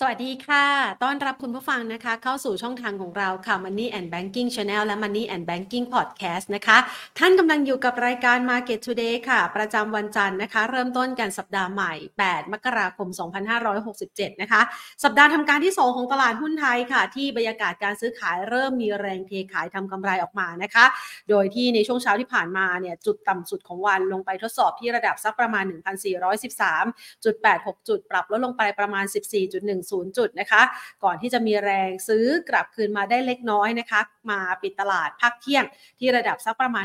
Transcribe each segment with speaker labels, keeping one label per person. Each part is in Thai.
Speaker 1: สวัสดีค่ะ ต้อนรับคุณผู้ฟังนะคะ เข้าสู่ช่องทางของเราค่ะ Money and Banking Channel และ Money and Banking Podcast นะคะ ท่านกำลังอยู่กับรายการ Market Today ค่ะ ประจำวันจันทร์นะคะ เริ่มต้นกันสัปดาห์ใหม่ 8 มกราคม 2567 นะคะ สัปดาห์ทำการที่ 2 ของตลาดหุ้นไทยค่ะ ที่บรรยากาศการซื้อขายเริ่มมีแรงเทขายทำกำไรออกมานะคะ โดยที่ในช่วงเช้าที่ผ่านมาเนี่ยจุดต่ำสุดของวันลงไปทดสอบที่ระดับสักประมาณ 1,413.86 จุดปรับลดลงไปประมาณ 14.1 0 จุดนะคะ ก่อนที่จะมีแรงซื้อกลับคืนมาได้เล็กน้อยนะคะ มาปิดตลาดพักเที่ยง ที่ระดับสักประมาณ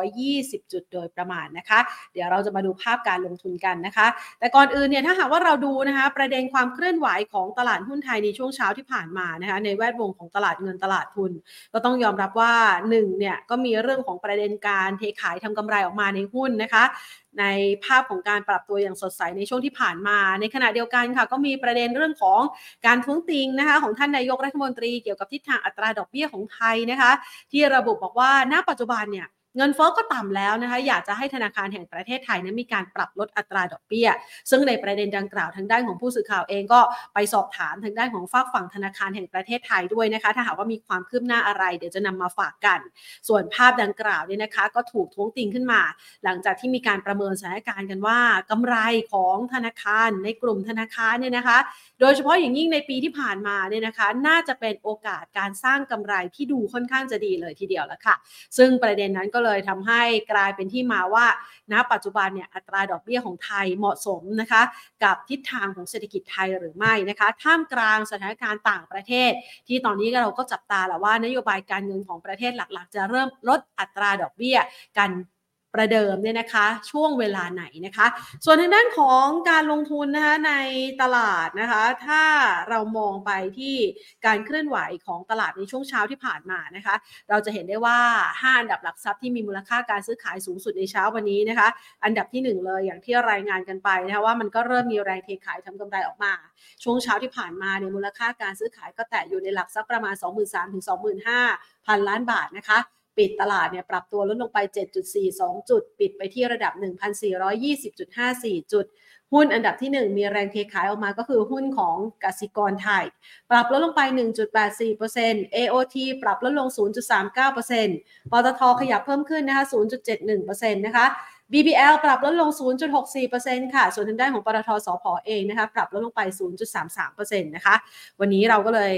Speaker 1: 1,420 จุดโดยประมาณนะคะ เดี๋ยวเราจะมาดูภาพการลงทุนกันนะคะ แต่ก่อนอื่นเนี่ยถ้าหากว่าเราดูนะคะ ประเด็นความเคลื่อนไหวของตลาดหุ้นไทยในช่วงเช้าที่ผ่านมานะคะในแวดวงของตลาดเงินตลาดทุน ก็ต้องยอมรับว่า1เนี่ยก็มีเรื่องของประเด็นการเทขายทำกำไรออกมาในหุ้นนะคะ ในภาพของการปรับตัวอย่างสดใสในช่วงที่ผ่านมา ในขณะเดียวกันค่ะ ก็มีประเด็นเรื่องของการท้วงติงนะคะของท่านนายกรัฐมนตรีเกี่ยวกับทิศทางอัตราดอกเบี้ยของไทยนะคะ ที่ระบุบอกว่าณปัจจุบันเนี่ย เงินเฟ้อก็ต่ำแล้วนะคะ อยากจะให้ธนาคารแห่งประเทศไทยนั้นมีการปรับลดอัตราดอกเบี้ย ซึ่งในประเด็นดังกล่าวทางด้านของผู้สื่อข่าวเองก็ไปสอบถามทางด้านของฝากฝั่งธนาคารแห่งประเทศไทยด้วยนะคะ ถ้าหากว่ามีความคืบหน้าอะไร เดี๋ยวจะนำมาฝากกัน ส่วนภาพดังกล่าวเนี่ยนะคะ ก็ถูกท้วงติงขึ้นมา หลังจากที่มีการประเมินสถานการณ์กันว่ากำไรของธนาคารในกลุ่มธนาคารเนี่ยนะคะ โดยเฉพาะอย่างยิ่งในปีที่ผ่านมาเนี่ยนะคะ น่าจะเป็นโอกาสการสร้างกำไรที่ดูค่อนข้างจะดีเลยทีเดียวแล้วค่ะ ซึ่งประเด็นนั้นก็เลยทำให้กลายเป็นที่มาว่าณปัจจุบันเนี่ยอัตราดอกเบี้ยของไทยเหมาะสมนะคะ กับทิศทางของเศรษฐกิจไทยหรือไม่นะคะท่ามกลางสถานการณ์ต่างประเทศ ที่ตอนนี้เราก็จับตาแหละว่านโยบายการเงินของประเทศหลักๆ จะเริ่มลดอัตราดอกเบี้ยกัน ประเดิมเนี่ยนะคะช่วงเวลาไหนนะคะ ส่วนทางด้านของการลงทุนนะคะในตลาดนะคะถ้าเรามองไปที่การเคลื่อนไหวของตลาดในช่วงเช้าที่ผ่านมานะคะ เราจะเห็นได้ว่า 5 อันดับหลักทรัพย์ที่มีมูลค่าการซื้อขายสูงสุดในเช้าวันนี้นะคะ อันดับที่ 1 เลยอย่างที่รายงานกันไปนะคะว่ามันก็เริ่มมีแรงเทขายทำกำไรออกมา ช่วงเช้าที่ผ่านมาเนี่ยมูลค่าการซื้อขายก็แตะอยู่ในหลักสักประมาณ 23,000ถึง25,000พันล้านบาทนะคะ ปิดตลาดเนี่ยปรับตัวลดลงไป 7.42 จุด ปิดไปที่ระดับ 1,420.54 จุด หุ้นอันดับที่ 1 มีแรงเทขายออกมาก็คือหุ้นของกสิกรไทย ปรับลดลงไป 1.84% AOT ปรับลดลง 0.39%ปตทขยับเพิ่มขึ้นนะคะ 0.71%นะคะ BBL ปรับลดลง 0.64%ค่ะ ส่วนทางด้านของปตทสพเองนะคะ ปรับลดลงไป 0.33%นะคะ วันนี้เราก็เลย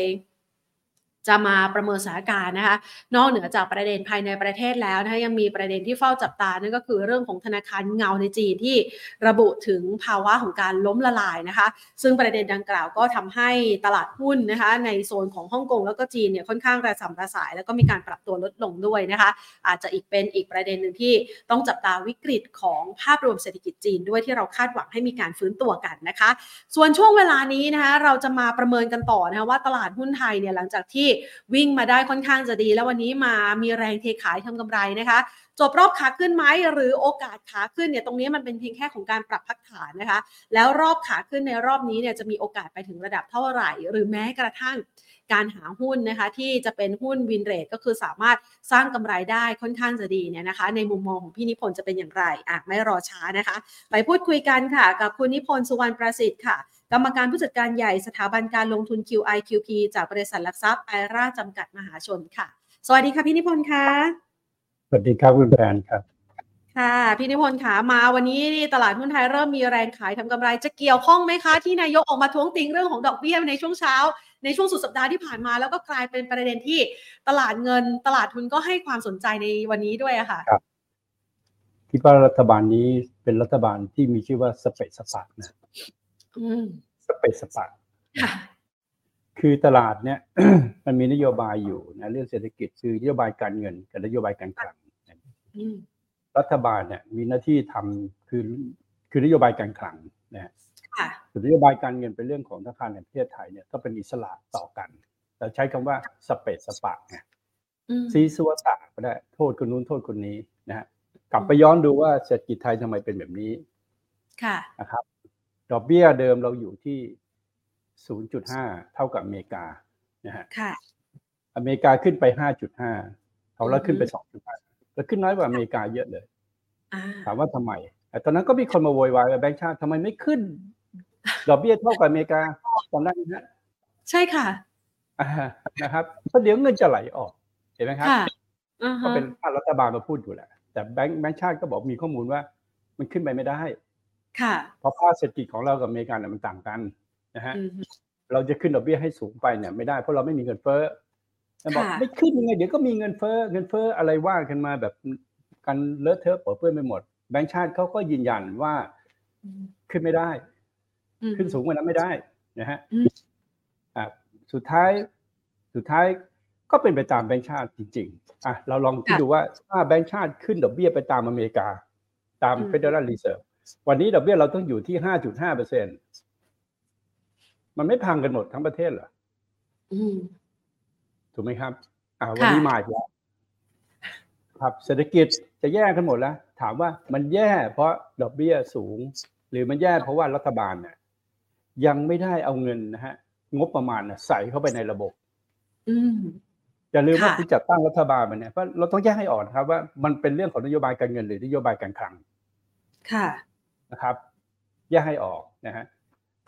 Speaker 1: จะมาประเมินสถานการณ์นะคะ นอกเหนือจากประเด็นภายในประเทศแล้วนะคะยังมีประเด็นที่เฝ้าจับตานั่นก็คือเรื่องของธนาคารเงาในจีนที่ระบุถึงภาวะของการล้มละลายนะคะ ซึ่งประเด็นดังกล่าวก็ทำให้ตลาดหุ้นนะคะในโซนของฮ่องกงแล้วก็จีนเนี่ยค่อนข้างระสำระสาย แล้วก็มีการปรับตัวลดลงด้วยนะคะ อาจจะอีกเป็นอีกประเด็นหนึ่งที่ต้องจับตาวิกฤตของภาพรวมเศรษฐกิจจีนด้วยที่เราคาดหวังให้มีการฟื้นตัวกันนะคะ ส่วนช่วงเวลานี้นะคะเราจะมาประเมินกันต่อนะคะว่าตลาดหุ้นไทยเนี่ยหลังจากที่วิ่งมาได้ค่อนข้างจะดี แล้ววันนี้มามีแรงเทขายทำกำไรนะคะจบรอบขาขึ้นไหมหรือโอกาสขาขึ้นเนี่ยตรงนี้มันเป็นเพียงแค่ของการปรับพักฐานนะคะ แล้วรอบขาขึ้นในรอบนี้เนี่ยจะมีโอกาสไปถึงระดับเท่าไหร่ หรือแม้กระทั่งการหาหุ้นนะคะที่จะเป็นหุ้นวินเรทก็คือสามารถสร้างกำไรได้ค่อนข้างจะดีเนี่ยนะคะ ในมุมมองของพี่นิพนธ์จะเป็นอย่างไรอะไม่รอช้านะคะ ไปพูดคุยกันค่ะ กับคุณนิพนธ์สุวรรณประสิทธิ์ค่ะ กรรมการผู้จัดการใหญ่สถาบันการลงทุน QIQP จากบริษัทหลักทรัพย์ไอราจำกัดมหาชนค่ะ สวัสดีค่ะพี่นิพนธ์ค่ะ
Speaker 2: สวัสดีครับคุณแฟนครับ
Speaker 1: ค่ะพี่นิพนธ์ค่ะมาวันนี้ตลาดหุ้นไทยเริ่มมีแรงขายทำกำไรจะเกี่ยวข้องไหมคะ ที่นายกออกมาท้วงติงเรื่องของดอกเบี้ยในช่วงเช้า ในช่วงสุดสัปดาห์ที่ผ่านมา แล้วก็กลายเป็นประเด็นที่ตลาดเงินตลาดทุนก็ให้ความสนใจในวันนี้ด้วยอะค่ะ
Speaker 2: ครับคิดว่ารัฐบาลนี้เป็นรัฐบาลที่มีชื่อว่าสเปซสปะนะ
Speaker 1: อืม
Speaker 2: สเปซสปะ
Speaker 1: ค่ะ
Speaker 2: คือตลาดเนี่ย มันมีนโยบายอยู่นะเรื่องเศรษฐกิจคือนโยบายการเงินกับนโยบายการคลัง
Speaker 1: อืม
Speaker 2: รัฐบาลเนี่ย มีหน้าที่ทำคือคือนโยบายการคลังนะฮะ
Speaker 1: ค่ะ
Speaker 2: ส่วนนโยบายการเงินเป็นเรื่องของธนาคารแห่งประเทศไทยเนี่ยก็เป็นอิสระต่อกันเราใช้คำว่าสเปซสปะไง
Speaker 1: อืม
Speaker 2: ซีซัวตะก็ได้โทษคนนู้นโทษคนนี้นะฮะกลับไปย้อนดูว่าเศรษฐกิจไทยทำไมเป็นแบบนี้
Speaker 1: ค่ะ
Speaker 2: นะครับ ดอกเบี้ยเดิมเราอยู่ที่ 0.5 เท่ากับอเมริกานะฮะ
Speaker 1: ค่ะ
Speaker 2: อเมริกาขึ้นไป 5.5เขาแล้วขึ้นไป
Speaker 1: อือฮึ
Speaker 2: 2.5แล้วขึ้นน้อยกว่าอเมริกาเยอะเลย
Speaker 1: อ่า
Speaker 2: ถามว่าทำไมแต่ตอนนั้นก็มีคนมาโวยวายว่าแบงค์ชาติทำไมไม่ขึ้น ดอกเบี้ยเท่ากับอเมริกาจำได้ไหมฮะ
Speaker 1: ใช่ค่ะ
Speaker 2: อ่านะครับเพราะเดี๋ยวเงินจะไหลออก เห็นไหมครับ
Speaker 1: ค่ะอ่า
Speaker 2: ก็
Speaker 1: ฮะ
Speaker 2: เป็นภาครัฐบาลมาพูดอยู่แหละแต่แบงก์แบงก์ชาติก็บอกมีข้อมูลว่า มันขึ้นไปไม่ได้
Speaker 1: ค่ะ
Speaker 2: เพราะภาคเศรษฐกิจของเรากับอเมริกาเนี่ยมันต่างกันนะฮะ
Speaker 1: อืมฮึ
Speaker 2: เราจะขึ้นดอกเบี้ยให้สูงไปเนี่ยไม่ได้เพราะเราไม่มีเงินเฟ้อแล้วบอก
Speaker 1: ค่ะ
Speaker 2: ไม่ขึ้นยังไงเดี๋ยวก็มีเงินเฟ้อเงินเฟ้ออะไรว่ากันมาแบบกันเลอะเทอะเปื้อนเปื้อนไปหมด แบงก์ชาติเขาก็ยืนยันว่า
Speaker 1: อืม
Speaker 2: ขึ้นไม่ได้
Speaker 1: อืม
Speaker 2: ขึ้นสูงกว่านั้นไม่ได้นะฮะ
Speaker 1: อืม
Speaker 2: อ่าสุดท้ายสุดท้ายก็เป็นไปตามแบงก์ชาติจริง ๆอะเราลองคิดดูว่าถ้าแบงก์ชาติขึ้นดอกเบี้ยไปตามอเมริกา ตาม Federal Reserve วันนี้ดอกเบี้ยเราต้องอยู่ที่ห้าจุดห้าเปอร์เซ็นมันไม่พังกันหมดทั้งประเทศเหรอ
Speaker 1: อืม
Speaker 2: ถูกไหมครับ อ่าวันนี้มาอีกแล้วครับเศรษฐกิจจะแย่กันหมดแล้ว ถามว่ามันแย่เพราะดอกเบี้ยสูง หรือมันแย่เพราะว่ารัฐบาลเนี่ยยังไม่ได้เอาเงินนะฮะ งบประมาณน่ะใส่เข้าไปในระบบ
Speaker 1: อืม
Speaker 2: อย่าลืมว่า
Speaker 1: ค่ะ
Speaker 2: ที่จัดตั้งรัฐบาลมันเนี่ยเพราะเราต้องแยกให้ออกนะครับว่ามันเป็นเรื่องของนโยบายการเงินหรือนโยบายการคลัง
Speaker 1: ค่ะ
Speaker 2: นะครับแยกให้ออกนะฮะ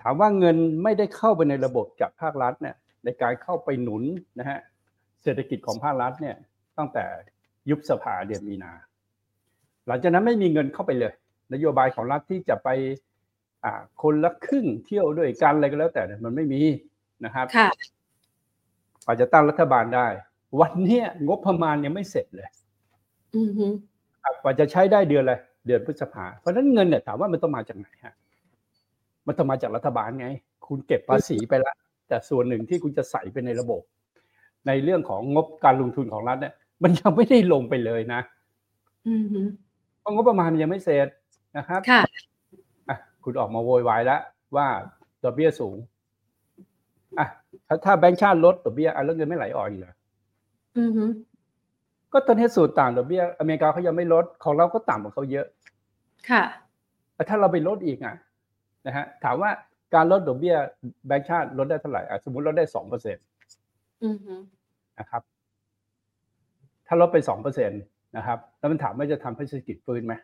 Speaker 2: ถามว่าเงินไม่ได้เข้าไปในระบบจากภาครัฐเนี่ยในการเข้าไปหนุนนะฮะเศรษฐกิจของภาครัฐเนี่ยตั้งแต่ยุบสภาเดือนมีนา หลังจากนั้นไม่มีเงินเข้าไปเลย นโยบายของรัฐที่จะไปอ่าคนละครึ่งเที่ยวด้วยกันอะไรก็แล้วแต่เนี่ยมันไม่มีนะครับ
Speaker 1: ค่ะ
Speaker 2: กว่าจะตั้งรัฐบาลได้ วันเนี้ยงบประมาณยังไม่เสร็จเลย
Speaker 1: อืมฮึ
Speaker 2: ครับกว่าจะใช้ได้เดือนอะไร เดือนพฤษภาเพราะฉะนั้นเงินเนี่ยถามว่ามันต้องมาจากไหนฮะมันต้องมาจากรัฐบาลไง คุณเก็บภาษีไปแล้วแต่ส่วนหนึ่งที่คุณจะใส่ไปในระบบ ในเรื่องของงบการลงทุนของรัฐเนี่ย มันยังไม่ได้ลงไปเลยนะ
Speaker 1: อืมฮึ
Speaker 2: เพราะงบประมาณมันยังไม่เสร็จนะครับ
Speaker 1: ค่ะ
Speaker 2: อะคุณออกมาโวยวายแล้วว่าดอกเบี้ยสูงอะถ้าถ้าแบงก์ชาติลดดอกเบี้ยอะแล้วเงินไม่ไหลออกอีกเหรอ
Speaker 1: อืมฮึ
Speaker 2: ก็ตอนนี้สูตรต่างดอกเบี้ยอเมริกาเขายังไม่ลดของเราก็ต่ำกว่าเขาเยอะ
Speaker 1: ค่ะ
Speaker 2: แต่ถ้าเราไปลดอีกอะนะฮะถามว่าการลดดอกเบี้ยแบงก์ชาติลดได้เท่าไหร่อะสมมติลดได้สองเปอร์เซ็นต
Speaker 1: อืมฮึ
Speaker 2: นะครับ ถ้าลดไปสองเปอร์เซ็นตนะครับ แล้วมันถามว่าจะทำให้เศรษฐกิจฟื้นไหม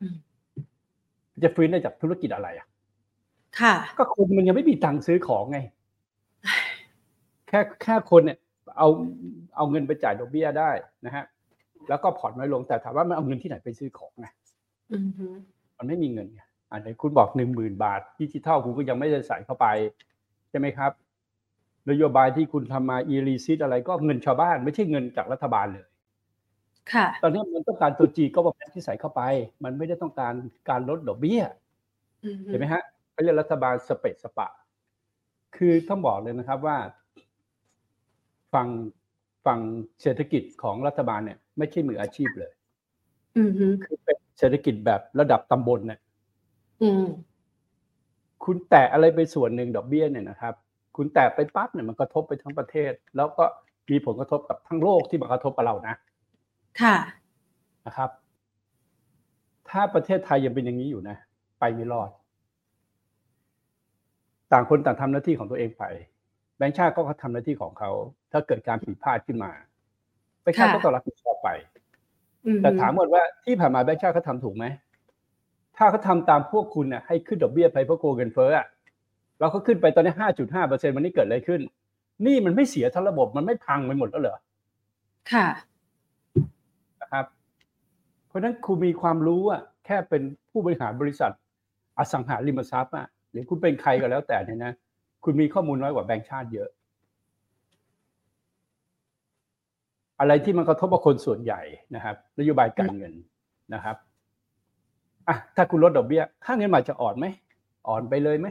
Speaker 1: อืม
Speaker 2: จะฟื้นได้จากธุรกิจอะไรอะ
Speaker 1: ค่ะ
Speaker 2: ก็คนมันยังไม่มีตังค์ซื้อของไง แค่แค่คนเนี่ย เอาเอาเงินไปจ่ายดอกเบี้ยได้นะฮะแล้วก็ผ่อนน้อยลงแต่ถามว่ามันเอาเงินที่ไหนไปซื้อของไง
Speaker 1: อืมฮึ
Speaker 2: มันไม่มีเงินไงอันไหนคุณบอกหนึ่งหมื่นบาทดิจิทัลคุณก็ยังไม่ได้ใส่เข้าไป ใช่ไหมครับ นโยบายที่คุณทำมาอีรีซิตอะไรก็เงินชาวบ้าน ไม่ใช่เงินจากรัฐบาลเลย
Speaker 1: ค่ะ
Speaker 2: ตอนนี้มันต้องการตัวจีก็ประมาที่ใส่เข้าไป มันไม่ได้ต้องการการลดดอกเบี้ย
Speaker 1: อืมฮึ
Speaker 2: เห็นไหมฮะเขาเรียกรัฐบาลสเปซสปะ คือต้องบอกเลยนะครับว่า ฝั่งฝั่งเศรษฐกิจของรัฐบาลเนี่ย ไม่ใช่มืออาชีพเลย
Speaker 1: อืมฮึ
Speaker 2: คือเป็นเศรษฐกิจแบบระดับตำบลเนี่ย
Speaker 1: อืม
Speaker 2: คุณแตะอะไรไปส่วนหนึ่งดอกเบี้ยเนี่ยนะครับ คุณแตะไปปั๊บเนี่ยมันกระทบไปทั้งประเทศ แล้วก็มีผลกระทบกับทั้งโลกที่มากระทบกับเรานะ
Speaker 1: ค่ะ
Speaker 2: นะครับ ถ้าประเทศไทยยังเป็นอย่างนี้อยู่นะ ไปไม่รอด ต่างคนต่างทำหน้าที่ของตัวเองไป แบงค์ชาติก็ทำหน้าที่ของเขา ถ้าเกิดการผิดพลาดขึ้นมาแบงค์ชาติก็ต้องรับผิดชอบไป
Speaker 1: อืมฮึ
Speaker 2: แต่ถามก่อนว่าที่ผ่านมาแบงค์ชาติเขาทำถูกไหม ถ้าเขาทำตามพวกคุณน่ะให้ขึ้นดอกเบี้ยไปเพราะกลัวเงินเฟ้ออะเราก็ขึ้นไปตอนนี้ห้าจุดห้าเปอร์เซ็นวันนี้เกิดอะไรขึ้น นี่มันไม่เสียทั้งระบบมันไม่พังไปหมดแล้วเหรอ
Speaker 1: ค่ะ
Speaker 2: นะครับ เพราะฉะนั้นคุณมีความรู้อะแค่เป็นผู้บริหารบริษัทอสังหาริมทรัพย์อะหรือคุณเป็นใครก็แล้วแต่เนี่ยนะ คุณมีข้อมูลน้อยกว่าแบงก์ชาติเยอะ อะไรที่มันกระทบกับคนส่วนใหญ่นะครับนโยบายการเงินนะครับอะถ้าคุณลดดอกเบี้ย ค่าเงินบาทจะอ่อนไหมอ่อนไปเลยไหม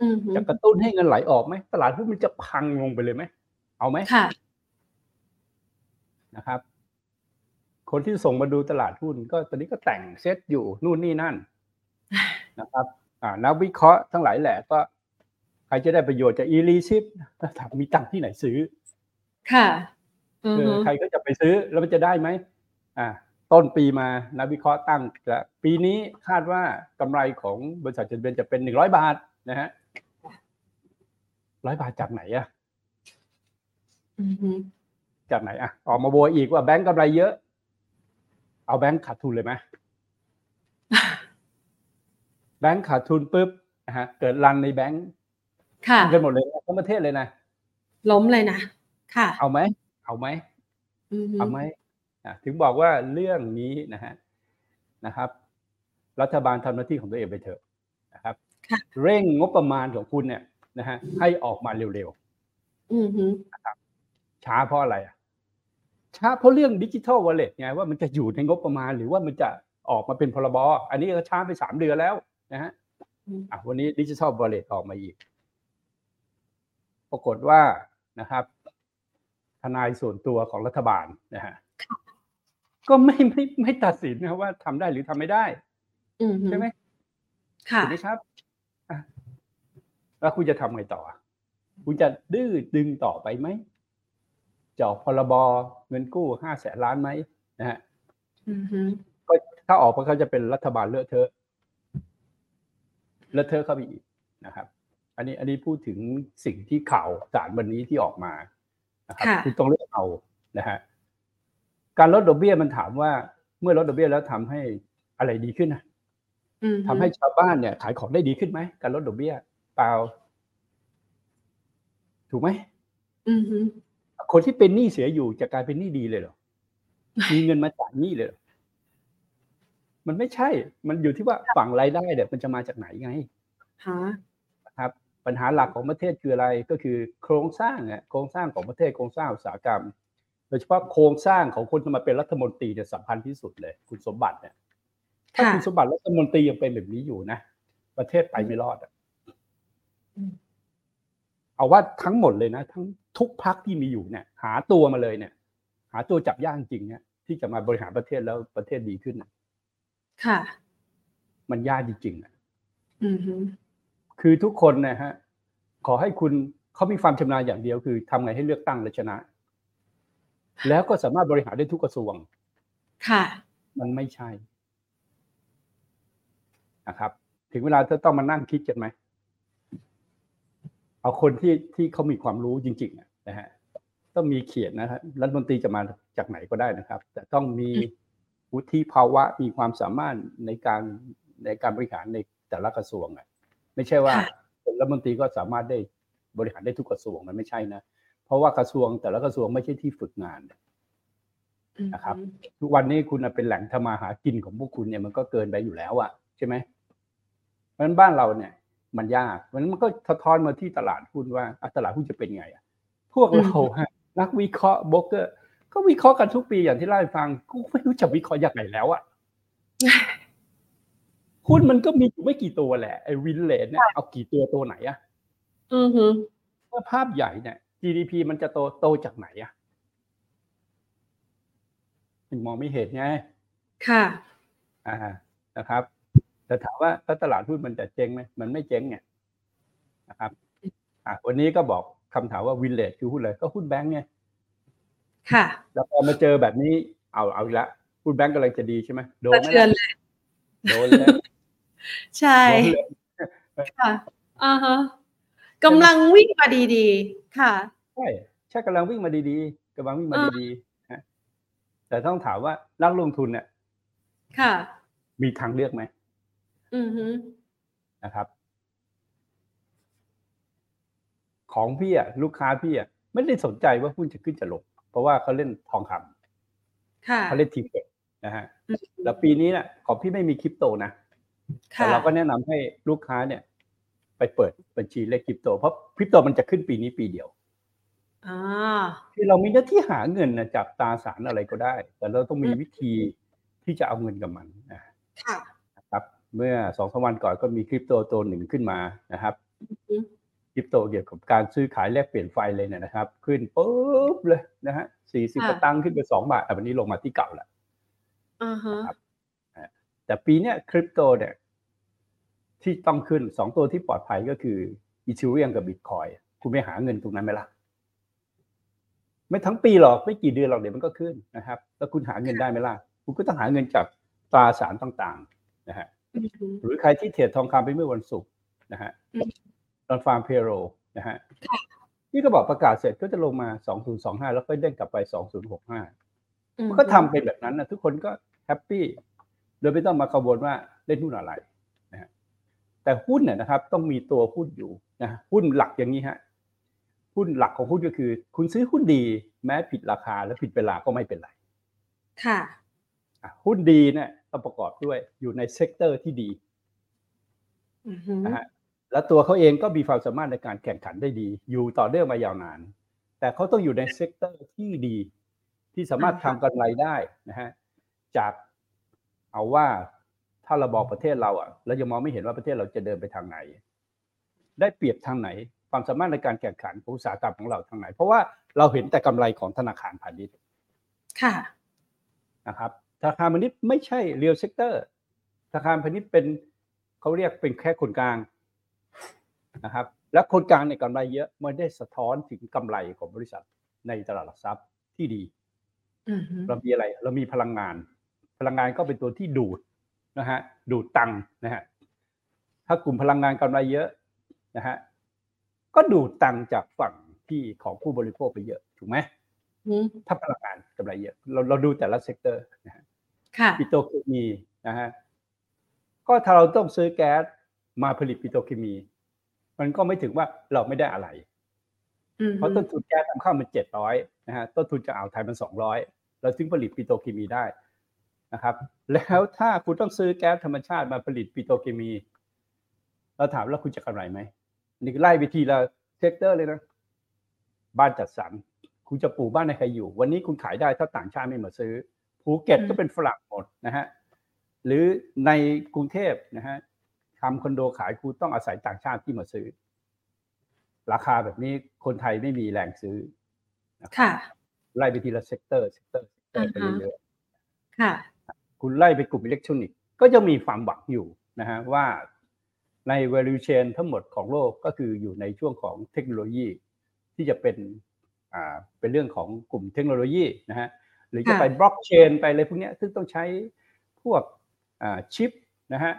Speaker 1: อืมฮึ
Speaker 2: จะกระตุ้นให้เงินไหลออกไหมตลาดหุ้นมันจะพังลงไปเลยไหมเอาไหม
Speaker 1: ค่ะ
Speaker 2: นะครับ คนที่ส่งมาดูตลาดหุ้น ก็ตอนนี้ก็แต่งเซตอยู่นู่นนี่นั่นนะครับ อ่านักวิเคราะห์ทั้งหลายแหละก็ ใครจะได้ประโยชน์จากอีลีซิปถ้าถามมีตังค์ที่ไหนซื้อ
Speaker 1: ค่ะอืม
Speaker 2: เออ
Speaker 1: ฮึ
Speaker 2: ใครก็จะไปซื้อแล้วมันจะได้ไหมอ่าต้นปีมานักวิเคราะห์ตั้งจะปีนี้คาดว่ากำไรของบริษัทจดทะเบียนจะเป็นหนึ่งร้อยบาทนะฮะร้อยบาทจากไหนอะ
Speaker 1: อืมฮึ
Speaker 2: จากไหนอะออกมาโวยอีกว่าแบงก์กำไรเยอะ เอาแบงก์ขาดทุนเลยไหมแบงก์ขาดทุนปุ๊บนะฮะเกิดรันในแบงก์
Speaker 1: ค่ะ
Speaker 2: กันหมดเลยทั้งประเทศเลยนะ
Speaker 1: ล้มเลยนะ ค่ะ
Speaker 2: เอาไหม เอาไหม
Speaker 1: อือฮึ
Speaker 2: เอาไหมอะถึงบอกว่าเรื่องนี้นะฮะนะครับ รัฐบาลทำหน้าที่ของตัวเองไปเถอะนะครับ
Speaker 1: ค่ะ
Speaker 2: เร่งงบประมาณของคุณเนี่ยนะฮะให้ออกมาเร็ว
Speaker 1: อือฮึ
Speaker 2: ๆช้าเพราะอะไรอะช้าเพราะเรื่องดิจิทัลวอลเล็ตไงว่ามันจะอยู่ในงบประมาณหรือว่ามันจะออกมาเป็นพรบอันนี้ก็ช้าไปสามเดือนแล้วนะฮะ
Speaker 1: อืม
Speaker 2: อะวันนี้ดิจิทัลวอลเล็ตออกมาอีก ปรากฏว่านะครับทนายส่วนตัวของรัฐบาลนะฮะก็ไม่ไม่ไม่ตัดสินนะครับว่าทำได้หรือทำไม่ได้
Speaker 1: อือฮึ
Speaker 2: ใช่ไหม
Speaker 1: ค่ะ
Speaker 2: ถูกไหมครับอะแล้วคุณจะทำไงต่อ คุณจะดื้อดึงต่อไปไหมจะออกพรบเงินกู้ห้าแสนล้านไหมนะฮะ
Speaker 1: อือฮึ
Speaker 2: ก็ถ้าออกมันก็จะเป็นรัฐบาลเลอะเทอะเลอะเทอะเข้าไปอีกนะครับ อันนี้อันนี้พูดถึงสิ่งที่ข่าวสารวันนี้ที่ออกมานะครับ
Speaker 1: ค่ะ
Speaker 2: คุณต้องเลือกเอานะฮะการลดดอกเบี้ยมันถามว่าเมื่อลดดอกเบี้ยแล้วทำให้อะไรดีขึ้นนะ
Speaker 1: อือฮึ
Speaker 2: ทำให้ชาวบ้านเนี่ย ขายของได้ดีขึ้นไหมการลดดอกเบี้ย เปล่า ถูกไหม
Speaker 1: อือฮึ
Speaker 2: คนที่เป็นหนี้เสียอยู่จะกลายเป็นหนี้ดีเลยเหรอมีเงินมาจ่ายหนี้เลยเหรอมันไม่ใช่ มันอยู่ที่ว่าฝั่งรายได้เนี่ยมันจะมาจากไหนไง
Speaker 1: ฮะ
Speaker 2: นะครับ ปัญหาหลักของประเทศคืออะไรก็คือโครงสร้างอะโครงสร้างของประเทศโครงสร้างอุตสาหกรรม โดยเฉพาะโครงสร้างของคนที่มาเป็นรัฐมนตรีเนี่ยสำคัญที่สุดเลย คุณสมบัติเนี่ยถ้า
Speaker 1: ค่ะ
Speaker 2: คุณสมบัติรัฐมนตรียังเป็นแบบนี้อยู่นะ ประเทศไปไม่รอดอะ
Speaker 1: อืม
Speaker 2: เอาว่าทั้งหมดเลยนะ ทั้งทุกพักที่มีอยู่เนี่ย หาตัวมาเลยเนี่ย หาตัวจับยากจริงเนี่ยที่จะมาบริหารประเทศแล้วประเทศดีขึ้นน่ะ
Speaker 1: ค่ะ
Speaker 2: มันยากจริงๆอะ
Speaker 1: อือฮึ
Speaker 2: คือทุกคนนะฮะขอให้คุณเขามีความชำนาญอย่างเดียว คือทำไงให้เลือกตั้งและชนะ แล้วก็สามารถบริหารได้ทุกกระทรวง
Speaker 1: ค่ะ
Speaker 2: มันไม่ใช่นะครับ ถึงเวลาจะต้องมานั่งคิดกันไหมเอาคนที่ที่เขามีความรู้จริงๆอะนะฮะต้องมีเขียนนะฮะรัฐมนตรีจะมาจากไหนก็ได้นะครับ แต่ต้องมี
Speaker 1: อืม
Speaker 2: วุฒิภาวะมีความสามารถในการในการบริหารในแต่ละกระทรวงอะ ไม่ใช่ว่า
Speaker 1: ค่ะ
Speaker 2: เป็นรัฐมนตรีก็สามารถได้บริหารได้ทุกกระทรวงมันไม่ใช่นะ เพราะว่ากระทรวงแต่ละกระทรวงไม่ใช่ที่ฝึกงาน
Speaker 1: อือฮึ
Speaker 2: นะครับ ทุกวันนี้คุณน่ะเป็นแหล่งทำมาหากินของพวกคุณเนี่ยมันก็เกินไปอยู่แล้วอะใช่ไหมเพราะฉะนั้นบ้านเราเนี่ย มันยากเพราะฉะนั้นมันก็สะท้อนมาที่ตลาดหุ้นว่าอะตลาดหุ้นจะเป็นไงอะพวกเราฮะนักวิเคราะห์โบรกเกอร์ ก็วิเคราะห์กันทุกปีอย่างที่เล่าให้ฟังกูไม่รู้จะวิเคราะห์ยังไงแล้วอะ หุ้นมันก็มีอยู่ไม่กี่ตัวแหละไอ้วินเลนเนี่ยเอากี่ตัวตัวไหนอะ
Speaker 1: อือฮึ
Speaker 2: เมื่อภาพใหญ่เนี่ย GDP มันจะโตโตจากไหนอะมันมองไม่เห็นไง
Speaker 1: ค่ะ
Speaker 2: อ่านะครับ แต่ถามว่าถ้าตลาดหุ้นมันจะเจ๊งไหมมันไม่เจ๊งไงนะครับ อะวันนี้ก็บอกคำถามว่าวินเลจคือหุ้นอะไรก็หุ้นแบงก์ไง
Speaker 1: ค่ะ
Speaker 2: แล้วพอมาเจอแบบนี้เอาเอาอีกละหุ้นแบงก์กำลังจะดีใช่ไหมโดน
Speaker 1: สะ
Speaker 2: ไหม
Speaker 1: เทือน
Speaker 2: ล่ะ
Speaker 1: เลย
Speaker 2: โดนเลย
Speaker 1: ใช่
Speaker 2: โดนเลย
Speaker 1: ค่ะอ่าฮะกำลังวิ่งมาดีๆ ค่ะ
Speaker 2: ใช่ใช่กำลังวิ่งมาดีๆกำลังวิ่งมา
Speaker 1: เออ
Speaker 2: ดีๆนะแต่ต้องถามว่านักลงทุนเนี่ย
Speaker 1: ค่ะ
Speaker 2: มีทางเลือกไหม
Speaker 1: อือฮึ
Speaker 2: นะครับ ของพี่อะลูกค้าพี่อะไม่ได้สนใจว่าหุ้นจะขึ้นจะลงเพราะว่าเขาเล่นทองคำ
Speaker 1: ค่ะ
Speaker 2: เขาเล่นทีเฟนะฮะ
Speaker 1: อืม
Speaker 2: แล้วปีนี้เนี่ยของพี่ไม่มีคริปโตนะ แต่
Speaker 1: ค่ะ
Speaker 2: เราก็แนะนำให้ลูกค้าเนี่ย ไปเปิดบัญชีเลขคริปโต เพราะคริปโตมันจะขึ้นปีนี้ปีเดียว
Speaker 1: อ่า
Speaker 2: คือเรามีหน้าที่หาเงินนะจากตราสารอะไรก็ได้ แต่เราต้องมีวิธีที่จะเอาเงินกับมันนะ
Speaker 1: ค่ะ
Speaker 2: ครับ เมื่อสองสามวันก่อนก็มีคริปโตตัวหนึ่งขึ้นมานะครับ
Speaker 1: อืม
Speaker 2: คริปโตเกี่ยวกับการซื้อขายแลกเปลี่ยนไฟเลยเนี่ยนะครับ ขึ้นปุ๊บเลยนะฮะสี่สิบ
Speaker 1: ค่ะ
Speaker 2: สตางค์ขึ้นไปสองบาทอะวันนี้ลงมาที่เก่าแล้ว
Speaker 1: อ่าฮะ
Speaker 2: ครับ แต่ปีเนี้ยคริปโตเนี่ยที่ต้องขึ้นสองตัวที่ปลอดภัยก็คืออีเทเรียมกับบิตคอยคุณไปหาเงินตรงนั้นไหมล่ะ ไม่ทั้งปีหรอกไม่กี่เดือนหรอกเดี๋ยวมันก็ขึ้นนะครับ แล้วคุณหาเงินได้ไหมล่ะ คุณก็ต้องหาเงินจากตราสารต่างๆนะฮะ
Speaker 1: อือฮึ
Speaker 2: หรือใครที่เทรดทองคำไปเมื่อวันศุกร์นะฮะ
Speaker 1: อืม
Speaker 2: ตอนฟาร์มเพโรนะฮะนี่ก็บอกประกาศเสร็จก็จะลงมา 2025 แล้วก็เด้งกลับไป 2065 มันก็ทำเป็นแบบนั้นนะทุกคนก็แฮปปี้ โดยไม่ต้องมากังวลว่าเล่นหุ้นอะไรนะฮะแต่หุ้นเนี่ยนะครับ ต้องมีตัวหุ้นอยู่นะหุ้นหลักอย่างนี้ฮะหุ้นหลักของหุ้นก็คือ คุณซื้อหุ้นดี แม้ผิดราคาและผิดเวลาก็ไม่เป็นไร
Speaker 1: ค่ะ
Speaker 2: หุ้นดีเนี่ยต้องประกอบด้วยอยู่ใน sector ที่ดีนะฮะแล้วตัวเขาเองก็มีความสามารถในการแข่งขันได้ดี อยู่ต่อเนื่องมายาวนาน แต่เขาต้องอยู่ใน sector ที่ดี ที่สามารถทำกำไรได้นะฮะจาก เอาว่าถ้าเราบอกประเทศเราอะเราจะมองไม่เห็นว่าประเทศเราจะเดินไปทางไหน ได้เปรียบทางไหน ความสามารถในการแข่งขันของอุตสาหกรรมของเราทางไหน เพราะว่าเราเห็นแต่กำไรของธนาคารพาณิชย์
Speaker 1: ค่ะ
Speaker 2: นะครับธนาคารพาณิชย์ไม่ใช่ real sector ธนาคารพาณิชย์เป็นเขาเรียกเป็นแค่คนกลางนะครับ และคนกลางในกำไรเยอะไม่ได้สะท้อนถึงกำไรของบริษัทในตลาดหลักทรัพย์ที่ดีเรามีอะไร เรามีพลังงาน พลังงานก็เป็นตัวที่ดูดนะฮะดูดตังค์นะฮะถ้ากลุ่มพลังงานกำไรเยอะนะฮะก็ดูดตังค์จากฝั่งที่ของผู้บริโภคไปเยอะถูกไหมถ้าพลังงานกำไรเยอะเราเราดูแต่ละ sector นะฮะปิโตรเคมีนะฮะก็ถ้าเราต้องซื้อแก๊สมาผลิตปิโตรเคมี มันก็ไม่ถึงว่าเราไม่ได้อะไรเพราะต้นทุนแก๊สนำเข้ามันเจ็ดร้อยนะฮะต้นทุนจากอ่าวไทยมันสองร้อยเราถึงผลิตปิโตรเคมีได้ นะครับแล้วถ้าคุณต้องซื้อแก๊สธรรมชาติมาผลิตปิโตรเคมี เราถามแล้วคุณจะกำไรไหมนี่ไล่ไปทีละ sector เลยนะ บ้านจัดสรรคุณจะปลูกบ้านให้ใครอยู่ วันนี้คุณขายได้ถ้าต่างชาติไม่มาซื้อภูเก็ตก็เป็นฝรั่งหมดนะฮะหรือในกรุงเทพนะฮะทำคอนโดขายคุณต้องอาศัยต่างชาติที่มาซื้อ ราคาแบบนี้คนไทยไม่มีแรงซื้อ
Speaker 1: ค่ะ
Speaker 2: ไล่ไปทีละ sector sector sector ไปเรื่อย
Speaker 1: ๆค่ะ
Speaker 2: คุณไล่ไปกลุ่มอิเล็กทรอนิกส์ก็จะมีความหวังอยู่นะฮะว่าใน value chain ทั้งหมดของโลกก็คืออยู่ในช่วงของเทคโนโลยีที่จะเป็นอ่าเป็นเรื่องของกลุ่มเทคโนโลยีนะฮะหรือจะไปบล็อกเชนไปอะไรพวกนี้ซึ่งต้องใช้พวกอ่าชิปนะฮะ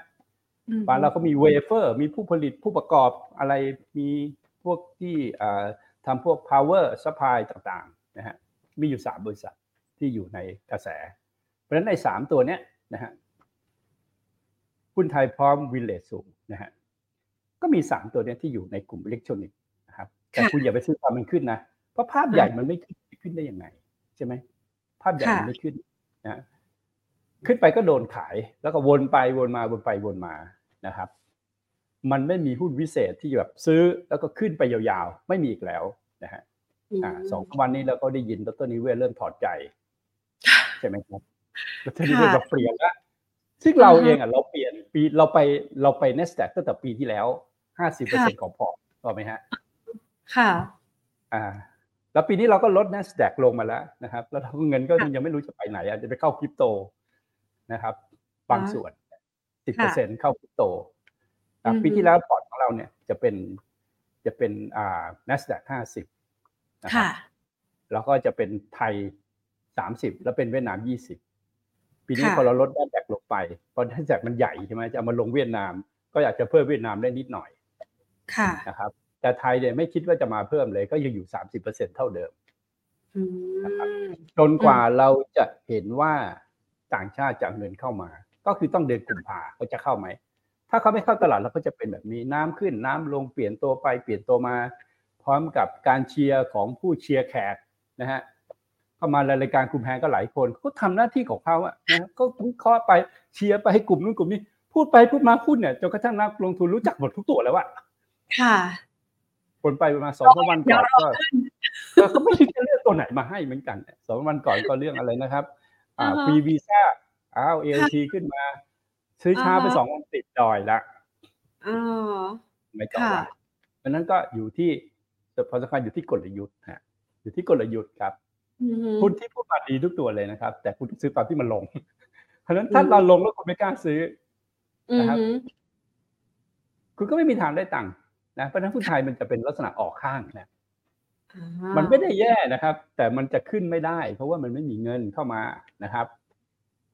Speaker 2: บ้านเราก็มีเวเฟอร์ มีผู้ผลิตผู้ประกอบอะไรมีพวกที่อ่าทำพวก power supply ต่างๆนะฮะมีอยู่สามบริษัทที่อยู่ในกระแส เพราะฉะนั้นในสามตัวเนี้ยนะฮะหุ้นไทยพร้อมวิลเลจสูงนะฮะก็มีสามตัวนี้ที่อยู่ในกลุ่มอิเล็กทรอนิกส์นะครับแต่คุณอย่าไปซื้อความมันขึ้นนะเพราะภาพใหญ่มันไม่ขึ้นขึ้นได้ยังไง ใช่ไหมภาพใหญ่มันไม่ขึ้นนะขึ้นไปก็โดนขายแล้วก็วนไปวนมาวนไปวนมานะครับ มันไม่มีหุ้นวิเศษที่แบบซื้อแล้วก็ขึ้นไปยาวๆ ไม่มีอีกแล้วนะฮะสองวันนี้เราก็ได้ยินดรนิเวศเริ่มถอดใจ ใช่ไหมครับ ดรนิเวศเราเปลี่ยนแล้วซึ่งเราเองอะเราเปลี่ยนปีเราไปเราไปเนสแตกตั้งแต่ปีที่แล้วห้าสิบเปอร์เซ็นของพอร์ตถูกไหมฮะ
Speaker 1: ค่ะ
Speaker 2: อ่า แล้วปีนี้เราก็ลด NASDAQ ลงมาแล้วนะครับ แล้วเงินก็ยังไม่รู้จะไปไหนอาจจะไปเข้าคริปโตนะครับ บางส่วนสิบเปอร์เซ็นเข้าคริปโตปีที่แล้วพอร์ตของเราเนี่ยจะเป็นจะเป็นอ่า NASDAQ ห้าสิบนะครับแล้วก็จะเป็นไทยสามสิบแล้วเป็นเวียดนามยี่สิบ ปีนี้พอเราลดด้านแจกลงไปพอด้านแจกมันใหญ่ใช่ไหมจะเอามาลงเวียดนาม ก็อยากจะเพิ่มเวียดนามได้นิดหน่อย
Speaker 1: ค่ะ
Speaker 2: นะครับ แต่ไทยเนี่ยไม่คิดว่าจะมาเพิ่มเลย ก็ยังอยู่สามสิบเปอร์เซ็นเท่าเดิมนะครับจนกว่าเราจะเห็นว่าต่างชาติจะเงินเข้ามา ก็คือต้องเดินกลุ่มผาเขาจะเข้าไหม ถ้าเขาไม่เข้าตลาดเราก็จะเป็นแบบนี้น้ำขึ้นน้ำลงเปลี่ยนตัวไปเปลี่ยนตัวมา พร้อมกับการเชียร์ของผู้เชียร์แขกนะฮะ เข้ามารายการคุมแพงก็หลายคนเขาทำหน้าที่ของเขาอะนะก็วิเคราะห์ไปเชียร์ไปให้กลุ่มนู้นกลุ่มนี้ พูดไปพูดมาพูดเนี่ยจนกระทั่งนักลงทุนรู้จักหมดทุกตัวแล้วอะ
Speaker 1: ค่ะ
Speaker 2: คนไปประมาณสองวันก่อนก็ก็ไม่รู้จะเลือกตัวไหนมาให้เหมือนกันสองวันก่อนก็เรื่องอะไรนะครับ อ่าฟรีวีซ่าอ้าวเอลทีขึ้นมา ซื้อช้าไปสองวันติดดอยละไม่ต่อว่าเพราะนั้นก็อยู่ที่พอสำคัญอยู่ที่กลยุทธ์ฮะอยู่ที่กลยุทธ์ครับ หุ้นที่พูดมาดีทุกตัวเลยนะครับ แต่คุณซื้อตอนที่มันลง เพราะฉะนั้นถ้าเราลงแล้วคุณไม่กล้าซื้อนะครับ คุณก็ไม่มีทางได้ตังค์นะเพราะฉะนั้นหุ้นไทยมันจะเป็นลักษณะออกข้างนะมันไม่ได้แย่นะครับ แต่มันจะขึ้นไม่ได้ เพราะว่ามันไม่มีเงินเข้ามานะครับ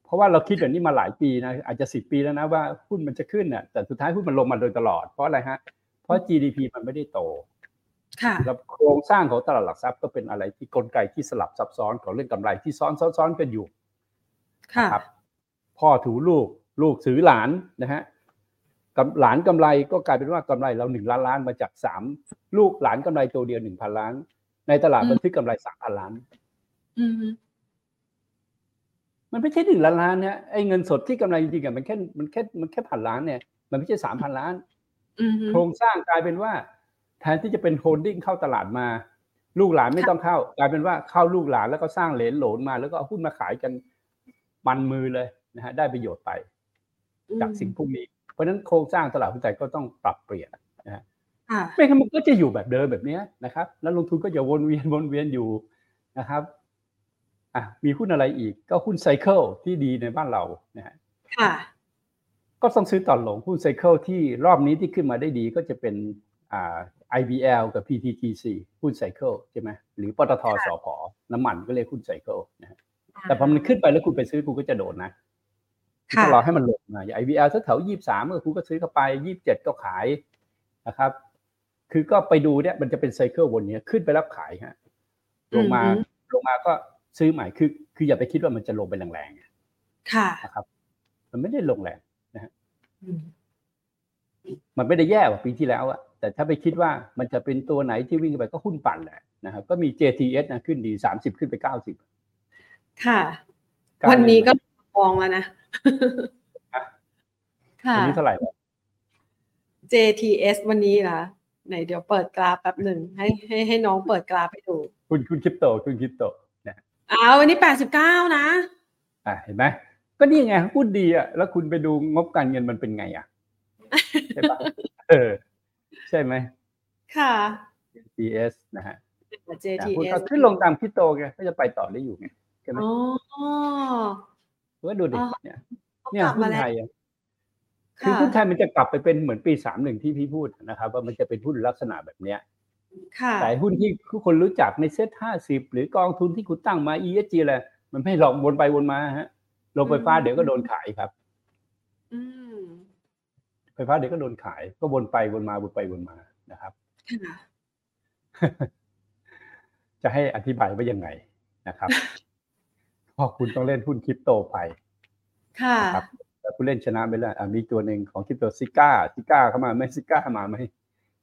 Speaker 2: เพราะว่าเราคิดแบบนี้มาหลายปีนะอาจจะสิบปีแล้วนะว่าหุ้นมันจะขึ้นน่ะแต่สุดท้ายหุ้นมันลงมาโดยตลอดเพราะอะไรฮะเพราะ GDP มันไม่ได้โต แล้วโครงสร้างของตลาดหลักทรัพย์ก็เป็นอะไรที่กลไกที่สลับซับซ้อนของเรื่องกำไรที่ซ้อนซ้อนกันอยู่
Speaker 1: ครับ
Speaker 2: พ่อถือลูกลูกถือหลานนะฮะกำหลานกำไรก็กลายเป็นว่ากำไรเราหนึ่งล้านล้านมาจากสามลูกหลานกำไรตัวเดียวหนึ่งพันล้าน ในตลาด
Speaker 1: อืม
Speaker 2: บันทึกกำไรสามพันล้าน
Speaker 1: อืม
Speaker 2: มันไม่ใช่หนึ่งล้านล้านเนี่ยไอ้เงินสดที่กำไรจริงๆอะมันแค่มันแค่มันแค่พันล้านเนี่ย มันไม่ใช่สามพันล้าน
Speaker 1: อืม
Speaker 2: โครงสร้างกลายเป็นว่า แทนที่จะเป็น holding เข้าตลาดมา ลูกหลานไม่ต้องเข้ากลายเป็นว่าเข้าลูกหลานแล้วก็สร้างเหรนโหลนมา แล้วก็เอาหุ้นมาขายกันมันมือเลยนะฮะได้ประโยชน์ไป จากสิ่งพวกนี้ เพราะฉะนั้นโครงสร้างตลาดหุ้นไทยก็ต้องปรับเปลี่ยน
Speaker 1: ค่ะ
Speaker 2: ไม่งั้นมันก็จะอยู่แบบเดิมแบบเนี้ยนะครับ แล้วลงทุนก็จะวนเวียนวนเวียนอยู่นะครับอะมีหุ้นอะไรอีกก็หุ้นไซเคิลที่ดีในบ้านเรานะฮะ
Speaker 1: ค่ะ
Speaker 2: ก็ต้องซื้อตอนลงหุ้นไซเคิลที่รอบนี้ที่ขึ้นมาได้ดีก็จะเป็นอ่า IBL กับ PTTC หุ้นไซเคิลใช่ไหมหรือปตทสพน้ำมันก็เรียกหุ้นไซเคิลนะฮะแต่พอมันขึ้นไปแล้วคุณไปซื้อคุณก็จะโดนนะคุณ
Speaker 1: ค่ะ
Speaker 2: ต้องรอให้มันลงมาอย่าง IBL สักแถวยี่สามก็คุณก็ซื้อเข้าไปยี่สิบเจ็ดก็ขายนะครับ คือก็ไปดูเนี่ยมันจะเป็นไซเคิลวนเนี้ยขึ้นไปแล้วขายฮะลงมา
Speaker 1: อือฮึ
Speaker 2: ลงมาก็ซื้อใหม่คือ คืออย่าไปคิดว่ามันจะลงไปแรงๆ
Speaker 1: ค่ะ
Speaker 2: นะครับ มันไม่ได้ลงแรง
Speaker 1: อืม
Speaker 2: มันไม่ได้แย่กว่าปีที่แล้วอะ แต่ถ้าไปคิดว่ามันจะเป็นตัวไหนที่วิ่งไปก็หุ้นปั่นแหละนะครับก็มี JTS นะขึ้นดีสามสิบขึ้นไปเก้าสิบ
Speaker 1: ค่ะ วันนี้ก็มองแล้วนะ
Speaker 2: ฮะ
Speaker 1: ค่ะ
Speaker 2: วันนี้เท่าไหร่วะ
Speaker 1: JTS วันนี้เหรอไหนเดี๋ยวเปิดกราฟแป๊บหนึ่งให้ให้ให้น้องเปิดกราฟให้ดู
Speaker 2: คุณคุณคริปโตคุณคริปโตนะ
Speaker 1: อ้าววันนี้แปดสิบเก้านะ
Speaker 2: อะเห็นไหมก็นี่ไงหุ้นดีอะแล้วคุณไปดูงบการเงินมันเป็นไงอะใช่ปะเออ ใช่ไหม
Speaker 1: ค่ะ
Speaker 2: JTS นะฮะอะหุ้น
Speaker 1: JTS
Speaker 2: ก็ขึ้นลงตามคริปโตไงก็จะไปต่อได้อยู่ไงใช่ไหม
Speaker 1: อ๋อ
Speaker 2: ก็ดูดิ
Speaker 1: อ๋อ
Speaker 2: เนี่ย
Speaker 1: เขา
Speaker 2: เนี่ย
Speaker 1: กลับ
Speaker 2: หุ้
Speaker 1: มานแล้ว
Speaker 2: ไทยอะคือ
Speaker 1: ค่ะ
Speaker 2: หุ้นไทยมันจะกลับไปเป็นเหมือนปีสามหนึ่งที่พี่พูดนะครับ ว่ามันจะเป็นหุ้นลักษณะแบบเนี้ย
Speaker 1: ค่ะ
Speaker 2: แต่หุ้นที่ทุกคนรู้จักในเซ็ตห้าสิบหรือกองทุนที่คุณตั้งมา ESG อะไรมันไม่หลอกวนไปวนมาฮะลงไฟฟ้าเดี๋ยวก็โดนขายครับ
Speaker 1: อืม
Speaker 2: ไฟฟ้าเดี๋ยวก็โดนขาย ก็วนไปวนมาวนไปวนมานะครับ
Speaker 1: ค่ะ
Speaker 2: จะให้อธิบายว่ายังไงนะครับเพราะคุณต้องเล่นหุ้นคริปโตไป
Speaker 1: ค่ะ
Speaker 2: ครับแต่คุณเล่นชนะไปแล้วอะมีตัวหนึ่งของคริปโตซิก้าซิก้าเข้ามาไหมซิก้ามาไหม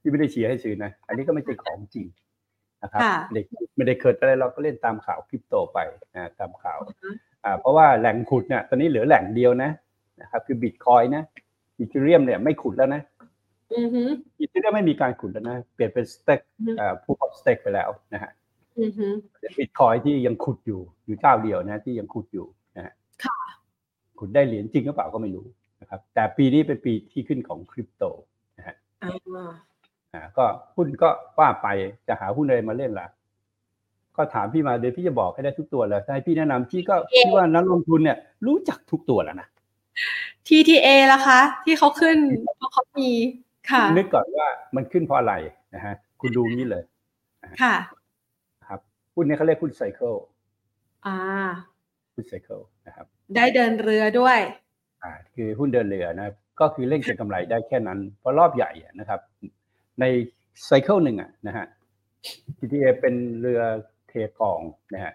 Speaker 2: ที่ไม่ได้เชียร์ให้ซื้อนะ อันนี้ก็ไม่ใช่ของจริงนะครับ
Speaker 1: ค่ะ
Speaker 2: เด็กไม่ได้เกิดอะไรเราก็เล่นตามข่าวคริปโตไปนะตามข่าว อ่า เพราะว่าแหล่งขุดเนี่ยตอนนี้เหลือแหล่งเดียวนะนะครับ คือบิตคอยนะ Ethereum เนี่ยไม่ขุดแล้วนะ
Speaker 1: อือฮึ
Speaker 2: Ethereum ไม่มีการขุดแล้วนะ เปลี่ยนเป็น stake
Speaker 1: อือฮึ
Speaker 2: อ่า proof of stake ไปแล้วนะฮะ
Speaker 1: อือฮึ
Speaker 2: บิตคอยที่ยังขุดอยู่อยู่เจ้าเดียวนะที่ยังขุดอยู่นะฮะ
Speaker 1: ค่ะ
Speaker 2: ขุดได้เหรียญจริงหรือเปล่าก็ไม่รู้นะครับ แต่ปีนี้เป็นปีที่ขึ้นของคริปโต
Speaker 1: อ่า
Speaker 2: อ่าก็หุ้นก็ว่าไปจะหาหุ้นอะไรมาเล่นล่ะ ก็ถามพี่มาเดี๋ยวพี่จะบอกให้ได้ทุกตัวเลยถ้าให้พี่แนะนำพี่ก็พี่ว่านักลงทุนเนี่ย รู้จักทุกตัวแล้วนะ
Speaker 1: TTA ล่ะคะ ที่เขาขึ้นเพราะเขามีค่ะ
Speaker 2: นึกก่อนว่ามันขึ้นเพราะอะไรนะฮะคุณดูนี้เลย
Speaker 1: ค่ะ
Speaker 2: ครับหุ้นนี้เขาเรียกหุ้นไซเคิล
Speaker 1: อ่า
Speaker 2: หุ้นไซเคิลนะครับ
Speaker 1: ได้เดินเรือด้วย
Speaker 2: อ่า คือหุ้นเดินเรือนะครับก็คือเล่นเก็งกำไรได้แค่นั้น เพราะรอบใหญ่อะนะครับ ในไซเคิลหนึ่งอะนะฮะ TTA เป็นเรือเทกองนะฮะ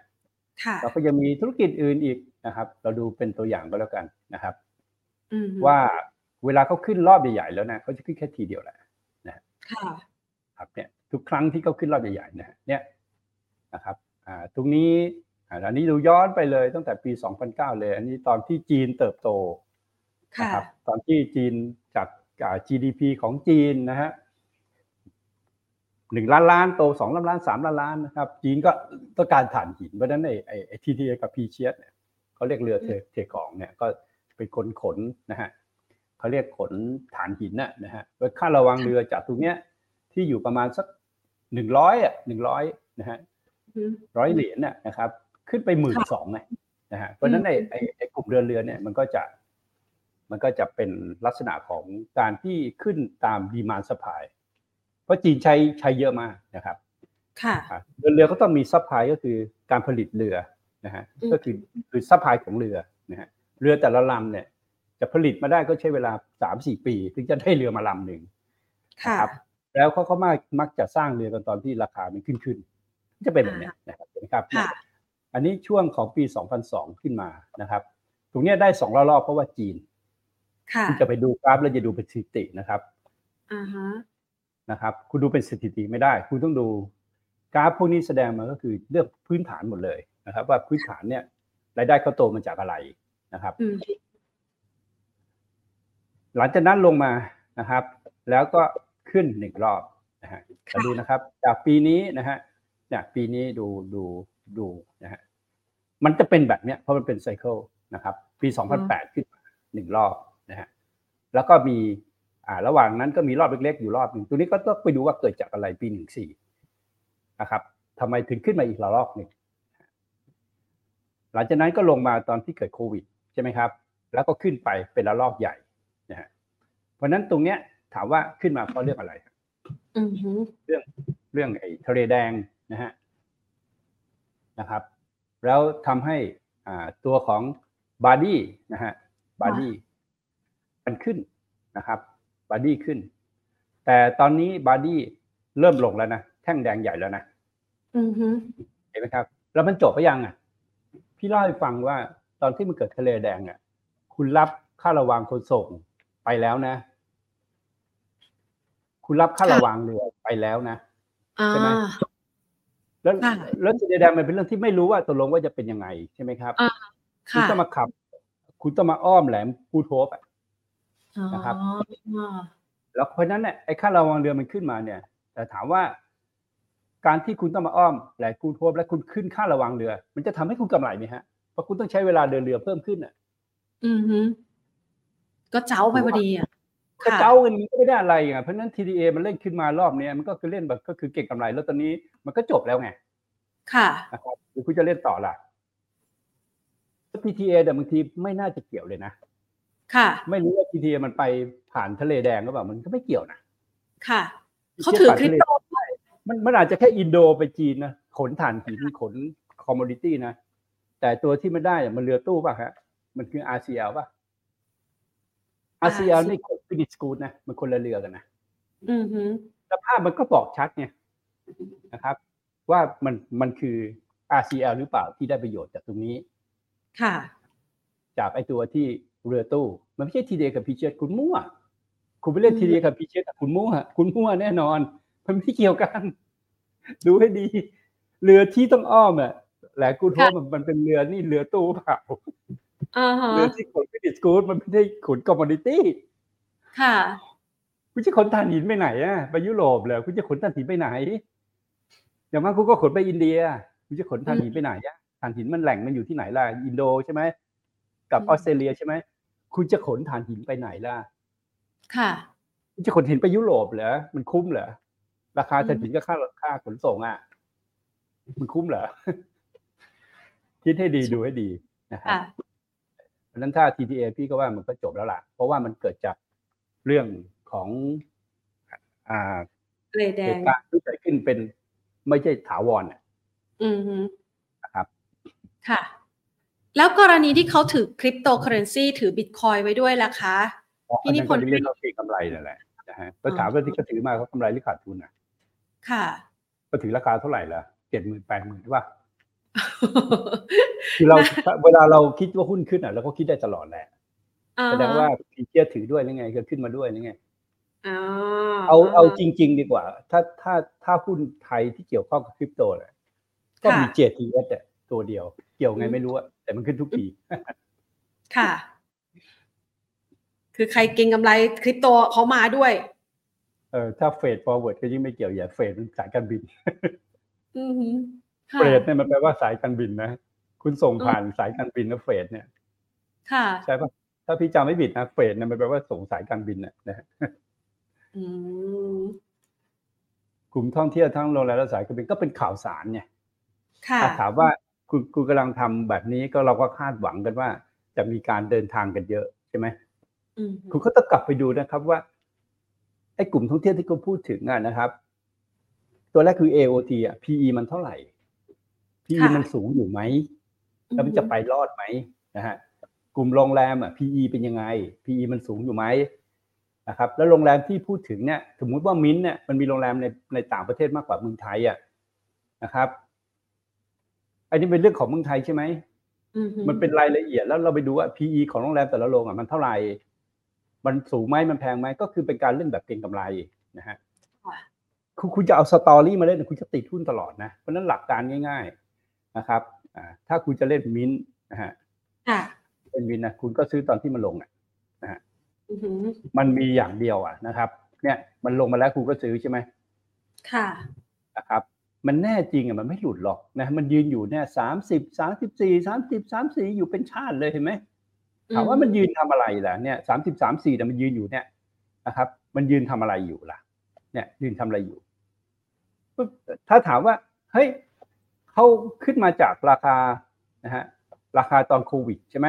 Speaker 1: ค่ะ
Speaker 2: เราก็ยังมีธุรกิจอื่นอีกนะครับ เราดูเป็นตัวอย่างก็แล้วกันนะครับ
Speaker 1: อืม
Speaker 2: ว่าเวลาเขาขึ้นรอบใหญ่ๆแล้วนะเขาจะขึ้นแค่ทีเดียวแหละ
Speaker 1: ค่ะ
Speaker 2: ครับเนี่ยทุกครั้งที่เขาขึ้นรอบใหญ่ๆนะฮะเนี่ยนะครับอ่าตรงนี้อ่าอันนี้ดูย้อนไปเลยตั้งแต่ปี 2009 เลย อันนี้ตอนที่จีนเติบโต
Speaker 1: ค่ะ
Speaker 2: นะครับตอนที่จีนจากอ่า GDP ของจีนนะฮะหนึ่งล้านล้านโตสองล้านล้านสามล้านล้านนะครับ จีนก็ต้องการถ่านหินเพราะฉะนั้นไอ้ไอ้ไอ้ทีทีกับพีเชียเนี่ยเขาเรียกเรือเทเทกองเนี่ยก็ เป็นคนขนนะฮะเขาเรียกขนถ่านหินน่ะนะฮะโดยค่าระวังเรือจากตรงเนี้ยที่อยู่ประมาณสักหนึ่งร้อยอะหนึ่งร้อยนะฮะ
Speaker 1: อืม
Speaker 2: ร้อยเหรียญน่ะนะครับ ขึ้นไปหมื่นสองไงนะฮะเพราะฉะนั้นไอ้ไอ้ไอ้กลุ่มเรือเรือเนี่ยมันก็จะมันก็จะเป็นลักษณะของการที่ขึ้นตาม demand supply เพราะจีนใช้ใช้เยอะมากนะครับ
Speaker 1: ค่ะ
Speaker 2: อะเรือเรือก็ต้องมี supply ก็คือการผลิตเรือนะฮะ
Speaker 1: อืม
Speaker 2: ก็คือคือ supply ของเรือนะฮะ เรือแต่ละลำเนี่ย จะผลิตมาได้ก็ใช้เวลาสามสี่ปีถึงจะได้เรือมาลำหนึ่ง
Speaker 1: ค่ะ
Speaker 2: นะครับ แล้วเขาก็มักมักจะสร้างเรือกันตอนที่ราคามันขึ้นขึ้นจะเป็นแบบเนี้ยนะครับเห็นไหมครับ
Speaker 1: ค่ะ
Speaker 2: อันนี้ช่วงของปี 2002 ขึ้นมานะครับ ตรงเนี้ยได้สองรอบๆเพราะว่าจีน
Speaker 1: ค่ะ
Speaker 2: คุณจะไปดูกราฟแล้วจะดูเป็นสถิตินะครับ
Speaker 1: อ่าฮะ
Speaker 2: นะครับ คุณดูเป็นสถิติไม่ได้ คุณต้องดูกราฟพวกนี้แสดงมาก็คือเรื่องพื้นฐานหมดเลยนะครับ ว่าพื้นฐานเนี่ยรายได้เขาโตมาจากอะไร นะครับ
Speaker 1: อืม
Speaker 2: หลังจากนั้นลงมานะครับ แล้วก็ขึ้นหนึ่งรอบนะฮะมาดูนะครับ จากปีนี้นะฮะเนี่ยปีนี้ดูดูดูนะฮะมันจะเป็นแบบเนี้ยเพราะมันเป็นไซเคิลนะครับ ปี 2008 ขึ้นมาหนึ่งรอบนะฮะแล้วก็มีอ่าระหว่างนั้นก็มีรอบเล็กๆอยู่รอบหนึ่งตัวนี้ก็ต้องไปดูว่าเกิดจากอะไรปี 14 นะครับทำไมถึงขึ้นมาอีกระลอกหนึ่งหลังจากนั้นก็ลงมาตอนที่เกิดโควิด ใช่ไหมครับ แล้วก็ขึ้นไปเป็นระลอกใหญ่นะฮะเพราะฉะนั้นตรงเนี้ยถามว่าขึ้นมาเพราะเรื่องอะไร
Speaker 1: อืมฮึ
Speaker 2: เรื่องไอ้ทะเลแดงนะฮะนะครับ แล้วทำให้อ่าตัวของ BDI นะฮะ BDI มันขึ้นนะครับ BDI ขึ้น แต่ตอนนี้ BDI เริ่มลงแล้วนะแท่งแดงใหญ่แล้วนะ
Speaker 1: อืมฮึ
Speaker 2: เห็นไหมครับ แล้วมันจบไปยังอะ พี่เล่าให้ฟังว่า ตอนที่มันเกิดทะเลแดงอะ คุณรับค่าระวังขนส่งไปแล้วนะ คุณรับค่าระวังเรือไปแล้วนะ
Speaker 1: อ่า
Speaker 2: ใช่ไหมแล้ว
Speaker 1: ค่ะ
Speaker 2: แล้วทะเลแดงมันเป็นเรื่องที่ไม่รู้ว่าตกลงว่าจะเป็นยังไงใช่ไหมครับ
Speaker 1: อ่า
Speaker 2: คุณ
Speaker 1: ค่ะ
Speaker 2: ต้องมาขับ คุณต้องมาอ้อมแหลมกูโทบอะนะครับ
Speaker 1: อ๋อ
Speaker 2: แล้วเพราะฉะนั้นเนี่ยไอ้ค่าระวังเรือมันขึ้นมาเนี่ย แต่ถามว่า การที่คุณต้องมาอ้อมแหลมกูโทบและคุณขึ้นค่าระวังเรือ มันจะทำให้คุณกำไรไหมฮะ เพราะคุณต้องใช้เวลาเดินเรือเพิ่มขึ้นอะ
Speaker 1: อืมฮึก็เจ้าไปพอดีอะ
Speaker 2: ก็
Speaker 1: ค่ะ
Speaker 2: เจ้ากันนี้ก็ไม่ได้อะไรอะเพราะฉะนั้น TDA มันเล่นขึ้นมารอบเนี้ยมันก็คือเล่นแบบก็คือเก่งกำไรแล้วตอนนี้มันก็จบแล้วไง
Speaker 1: ค่ะ
Speaker 2: นะครับหรือคุณจะเล่นต่อล่ะ PTA แต่ยบางทีไม่น่าจะเกี่ยวเลยนะ
Speaker 1: ค่ะ
Speaker 2: ไม่รู้ว่า PTA มันไปผ่านทะเลแดงหรือเปล่ามันก็ไม่เกี่ยวนะ
Speaker 1: ค่ะ เขาถือคริปโตด้วย
Speaker 2: มันมันอาจจะแค่อินโดไปจีนนะ ขนถ่านหินขนคอมมอดิตี้นะ แต่ตัวที่มันได้อะมันเรือตู้ป่ะฮะมันคือ RCL ป่ะ RCL นี่คนฟินิชกูดนะมันคนละเรือกันนะ
Speaker 1: อืมฮึ
Speaker 2: สภาพมันก็บอกชัดไงนะครับ ว่ามันมันคือ RCL หรือเปล่าที่ได้ประโยชน์จากตรงนี้
Speaker 1: ค่ะ
Speaker 2: จากไอตัวที่เรือตู้ มันไม่ใช่ทีเดียกับพีเชสคุณมั่ว คุณไปเล่น
Speaker 1: อืม
Speaker 2: ทีเดียกับพีเชสคุณมั่วคุณมั่วแน่นอน มันไม่เกี่ยวกัน ดูให้ดี เรือที่ต้องอ้อมอะ แหละกูโทษมันมันเป็นเรือนี่เรือตู้เปล่า
Speaker 1: อ่าฮะ
Speaker 2: เรือที่ขนฟินิชกูดมันไม่ได้ขนคอมมอดิตี้
Speaker 1: ค่ะ
Speaker 2: คุณจะขนถ่านหินไปไหนอะไปยุโรปเลยคุณจะขนถ่านหินไปไหนอย่างมากคุณก็ขนไปอินเดียคุณจะขนถ่านหินไปไหนอะถ่านหินมันแหล่งมันอยู่ที่ไหนล่ะอินโดใช่ไหมกับ
Speaker 1: อืม
Speaker 2: ออสเตรเลียใช่ไหมคุณจะขนถ่านหินไปไหนล่ะ
Speaker 1: ค่ะ
Speaker 2: คุณจะขนหินไปยุโรปเหรอมันคุ้มเหรอราคา
Speaker 1: อืม
Speaker 2: ถ่านหินก็ค่าค่าขนส่งอะมันคุ้มเหรอ คิดให้ดีดูให้ดีนะครับ
Speaker 1: ค่ะ
Speaker 2: เพราะฉะนั้นถ้า TTA พี่ก็ว่ามันก็จบแล้วล่ะ เพราะว่ามันเกิดจากเรื่องของอ่าทะ
Speaker 1: เลแดง
Speaker 2: เหตุการณ์ที่เกิดขึ้นเป็นไม่ใช่ถาวรน่ะ
Speaker 1: อืมฮึ
Speaker 2: นะครับ
Speaker 1: ค่ะ แล้วกรณีที่เขาถือคริปโตเคอเรนซีถือบิตคอยไว้ด้วยล่ะคะพี่นิพนธ์
Speaker 2: อัก็เรียกเขาเก็งกำไรนั่นแหละนะฮะก็ถามว่าที่เขาถือมาเขากำไรหรือขาดทุนอะ
Speaker 1: ค่ะ
Speaker 2: ก็ถือราคาเท่าไหร่ล่ะเจ็ดหมื่นแปดหมื่นใช่ป่ะ คือเราเวลาเราคิดว่าหุ้นขึ้นอะเราก็คิดได้ตลอดแหละ
Speaker 1: อ่า
Speaker 2: แสดงว่า Precious ถือด้วยหรือไงก็ขึ้นมาด้วยหรือไง
Speaker 1: อ่า
Speaker 2: เอาเอาจริง ๆ ดีกว่า ถ้าถ้าถ้าหุ้นไทยที่เกี่ยวข้องกับคริปโตเนี่ยก็มี JTS อะตัวเดียว เกี่ยวไงไม่รู้อะแต่มันขึ้นทุกปี
Speaker 1: ค่ะ คือใครเก็งกำไรคริปโตเขามาด้วย
Speaker 2: เออถ้า freight forward ก็ยิ่งไม่เกี่ยวอย่า freight มันสายการบิน
Speaker 1: อือฮึค่ะ
Speaker 2: freight เนี่ยมันแปลว่าสายการบินนะ คุณส่งผ่านสายการบินนะเฟดเนี่ย
Speaker 1: ค่ะ
Speaker 2: ใช่ปะถ้าพี่จำไม่ผิดนะเฟดเนี่ยมันแปลว่าส่งสายการบินนะนะฮะ
Speaker 1: อืม
Speaker 2: กลุ่มท่องเที่ยวทั้งโรงแรมและสายการบินก็เป็นข่าวสารไง
Speaker 1: ค่ะ
Speaker 2: ถ้าถามว่าคุณคุณกำลังทำแบบนี้ก็เราก็คาดหวังกันว่า จะมีการเดินทางกันเยอะใช่ไหม
Speaker 1: อืม
Speaker 2: คุณก็ต้องกลับไปดูนะครับว่าไอ้กลุ่มท่องเที่ยวที่คุณพูดถึงอะนะครับ ตัวแรกคือ AOT อะ PE มันเท่าไหร่ PE มันสูงอยู่ไหมแล้วมันจะไปรอดไหมนะฮะกลุ่มโรงแรมอะ PE เป็นยังไง PE มันสูงอยู่ไหมนะครับแล้วโรงแรมที่พูดถึงเนี่ยสมมุติว่ามิ้นท์เนี่ยมันมีโรงแรมในในต่างประเทศมากกว่าเมืองไทยอะนะครับ อันนี้เป็นเรื่องของเมืองไทยใช่ไหม
Speaker 1: อือฮึ
Speaker 2: มันเป็นรายละเอียดแล้วเราไปดูว่า PE ของโรงแรมแต่ละโรงอะมันเท่าไหร่ มันสูงไหมมันแพงไหมก็คือเป็นการเล่นแบบเก็งกำไรนะฮะ
Speaker 1: ค่ะ
Speaker 2: คุณคุณจะเอาสตอรี่มาเล่นคุณจะติดหุ้นตลอดนะเพราะฉะนั้นหลักการง่ายๆ นะครับอ่าถ้าคุณจะเล่นมิ้นท์นะฮะ
Speaker 1: ค่ะ
Speaker 2: เป็นมิ้นท์นะคุณก็ซื้อตอนที่มันลงอะ
Speaker 1: อือหือ
Speaker 2: มันมีอย่างเดียวอะนะครับ เนี่ยมันลงมาแล้วคุณก็ซื้อใช่ไหม
Speaker 1: ค่ะ
Speaker 2: นะครับ มันแน่จริงอะมันไม่หลุดหรอกนะมันยืนอยู่เนี่ยสามสิบสามสิบสี่สามสิบสามสี่อยู่เป็นชาติเลยเห็นไหมถามว่ามันยืนทำอะไรล่ะเนี่ยสามสิบสามสี่เนี่ยมันยืนอยู่เนี่ยนะครับ มันยืนทำอะไรอยู่ล่ะ เนี่ยยืนทำอะไรอยู่ปุ๊บถ้าถามว่าเฮ้ย เขาขึ้นมาจากราคานะฮะราคาตอนโควิดใช่ไหม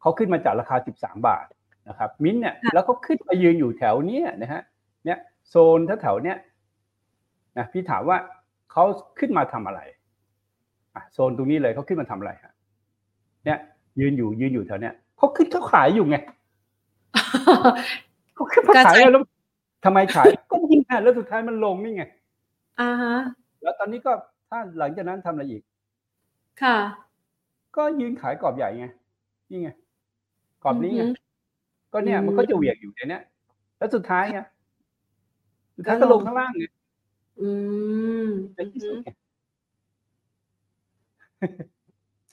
Speaker 2: เขาขึ้นมาจากราคาสิบสามบาทนะครับ มิ้นท์เนี่ยแล้วก็ขึ้นมายืนอยู่แถวเนี้ยนะฮะเนี่ยโซนแถวๆเนี้ยนะพี่ถามว่าเขาขึ้นมาทำอะไรอะโซนตรงนี้เลยเขาขึ้นมาทำอะไรฮะเนี่ยยืนอยู่ยืนอยู่แถวเนี้ยเขาขึ้นเขาขายอยู่ไงเขาขึ้นมาขายแล้วทำไมขายก็ยิงอะแล้วสุดท้ายมันลงนี่ไง
Speaker 1: อ่าฮะ
Speaker 2: แล้วตอนนี้ก็ ถ้าหลังจากนั้นทำอะไรอีก
Speaker 1: ค่ะ
Speaker 2: ก็ยืนขายกรอบใหญ่ไงนี่ไงกรอบนี้ไง
Speaker 1: อือฮึ
Speaker 2: ก็เนี่ย
Speaker 1: อืม
Speaker 2: มันก็จะเหวี่ยงอยู่ในเนี้ยแล้วสุดท้ายไงสุดท้ายก็ลงข้างล่างไง
Speaker 1: อืม
Speaker 2: ในที่สุดไง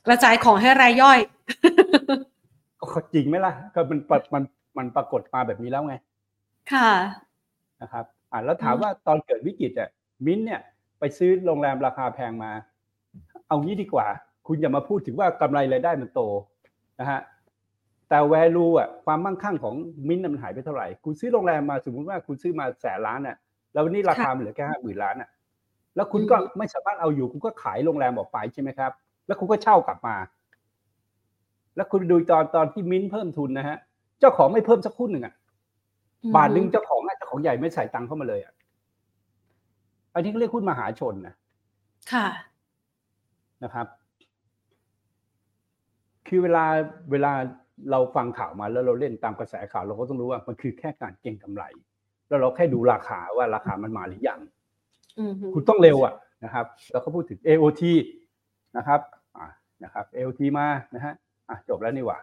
Speaker 1: กระจายของให้รายย่อย
Speaker 2: ก็จริงไหมล่ะก็มันมันมันมันปรากฏมาแบบนี้แล้วไง
Speaker 1: ค่ะ
Speaker 2: นะครับ อ่าแล้วถาม
Speaker 1: อืม
Speaker 2: ว่าตอนเกิดวิกฤตอะมิ้นท์เนี่ย ไปซื้อโรงแรมราคาแพงมา เอางี้ดีกว่า คุณอย่ามาพูดถึงว่ากำไรรายได้มันโตนะฮะแต่ value อะความมั่งคั่งของมิ้นท์น่ะมันหายไปเท่าไหร่ คุณซื้อโรงแรมมาสมมติว่าคุณซื้อมาแสนล้านอะแล้ววันนี้ราคามันเหลือแค่ห้าหมื่นล้านอะแล้วคุณก็
Speaker 1: อืม
Speaker 2: ไม่สามารถเอาอยู่ คุณก็ขายโรงแรมออกไปใช่ไหมครับ แล้วคุณก็เช่ากลับมา แล้วคุณดูตอนตอนที่มิ้นท์เพิ่มทุนนะฮะ เจ้าของไม่เพิ่มสักหุ้นหนึ่งอะ บาทหนึ่งเจ้าของอะเจ้าของใหญ่ไม่ใส่ตังค์เข้ามาเลยอะ อันนี้เขาเรียกหุ้นมหาชนนะ
Speaker 1: ค่ะ
Speaker 2: นะครับ คือเวลาเวลาเราฟังข่าวมาแล้วเราเล่นตามกระแสข่าวเราก็ต้องรู้ว่ามันคือแค่การเก็งกำไร แล้วเราแค่ดูราคาว่าราคามันมาหรือยัง
Speaker 1: อือฮึ
Speaker 2: คุณต้องเร็วอะนะครับ แล้วก็พูดถึง AOT นะครับอ่านะครับ AOT มานะฮะอะจบแล้วนี่หว่า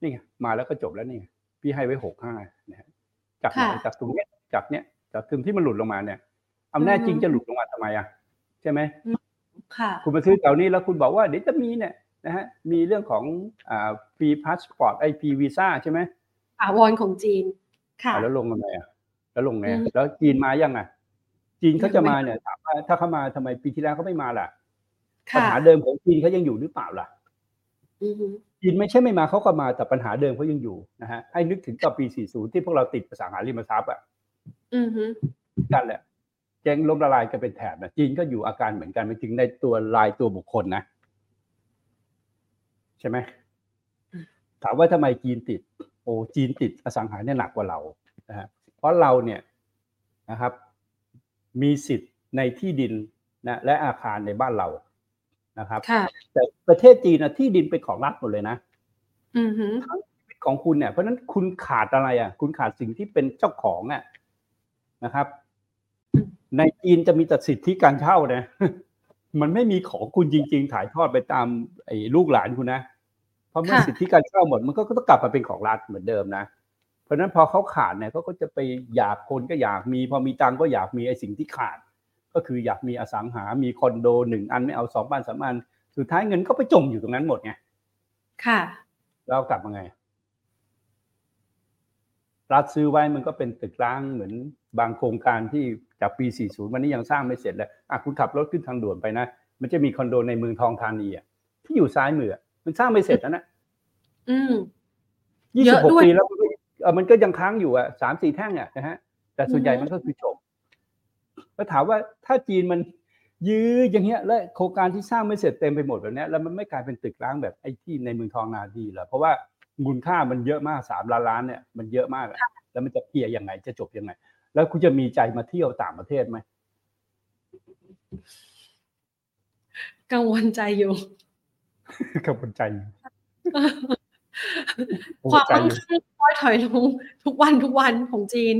Speaker 2: นี่ไงมาแล้วก็จบแล้วนี่ไงพี่ให้ไว้หกห้านะฮะจากไหนจากตรงเนี้ยจากเนี้ยจากตรงที่มันหลุดลงมาเนี่ย อำนาจจริงจะหลุดลงมาทำไมอะใช่ไหม
Speaker 1: ค่ะ
Speaker 2: คุณมาซื้อแถวนี้แล้วคุณบอกว่าเดี๋ยวจะมีเนี่ยนะฮะมีเรื่องของอ่าฟรีพาสปอร์ตไอพีวีซ่าใช่ไหม
Speaker 1: อาวรของจีนค่ะ
Speaker 2: อะแล้วลงทำไมอะแล้วลงไง
Speaker 1: อืม
Speaker 2: แล้วจีนมายังอะ จีนเขาจะ
Speaker 1: ยังไม่
Speaker 2: มาเนี่ยถามว่าถ้าเขามาทำไมปีที่แล้วเขาไม่มาล่ะปัญ
Speaker 1: ค่ะ
Speaker 2: หาเดิมของจีนเขายังอยู่หรือเปล่าล่ะ
Speaker 1: อือฮึ
Speaker 2: จีนไม่ใช่ไม่มาเขาก็มาแต่ปัญหาเดิมเขายังอยู่นะฮะให้นึกถึงตอนปี 40 ที่พวกเราติดภาษาหาริมทรัพย์อะ
Speaker 1: อือฮึ
Speaker 2: กันแหละแจ้งล้มละลายกันเป็นแถบนะจีนก็อยู่อาการเหมือนกันไปถึงในตัวลายตัวบุคคลนะ ใช่ไหมถามว่าทำไมจีนติด โอ้จีนติดอสังหาเนี่ยหนักกว่าเรานะฮะเพราะเราเนี่ยนะครับ มีสิทธิ์ในที่ดินนะและอาคารในบ้านเรานะครับ
Speaker 1: ค่ะ
Speaker 2: แต่ประเทศจีนนะที่ดินเป็นของรัฐหมดเลยนะ
Speaker 1: อือฮึ
Speaker 2: ของคุณเนี่ยเพราะฉะนั้นคุณขาดอะไรอะ คุณขาดสิ่งที่เป็นเจ้าของอะนะครับ ในจีนจะมีแต่สิทธิการเช่านะมันไม่มีของคุณจริง ๆ ถ่ายทอดไปตามไอ้ลูกหลานคุณนะเพราะเมื่อสิทธิการเช่าหมดมันก็ต้องกลับมาเป็นของรัฐเหมือนเดิมนะเพราะฉะนั้นพอเขาขาดเนี่ยเขาก็จะไปอยากคนก็อยากมี พอมีตังค์ก็อยากมีไอ้สิ่งที่ขาด ก็คืออยากมีอสังหา มีคอนโดหนึ่งอันไม่เอาสองบ้านสามอันสุดท้ายเงินก็ไปจมอยู่ตรงนั้นหมดไง
Speaker 1: ค่ะ
Speaker 2: แล้วกลับมาไงรัฐซื้อไว้มันก็เป็นตึกร้างเหมือนบางโครงการที่ จากปี 40 วันนี้ยังสร้างไม่เสร็จเลยอะคุณขับรถขึ้นทางด่วนไปนะ มันจะมีคอนโดในเมืองทองธานีอะที่อยู่ซ้ายมืออะมันสร้างไม่เสร็จแล้วนะ
Speaker 1: อืม
Speaker 2: ยี่
Speaker 1: เย
Speaker 2: สิบ
Speaker 1: อะ
Speaker 2: หก
Speaker 1: ด้วย
Speaker 2: ปีแล้วมันก็เอ่อมันก็ยังค้างอยู่อะสามสี่แท่งอะนะฮะแต่ส่วนใหญ่
Speaker 1: อือฮึ
Speaker 2: มันก็คือจบแล้วถามว่าถ้าจีนมันยื้ออย่างเงี้ยและโครงการที่สร้างไม่เสร็จเต็มไปหมดแบบเนี้ยแล้วมันไม่กลายเป็นตึกร้างแบบไอ้ที่ในเมืองทองนาดีเหรอเพราะว่ามูลค่ามันเยอะมากสามล้านล้านเนี่ยมันเยอะมากอะแล้วมันจะเคลียร์ยังไงจะจบยังไง แล้วคุณจะมีใจมาเที่ยวต่างประเทศไหม
Speaker 1: กังวลใจอยู่
Speaker 2: กังวลใจอยู่
Speaker 1: ความ
Speaker 2: ใจ
Speaker 1: มั่ง
Speaker 2: อยู่
Speaker 1: คั่งค่อยถอยลงทุกวันทุกวันของจีน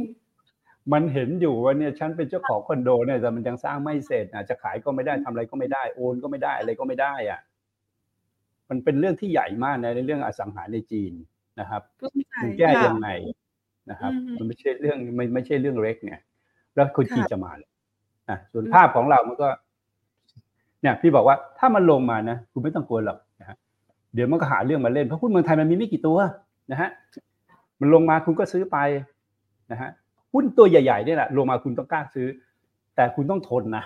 Speaker 2: มันเห็นอยู่ว่าเนี่ยฉันเป็นเจ้าของคอนโดเนี่ยแต่มันยังสร้างไม่เสร็จอะจะขายก็ไม่ได้ทำอะไรก็ไม่ได้โอนก็ไม่ได้อะไรก็ไม่ได้อะมันเป็นเรื่องที่ใหญ่มากนะในเรื่องอสังหาในจีนนะครับ
Speaker 1: เข้าใจ
Speaker 2: มันแก้
Speaker 1: ค่ะ
Speaker 2: ยังไง นะครับ
Speaker 1: อือฮึ
Speaker 2: มันไม่ใช่เรื่องไม่ไม่ใช่เรื่องเล็กเนี่ย แล้วคนจีน
Speaker 1: ค่ะ
Speaker 2: จะมาเลยนะส่วน
Speaker 1: อืม
Speaker 2: ภาพของเรามันก็ เนี่ย พี่บอกว่าถ้ามันลงมานะคุณไม่ต้องกลัวหรอกนะฮะเดี๋ยวมันก็หาเรื่องมาเล่นเพราะหุ้นเมืองไทยมันมีไม่กี่ตัวนะฮะมันลงมาคุณก็ซื้อไปนะฮะหุ้นตัวใหญ่ๆเนี่ยแหละลงมาคุณต้องกล้าซื้อ แต่คุณต้องทนนะ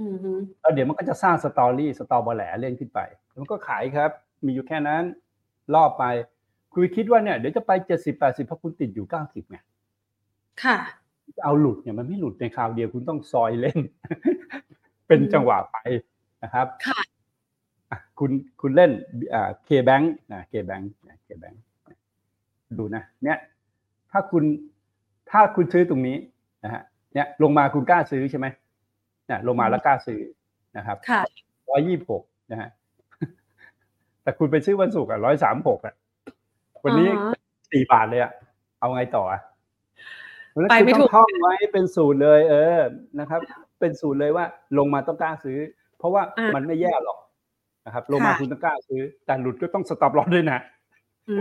Speaker 1: อือฮึ
Speaker 2: แล้วเดี๋ยวมันก็จะสร้าง story สตอเบอร์แหลเล่นขึ้นไปแล้วมันก็ขายครับ มีอยู่แค่นั้นรอบไป คุณคิดว่าเนี่ยเดี๋ยวจะไปเจ็ดสิบแปดสิบเพราะคุณติดอยู่เก้าสิบไง
Speaker 1: ค่ะ
Speaker 2: เอาหลุดเนี่ยมันไม่หลุดในคราวเดียวคุณต้องซอยเล่น เป็นจังหวะไปนะครับ
Speaker 1: ค่ะ
Speaker 2: อะคุณคุณเล่นอ่า KBANK นะ KBANK KBANK ดูนะ เนี่ย ถ้าคุณถ้าคุณซื้อตรงนี้นะฮะเนี่ยลงมาคุณกล้าซื้อใช่ไหมเนี่ยลงมาแล้วกล้าซื้อนะครับ
Speaker 1: ค่ะ
Speaker 2: ร้อยยี่สิบหกนะฮะแต่คุณไปซื้อวันศุกร์อะร้อยสามหกอะ วันนี้
Speaker 1: อ่าฮะ
Speaker 2: สี่บาทเลยอะเอาไงต่ออะเพราะฉะนั้น
Speaker 1: ไป
Speaker 2: คุณ
Speaker 1: ไม่
Speaker 2: ต้
Speaker 1: ถู
Speaker 2: อกงท่องไว้เป็นสูตรเลย เออนะครับ เป็นสูตรเลยว่า ลงมาต้องกล้าซื้อ เพราะว่า
Speaker 1: อ่ามั
Speaker 2: มันไม่แย่หรอกนะครับ ลงมา
Speaker 1: ค่ะ
Speaker 2: คุณต้องกล้าซื้อ แต่หลุดก็ต้องสต็อปลอสด้วยนะ
Speaker 1: อื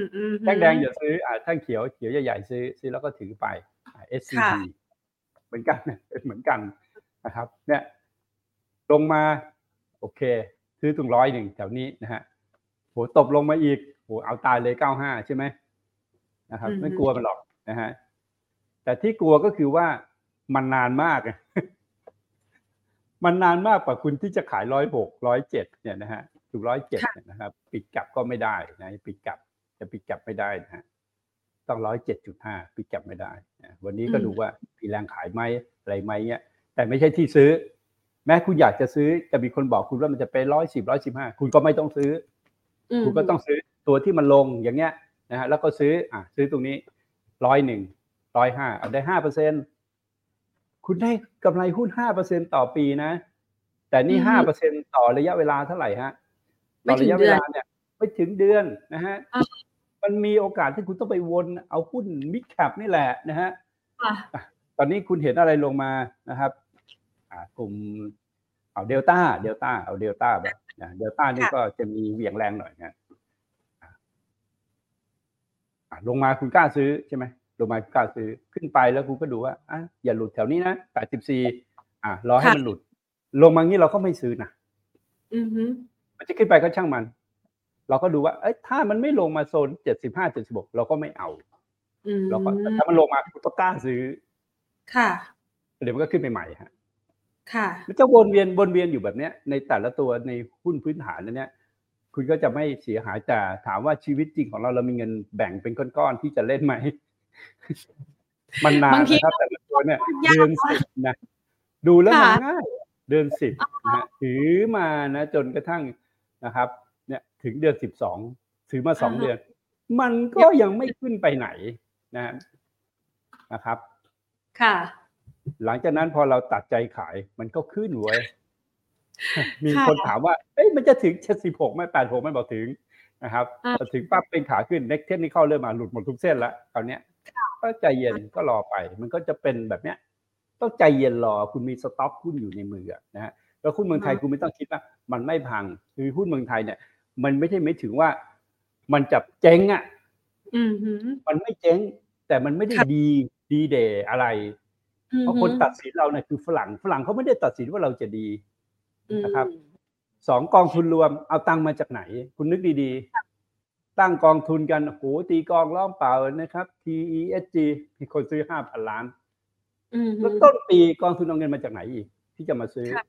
Speaker 1: มอืม
Speaker 2: แท่งแดงอย่าซื้ออ่าแท่งเขียวเขียวใหญ่ๆซื้อ ซื้อแล้วก็ถือไปอ่า SCB
Speaker 1: ค่ะ
Speaker 2: เหมือนกันเหมือนกันนะครับ เนี่ย ลงมา โอเค ซื้อตรงร้อยหนึ่งแถวนี้นะฮะโหตบลงมาอีก โหเอาตายเลยเก้าห้าใช่ไหมนะครับ
Speaker 1: อือฮึ
Speaker 2: ไม่กลัวมันหรอกนะฮะแต่ที่กลัวก็คือว่ามันนานมาก มันนานมากกว่าคุณที่จะขายร้อยหกร้อยเจ็ดเนี่ยนะฮะถึงร้อยเจ็ดนะครับ ปิดกลับก็ไม่ได้นะปิดกลับจะปิดกลับไม่ได้นะฮะต้องร้อยเจ็ดจุดห้าปิดกลับไม่ได้นะวันนี้ก็ดูว่ามีแรงขายไหมอะไรไหมเนี่ยแต่ไม่ใช่ที่ซื้อ แม้คุณอยากจะซื้อจะมีคนบอกคุณว่ามันจะไปร้อยสิบร้อยสิบห้าคุณก็ไม่ต้องซื้อ
Speaker 1: อืม
Speaker 2: คุณก็ต้องซื้อ ตัวที่มันลงอย่างเงี้ยนะฮะแล้วก็ซื้ออะซื้อตรงนี้ร้อยหนึ่งร้อยห้าเอาได้ห้าเปอร์เซ็นคุณได้กำไรหุ้นห้าเปอร์เซ็นต่อปีนะ แต่นี่ห้าเปอร์เซ็นต่อระยะเวลาเท่าไหร่ฮะต่อระยะเวลาเนี่ยไม่ถึงเดือนนะฮะ
Speaker 1: อ่า
Speaker 2: มันมีโอกาสที่คุณต้องไปวนเอาหุ้นมิดแคปนี่แหละนะฮะ
Speaker 1: ค่ะ
Speaker 2: ตอนนี้คุณเห็นอะไรลงมานะครับอ่ากลุ่มเอาเดลต้าเดลต้าเอาเดลต้าแบบนะเดลต้านี่
Speaker 1: ค่ะ
Speaker 2: ก็จะมีเหวี่ยงแรงหน่อยนะอะอะ ลงมาคุณกล้าซื้อใช่ไหมลงมาคุณกล้าซื้อขึ้นไปแล้วคุณก็ดูว่าอะอย่าหลุดแถวนี้นะแปดสิบสี่อะรอให้มันหลุด ลงมางี้เราก็ไม่ซื้อนะ
Speaker 1: อือฮึ
Speaker 2: มันจะขึ้นไปก็ช่างมัน เราก็ดูว่า เอ้ยถ้ามันไม่ลงมาโซนเจ็ดสิบห้าเจ็ดสิบกเราก็ไม่เอา
Speaker 1: อืม
Speaker 2: เราก็แต่ถ้ามันลงมาคุณก็กล้าซื้อ
Speaker 1: ค่ะ
Speaker 2: เดี๋ยวมันก็ขึ้นไปใหม่ฮะ
Speaker 1: ค่ะ
Speaker 2: มันจะวนเวียนวนเวียนอยู่แบบเนี้ยในแต่ละตัวในหุ้นพื้นฐานนั้นเนี่ย คุณก็จะไม่เสียหายแต่ถามว่าชีวิตจริงของเราเรามีเงินแบ่งเป็นก้อนๆที่จะเล่นไหมมันนาน
Speaker 1: บางที
Speaker 2: นะครับแต่ละตัวเนี่ย
Speaker 1: ยาก
Speaker 2: เดือนสิบนะดูแล้วมัน
Speaker 1: ค่ะ
Speaker 2: ง่ายเดือนสิบนะฮะถือมานะ จนกระทั่งนะครับ เนี่ยถึงเดือนสิบสองถือมาสอง
Speaker 1: อ่าฮะ
Speaker 2: เดือน มันก็ยังไม่ขึ้นไปไหนนะฮะนะครับ
Speaker 1: ค่ะ
Speaker 2: หลังจากนั้นพอเราตัดใจขายมันก็ขึ้นเว้ย มี
Speaker 1: ค่ะ
Speaker 2: คนถามว่าเอ้ยมันจะถึงเจ็ดสิบหกไหมแปดหกไม่บอกถึงนะครับ
Speaker 1: อ่า
Speaker 2: พอถึงปั๊บเป็นขาขึ้นเน็กเทนนี่เข้าเริ่มมาหลุดหมดทุกเส้นแล้วคราวเนี้ยก็ใจเย็นก็รอไป มันก็จะเป็นแบบเนี้ย ต้องใจเย็นรอคุณมีสต็อกหุ้นอยู่ในมืออะนะฮะแล้วหุ้นเมืองไทยคุณไม่ต้องคิดว่า มันไม่พังคือหุ้นเมืองไทยเนี่ย มันไม่ใช่ไม่ถึงว่า มันจะเจ๊งอะ
Speaker 1: อือฮึ
Speaker 2: มันไม่เจ๊ง แต่มันไม่ได้
Speaker 1: ค่ะ
Speaker 2: ดีดีเดย์อะไร
Speaker 1: อือ
Speaker 2: เพราะ
Speaker 1: ฮึ
Speaker 2: คนตัดสินเราเนี่ยคือฝรั่งฝรั่งเขาไม่ได้ตัดสินว่าเราจะดี
Speaker 1: อืม
Speaker 2: นะครับสองกองทุนรวมเอาตังค์มาจากไหน คุณนึกดีๆ ตั้งกองทุนกันโอ้โหตีกองล้อมเปล่านะครับ TESG มีคนซื้อห้าพันล้าน
Speaker 1: อือฮึ
Speaker 2: แล้วต้นปีกองทุนเอาเงินมาจากไหนอีก ที่จะมาซื้อ
Speaker 1: ค่ะ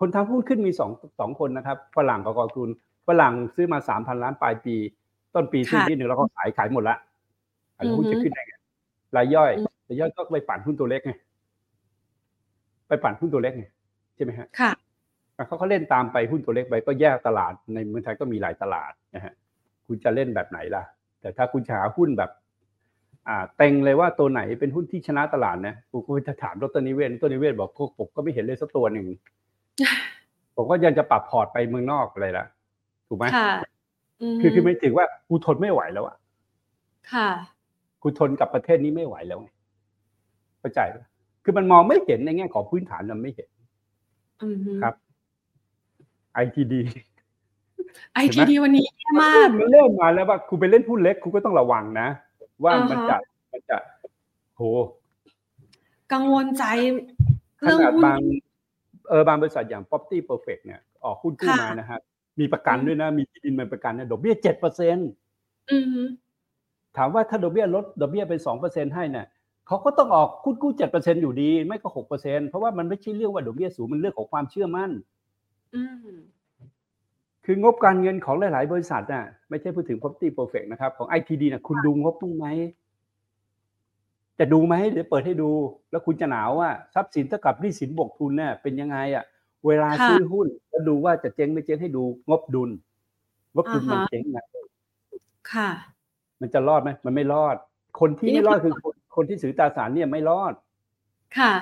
Speaker 2: คนทำหุ้นขึ้นมีสองสองคนนะครับฝรั่งกับกองทุนฝรั่งซื้อมาสามพันล้านปลายปี ต้นปีซื้อที่หนึ่งแล้วก็ขายขายหมดละอันนี้หุ้นจะขึ้นได้ไงรายย่อยรายย่อยก็ไปปั่นหุ้นตัวเล็กไงไปปั่นหุ้นตัวเล็กไงใช่ไหมฮะ
Speaker 1: ค่ะ
Speaker 2: เขาก็เล่นตามไปหุ้นตัวเล็กไปก็แยกตลาดในเมืองไทยก็มีหลายตลาดนะฮะคุณจะเล่นแบบไหนล่ะ แต่ถ้าคุณจะหาหุ้นแบบ อ่าเต็งเลยว่าตัวไหนเป็นหุ้นที่ชนะตลาดนะผมก็จะถามดรนิเวศน์ดรนิเวศน์บอกผมก็ไม่เห็นเลยสักตัวหนึ่งผมก็ยังจะปรับพอร์ตไปเมืองนอกอะไรล่ะ ถูกไหม
Speaker 1: ค่ะม
Speaker 2: คือคือไม่ถึงว่ากูทนไม่ไหวแล้วอะ
Speaker 1: ค่ะ
Speaker 2: กูทนกับประเทศนี้ไม่ไหวแล้วไงเข้าใจปะคือมันมองไม่เห็นในแง่ของพื้นฐานมันไม่เห็น
Speaker 1: อือฮึ
Speaker 2: ครับ ITD
Speaker 1: ไอทีดีวันนี้แย่มาก
Speaker 2: มันเริ่มมาแล้วว่าคุณไปเล่นหุ้นเล็กคุณก็ต้องระวังนะ ว่า
Speaker 1: อ่าฮะ
Speaker 2: มันจะมันจะโห
Speaker 1: กังวลใจ
Speaker 2: ข
Speaker 1: เรื่อง
Speaker 2: นาด
Speaker 1: หุ้น
Speaker 2: บางเออบางบริษัทอย่าง property perfect เนี่ยออกหุ้นกู้
Speaker 1: ค่ะ
Speaker 2: มานะฮะมีประกัน
Speaker 1: อืม
Speaker 2: ด้วยนะ มีที่ดินเป็นประกันเนี่ยดอกเบี้ยเจ็ดเปอร์เซ็น
Speaker 1: อือฮึ
Speaker 2: ถามว่าถ้าดอกเบี้ยลดดอกเบี้ยเป็นสองเปอร์เซ็นให้เนี่ยเขาก็ต้องออกหุ้นกู้เจ็ดเปอร์เซ็นอยู่ดี ไม่ก็หกเปอร์เซ็นเพราะว่ามันไม่ใช่เรื่องว่าดอกเบี้ยสูงมันเรื่องของความเชื่อมั่น
Speaker 1: อืม
Speaker 2: คืองบการเงินของหลาย ๆ บริษัทน่ะไม่ใช่พูดถึง property perfect นะครับ ของ ITD น่ะคุณดูงบบ้างไหมจะดูไหมเดี๋ยวเปิดให้ดู แล้วคุณจะหนาวว่าทรัพย์สินเท่ากับหนี้สินบวกทุนเนี่ยเป็นยังไงอะ เวลา
Speaker 1: ค่ะ
Speaker 2: ซื้อหุ้นแล้วดูว่าจะเจ๊งไม่เจ๊งให้ดูงบดุลงบดุล
Speaker 1: อ่าฮะ
Speaker 2: มันเจ๊งนะ
Speaker 1: ค่ะ
Speaker 2: มันจะรอดไหมมันไม่รอด คนที่
Speaker 1: นี่
Speaker 2: ไม่รอดคือคนคนที่ถือตราสารเนี่ยไม่รอด
Speaker 1: ค่ะ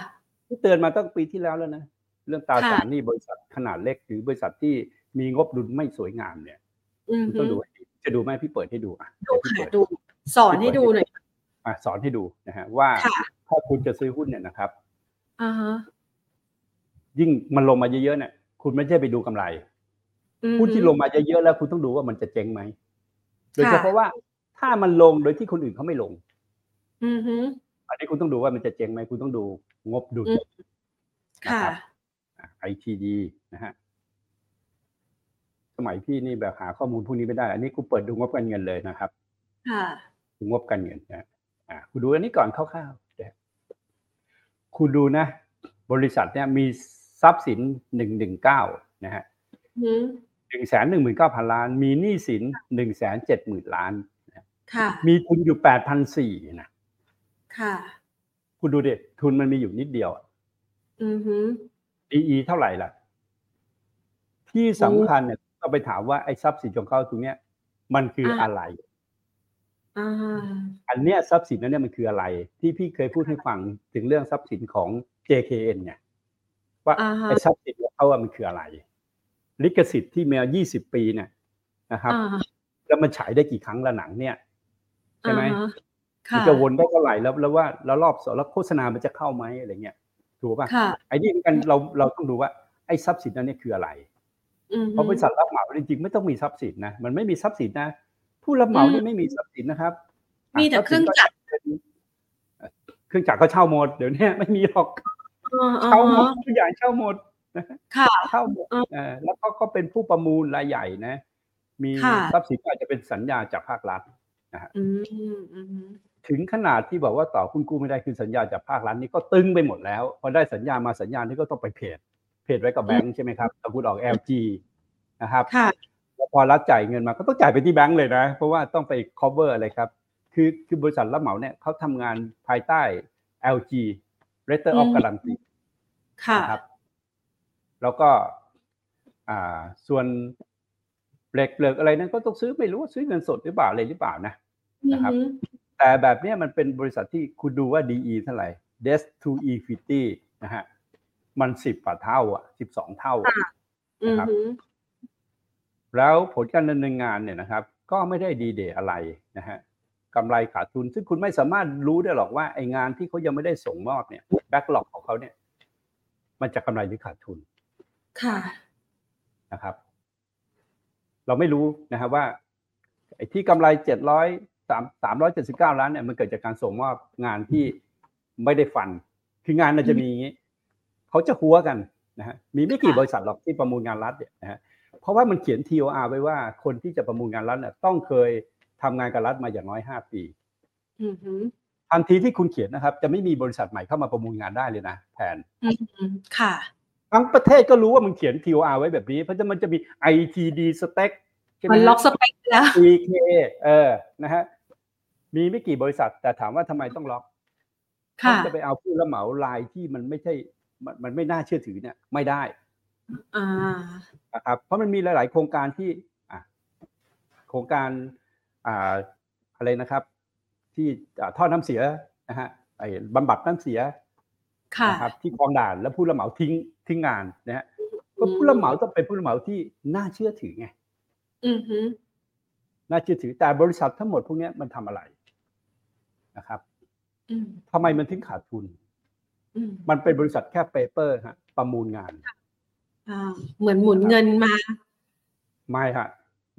Speaker 2: ที่เตือนมาตั้งปีที่แล้วแล้วนะ เรื่องตรา
Speaker 1: ค่ะ
Speaker 2: สารหนี่บริษัทขนาดเล็ก หรือบริษัทที่มีงบดุลไม่สวยงามเนี่ย
Speaker 1: อือ
Speaker 2: คุณ
Speaker 1: ฮึ
Speaker 2: ต้องดูให้ดีจะดูไหมพี่เปิดให้ดูอะ
Speaker 1: ดู
Speaker 2: เดี๋ยวพี่
Speaker 1: ค่ะ
Speaker 2: เปิด
Speaker 1: ดู สอนให้ดูหน่อย
Speaker 2: อะสอนให้ดูนะฮะว่า
Speaker 1: ค่ะ
Speaker 2: ถ้าคุณจะซื้อหุ้นเนี่ยนะครับ
Speaker 1: อ่าฮะ
Speaker 2: ยิ่งมันลงมาเยอะๆเนี่ยคุณไม่ใช่ไปดูกำไร
Speaker 1: อือฮึ
Speaker 2: หุ้นที่ลงมาเยอะๆแล้วคุณต้องดูว่ามันจะเจ๊งไหมโดยเฉพาะว่าถ้ามันลงโดยที่คนอื่นเขาไม่ลง
Speaker 1: อือฮึ
Speaker 2: อันนี้คุณต้องดูว่ามันจะเจ๊งไหมคุณต้องดูงบดุล
Speaker 1: อืมค่ะ
Speaker 2: ไอทีดีนะฮะสมัยพี่นี่แบบหาข้อมูลพวกนี้ไม่ได้ อันนี้กูเปิดดูงบการเงินเลยนะครับ
Speaker 1: ค่ะ
Speaker 2: ดูงบการเงินนะอ่าคุณดูอันนี้ก่อนคร่าวๆนะคุณดูนะ บริษัทเนี่ยมีทรัพย์สินหนึ่งหนึ่งเก้านะฮะ
Speaker 1: อืม
Speaker 2: หนึ่งแสนหนึ่งหมื่นเก้าพันล้าน มีหนี้สินหนึ่งแสนเจ็ดหมื่นล้าน
Speaker 1: ค่ะ
Speaker 2: มีทุนอยู่แปดพันสี่นะ
Speaker 1: ค่ะ
Speaker 2: คุณดูดิทุนมันมีอยู่นิดเดียวอะ
Speaker 1: อือฮึ
Speaker 2: DE เท่าไหร่ล่ะ ที่สำคัญเนี่ยต้องไปถามว่าไอ้ทรัพย์สินของเขาตรงเนี้ย มันคืออะไร
Speaker 1: อ่า
Speaker 2: อันเนี้ยทรัพย์สินนั้นเนี่ยมันคืออะไร ที่พี่เคยพูดให้ฟังถึงเรื่องทรัพย์สินของ JKN เนี่ยว่า
Speaker 1: อ่าฮะ
Speaker 2: ไอ้ทรัพย์สินของเขาอะมันคืออะไร ลิขสิทธิ์ที่มีมา20ปีเนี่ยนะครับ
Speaker 1: อ่า
Speaker 2: แล้วมันฉายได้กี่ครั้งละหนังเนี่ยใช่ไหม
Speaker 1: อ่าฮะ
Speaker 2: มั
Speaker 1: ค่ะ
Speaker 2: นจะวนได้เท่าไหร่แล้วแล้วว่าแล้วรอบสองแล้วโฆษณามันจะเข้าไหมอะไรเงี้ย ถูกป่ะ
Speaker 1: ค่ะ
Speaker 2: ไอ้นี่เหมือนกันเราเราต้องดูว่าไอ้ทรัพย์สินนั้นเนี่ยคืออะไร
Speaker 1: อือฮึ
Speaker 2: เพราะบริษัทรับเหมาจริงๆไม่ต้องมีทรัพย์สินนะมันไม่มีทรัพย์สินนะ ผู้รับเหมา
Speaker 1: อืม
Speaker 2: นี่ไม่มีทรัพย์สินนะครับ
Speaker 1: มีแต่เครื่องจักร
Speaker 2: เครื่องจักรก็เช่าหมดเดี๋ยวนี้ไม่มีหรอก
Speaker 1: อ่า
Speaker 2: เช่าหมด
Speaker 1: อ่า
Speaker 2: ทุกอย่างเช่าหมด
Speaker 1: ค่ะ
Speaker 2: เช่าหมด
Speaker 1: อืม
Speaker 2: เออแล้วก็ก็เป็นผู้ประมูลรายใหญ่นะ มี
Speaker 1: ค่ะ
Speaker 2: ทรัพย์สินก็อาจจะเป็นสัญญาจากภาครัฐ
Speaker 1: อืมอืม
Speaker 2: ถึงขนาดที่บอกว่าต่อคุณกู้ไม่ได้คือสัญญาจากภาครัฐนี่ก็ตึงไปหมดแล้วพอได้สัญญามาสัญญานี่ก็ต้องไปเพจเพจไว้กับแบงค์ใช่ไหมครับถ้าคุณออก LG นะครับ
Speaker 1: ค่ะ
Speaker 2: แล้วพอรัฐจ่ายเงินมาก็ต้องจ่ายไปที่แบงก์เลยนะ เพราะว่าต้องไป cover อะไรครับ คือคือบริษัทรับเหมาเนี่ยเขาทำงานภายใต้ LG letter of
Speaker 1: อืม
Speaker 2: guarantee
Speaker 1: ค่ะ
Speaker 2: นะครับ แล้วก็อ่าส่วนเหล็กเหลือกอะไรนั้นก็ต้องซื้อไม่รู้ว่าซื้อเงินสดหรือเปล่าอะไรหรือเปล่านะนะครับ
Speaker 1: อือฮึ
Speaker 2: แต่แบบเนี้ยมันเป็นบริษัทที่คุณดูว่า DE เท่าไหร่ debt to equity นะฮะมันสิบกว่าเท่า อะสิบสองเท่าอะ
Speaker 1: อือฮึ
Speaker 2: แล้วผลการดำเนินงานเนี่ยนะครับ ก็ไม่ได้ดีเดย์อะไรนะฮะกำไรขาดทุน ซึ่งคุณไม่สามารถรู้ได้หรอกว่าไองานที่เขายังไม่ได้ส่งมอบเนี่ยแบ็กหลอกของเขาเนี่ย มันจะกำไรหรือขาดทุน
Speaker 1: ค่ะ
Speaker 2: นะครับ เราไม่รู้นะครับว่าไอ้ที่กำไรเจ็ดร้อย สามสามร้อยเจ็ดสิบเก้าล้านเนี่ยมันเกิดจากการส่งมอบงานที่ไม่ได้ฟัน คืองานมันจะมีอย่างนี้เขาจะหัวกันนะฮะมีไม่กี่
Speaker 1: ค่ะ
Speaker 2: บริษัทหรอกที่ประมูลงานรัฐเนี่ยนะฮะเพราะว่ามันเขียน TOR ไว้ว่าคนที่จะประมูลงานรัฐเนี่ยต้องเคยทำงานกับรัฐมาอย่างน้อยห้าปี
Speaker 1: อือฮึ
Speaker 2: ทันทีที่คุณเขียนนะครับ จะไม่มีบริษัทใหม่เข้ามาประมูลงานได้เลยนะแทน
Speaker 1: อือฮึค่ะ
Speaker 2: ทั้งประเทศก็รู้ว่ามึงเขียน TOR ไว้แบบนี้ เพราะฉะนั้นมันจะมี ITD spec ใช่ไหม
Speaker 1: มัน
Speaker 2: ฮะ
Speaker 1: ล็อกสเปคแล้ว
Speaker 2: CK เออนะฮะ มีไม่กี่บริษัท แต่ถามว่าทำไมต้องล็อก
Speaker 1: ค่ะ
Speaker 2: เขาจะไปเอาผู้รับเหมารายที่มันไม่ใช่มันมันไม่น่าเชื่อถือเนี่ย ไม่ได้
Speaker 1: อ่า
Speaker 2: นะครับเพราะมันมีหลาย ๆ โครงการที่อะโครงการอ่าอะไรนะครับ ที่อ่าท่อน้ำเสียนะฮะไอ้บำบัดน้ำเสีย
Speaker 1: ค่ะ
Speaker 2: นะครับที่คลองด่านแล้วผู้รับเหมาทิ้งทิ้งงานนะฮะก็ผู้รับเหมาต้องเป็นผู้รับเหมาที่น่าเชื่อถือไง
Speaker 1: อือฮึ
Speaker 2: น่าเชื่อถือแต่บริษัททั้งหมดพวกเนี้ยมันทำอะไร นะครับ
Speaker 1: อืม
Speaker 2: ทำไมมันถึงขาดทุน
Speaker 1: อืม
Speaker 2: มันเป็นบริษัทแค่เปเปอร์ฮะ ประมูลงาน
Speaker 1: อ่าเหมือนหมุนเงินมา
Speaker 2: ไม่ฮะ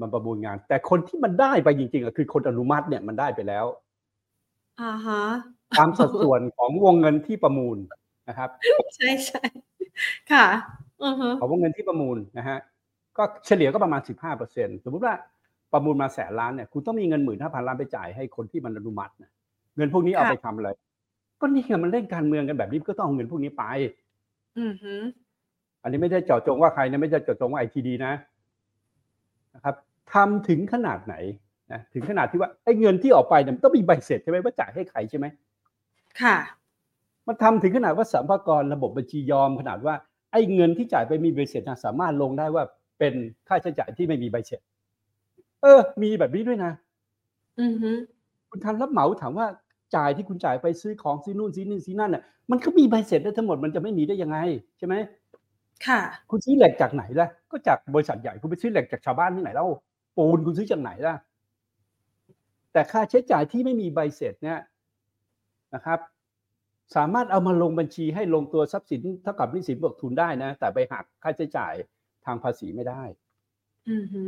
Speaker 2: มันประมูลงาน แต่คนที่มันได้ไปจริงๆอะคือคนอนุมัติเนี่ยมันได้ไปแล้ว
Speaker 1: อ่าฮะ
Speaker 2: ตามสัดส่วนของวงเงินที่ประมูลนะครับ
Speaker 1: ใช่ใช่ค่ะอือฮะ
Speaker 2: ของวงเงินที่ประมูลนะฮะก็เฉลี่ยก็ประมาณ15เปอร์เซ็นสมมติว่าประมูลมาแสนล้านเนี่ยคุณต้องมีเงินหมื่นห้าพันล้านไปจ่ายให้คนที่มันอนุมัตินะ เงินพวกนี้เอาไปทำอะไรก็นี่ไงมันเล่นการเมืองกันแบบนี้ก็ต้องเอาเงินพวกนี้ไป
Speaker 1: อือฮึ
Speaker 2: อันนี้ไม่ได้เจาะจงว่าใครนะไม่ได้เจาะจงว่าไอทีดีนะนะครับทำถึงขนาดไหนนะถึงขนาดที่ว่าไอ้เงินที่ออกไปเนี่ยมันต้องมีใบเสร็จใช่ไหมว่าจ่ายให้ใครใช่ไหม
Speaker 1: ค่ะ
Speaker 2: มันทำถึงขนาดว่าสัมภากระระบบบัญชียอมขนาดว่าไอ้เงินที่จ่ายไปมีใบเสร็จนะสามารถลงได้ว่าเป็นค่าใช้จ่ายที่ไม่มีใบเสร็จ เออ มีแบบนี้ด้วยนะ
Speaker 1: อือฮึ
Speaker 2: คุณทำรับเหมาถามว่า จ่ายที่คุณจ่ายไปซื้อของซื้อนู่นซื้อนี่ซื้อนั่นน่ะมันก็มีใบเสร็จได้ทั้งหมดมันจะไม่มีได้ยังไงใช่ไหม
Speaker 1: ค่ะ
Speaker 2: คุณซื้อเหล็กจากไหนล่ะ ก็จากบริษัทใหญ่คุณไปซื้อเหล็กจากชาวบ้านที่ไหนเล่าปูนคุณซื้อจากไหนล่ะ แต่ค่าใช้จ่ายที่ไม่มีใบเสร็จเนี่ยนะครับ สามารถเอามาลงบัญชีให้ลงตัวทรัพย์สินเท่ากับหนี้สินบวกทุนได้นะ แต่ไปหักค่าใช้จ่ายทางภาษีไม่ได้
Speaker 1: อือฮึ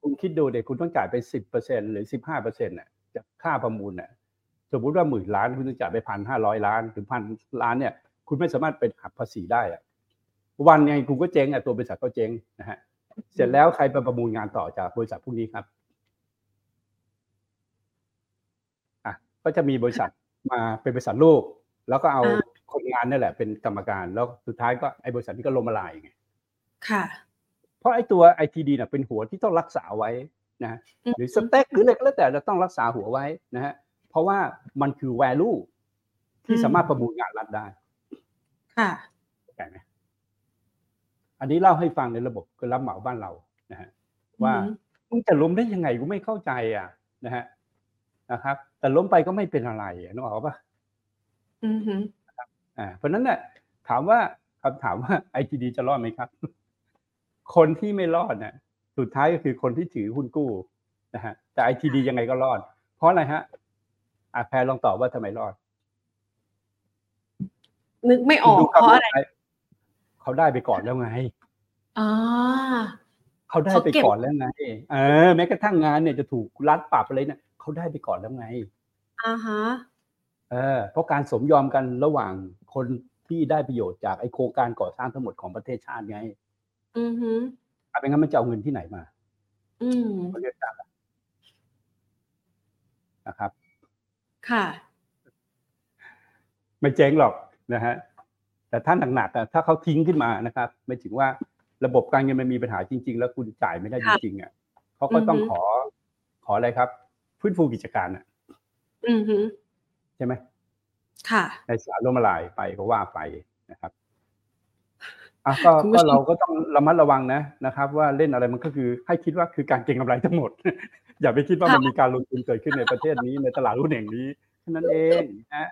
Speaker 2: คุณคิดดูเด็กคุณต้องจ่ายไปสิบเปอร์เซ็นหรือสิบห้าเปอร์เซ็นต์น่ะจากค่าประมูลน่ะ สมมติว่าหมื่นล้านคุณต้องจ่ายไปพันห้าร้อยล้านถึงพันล้านเนี่ยคุณไม่สามารถเป็นหักภาษีได้อะวันไงคุณก็เจ๊งอะตัวบริษัทก็เจ๊งนะฮะเสร็จแล้วใครไปประมูลงานต่อจากบริษัทพวกนี้ครับอะก็จะมีบริษัทมาเป็นบริษัทลูก แล้วก็เอาคนงานนี่แหละ เป็นกรรมการแล้วสุดท้ายก็ไอ้บริษัทนี้ก็ล้มละลายไง
Speaker 1: ค่ะ
Speaker 2: เพราะไอ้ตัว ITD เนี่ยเป็นหัวที่ต้องรักษาไว้นะหรือสเต็กหรืออะไรก็แล้วแต่เราต้องรักษาหัวไว้นะฮะ เพราะว่ามันคือ value ที่สามารถประมูลงานรัฐได้
Speaker 1: ค่ะ
Speaker 2: เข้าใจไหมอันนี้เล่าให้ฟังในระบบการรับเหมาบ้านเรานะฮะว่า
Speaker 1: อือฮึ
Speaker 2: มึงจะล้มได้ยังไงกูไม่เข้าใจอะ นะฮะนะครับ แต่ล้มไปก็ไม่เป็นอะไรอะนึกออกปะ
Speaker 1: อือฮึ
Speaker 2: อ่าเพราะฉะนั้นเนี่ยถามว่าคำถามว่า ITD จะรอดไหมครับ คนที่ไม่รอดเนี่ยสุดท้ายก็คือคนที่ถือหุ้นกู้นะฮะแต่ ITD ยังไงก็รอด เพราะอะไรฮะ อะแพรลองตอบว่าทำไมรอด
Speaker 1: นึกไม่ออก
Speaker 2: คุณดู
Speaker 1: เพราะอะไร
Speaker 2: เขาได้ไปก่อนแล้วไง
Speaker 1: อ่า
Speaker 2: เขาได้
Speaker 1: เขา
Speaker 2: ไป
Speaker 1: เก็บ
Speaker 2: ก่อนแล้วไงเออแม้กระทั่งงานเนี่ยจะถูกรัดปรับอะไรเนี่ยเขาได้ไปก่อนแล้วไง
Speaker 1: อ่าฮะ
Speaker 2: เออเพราะการสมยอมกันระหว่างคนที่ได้ประโยชน์จากไอโครงการก่อสร้างทั้งหมดของประเทศชาติไง
Speaker 1: อือฮึ
Speaker 2: อะเป็นงั้นมันจะเอาเงินที่ไหนมา
Speaker 1: อืม
Speaker 2: เขาเรียกจากอะนะครับ
Speaker 1: ค่ะ
Speaker 2: ไม่เจ๊งหรอกนะฮะแต่ถ้าหนักๆอะถ้าเขาทิ้งขึ้นมานะครับไม่ถึงว่าระบบการเงินมันมีปัญหาจริง ๆ แล้วคุณจ่ายไม่ได้จ
Speaker 1: ค่ะ
Speaker 2: ริงๆอะเขาก็ต้อง
Speaker 1: อือฮึ
Speaker 2: ขอขออะไรครับฟื้นฟูกิจการอะ
Speaker 1: อือฮึ
Speaker 2: ใช่ไหม
Speaker 1: ค่ะ
Speaker 2: ในสารล่มละลายไปก็ว่าไปนะครับอะก็
Speaker 1: คุณผู้
Speaker 2: ก็
Speaker 1: ชม
Speaker 2: เราก็ต้องระมัดระวังนะนะครับ ว่าเล่นอะไรมันก็คือให้คิดว่าคือการเก็งกำไรทั้งหมด อย่าไปคิดว่ามันมีการลงทุนเกิดขึ้นในประเทศนี้ในตลาดหุ้นแห่งนี้แค่นั้นเองนะ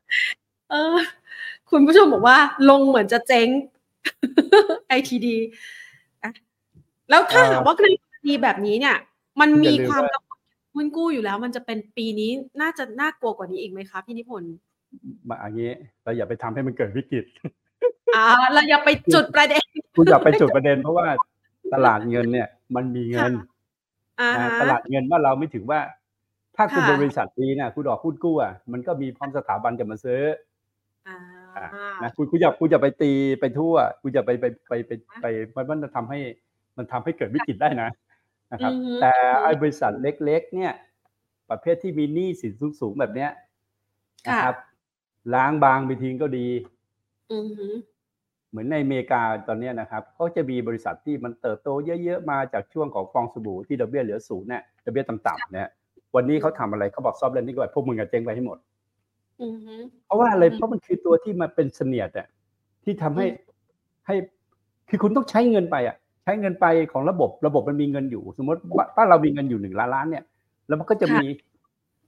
Speaker 1: เออ คุณผู้ชมบอกว่า ลงเหมือนจะเจ๊ง ITD อะแล้วถ้าหากว่าในกรณีแบบนี้เนี่ย มันมีความกังวลหุ้นกู้อยู่แล้ว มันจะเป็นปีนี้น่าจะน่ากลัวกว่านี้อีกไหมคะพี่นิพนธ์
Speaker 2: มาอย่างนี้เราอย่าไปทำให้มันเกิดวิกฤต
Speaker 1: อ่าเราอย่าไปจุดประเด็น
Speaker 2: คุณอย่าไปจุดประเด็น เพราะว่าตลาดเงินเนี่ย มันมีเงิน
Speaker 1: อ่า
Speaker 2: นะ
Speaker 1: ฮะ
Speaker 2: ตลาดเงินว่านเราไม่ถึงว่า ถ้าคุณ
Speaker 1: ค่ะ
Speaker 2: เป็นบริษัทดีนะคุณออกหุ้นกู้อะมันก็มีพร้อมสถาบันจะมาซื้อ
Speaker 1: อ่า
Speaker 2: อ่านะคุณคุณอย่าคุณอย่าไปตีไปทั่ว คุณอย่าไปไปไปไปไปมันมันจะทำให้มันทำให้เกิดวิกฤตได้นะนะครับ
Speaker 1: อือฮึ
Speaker 2: แต่ไอ้บริษัทเล็ก ๆ เนี่ย ประเภทที่มีหนี้สินสูงๆแบบเนี้ยนะครับ ล้างบางไปทิ้งก็ดี
Speaker 1: อือฮึ
Speaker 2: เหมือนในอเมริกาตอนเนี้ยนะครับเขาจะมีบริษัทที่มันเติบโตเยอะๆมาจากช่วงของฟองสบู่ที่ดอกเบี้ยเหลือศูนย์เนี่ยดอกเบี้ยต่ำๆเนี่ยวันนี้เขาทำอะไรเขาบอก soft landing ก็แบบพวกมึงอะเจ๊งไปให้หมด
Speaker 1: อือฮึ
Speaker 2: เพราะว่าอะไร
Speaker 1: อืม
Speaker 2: เพราะมันคือตัวที่มาเป็นเสนียดอะที่ทำให้
Speaker 1: อืม
Speaker 2: ให้คือคุณต้องใช้เงินไปอะใช้เงินไปของระบบระบบมันมีเงินอยู่ สมมติว่าบ้านเรามีเงินอยู่หนึ่งล้านล้านเนี่ย แล้วมันก็จะมี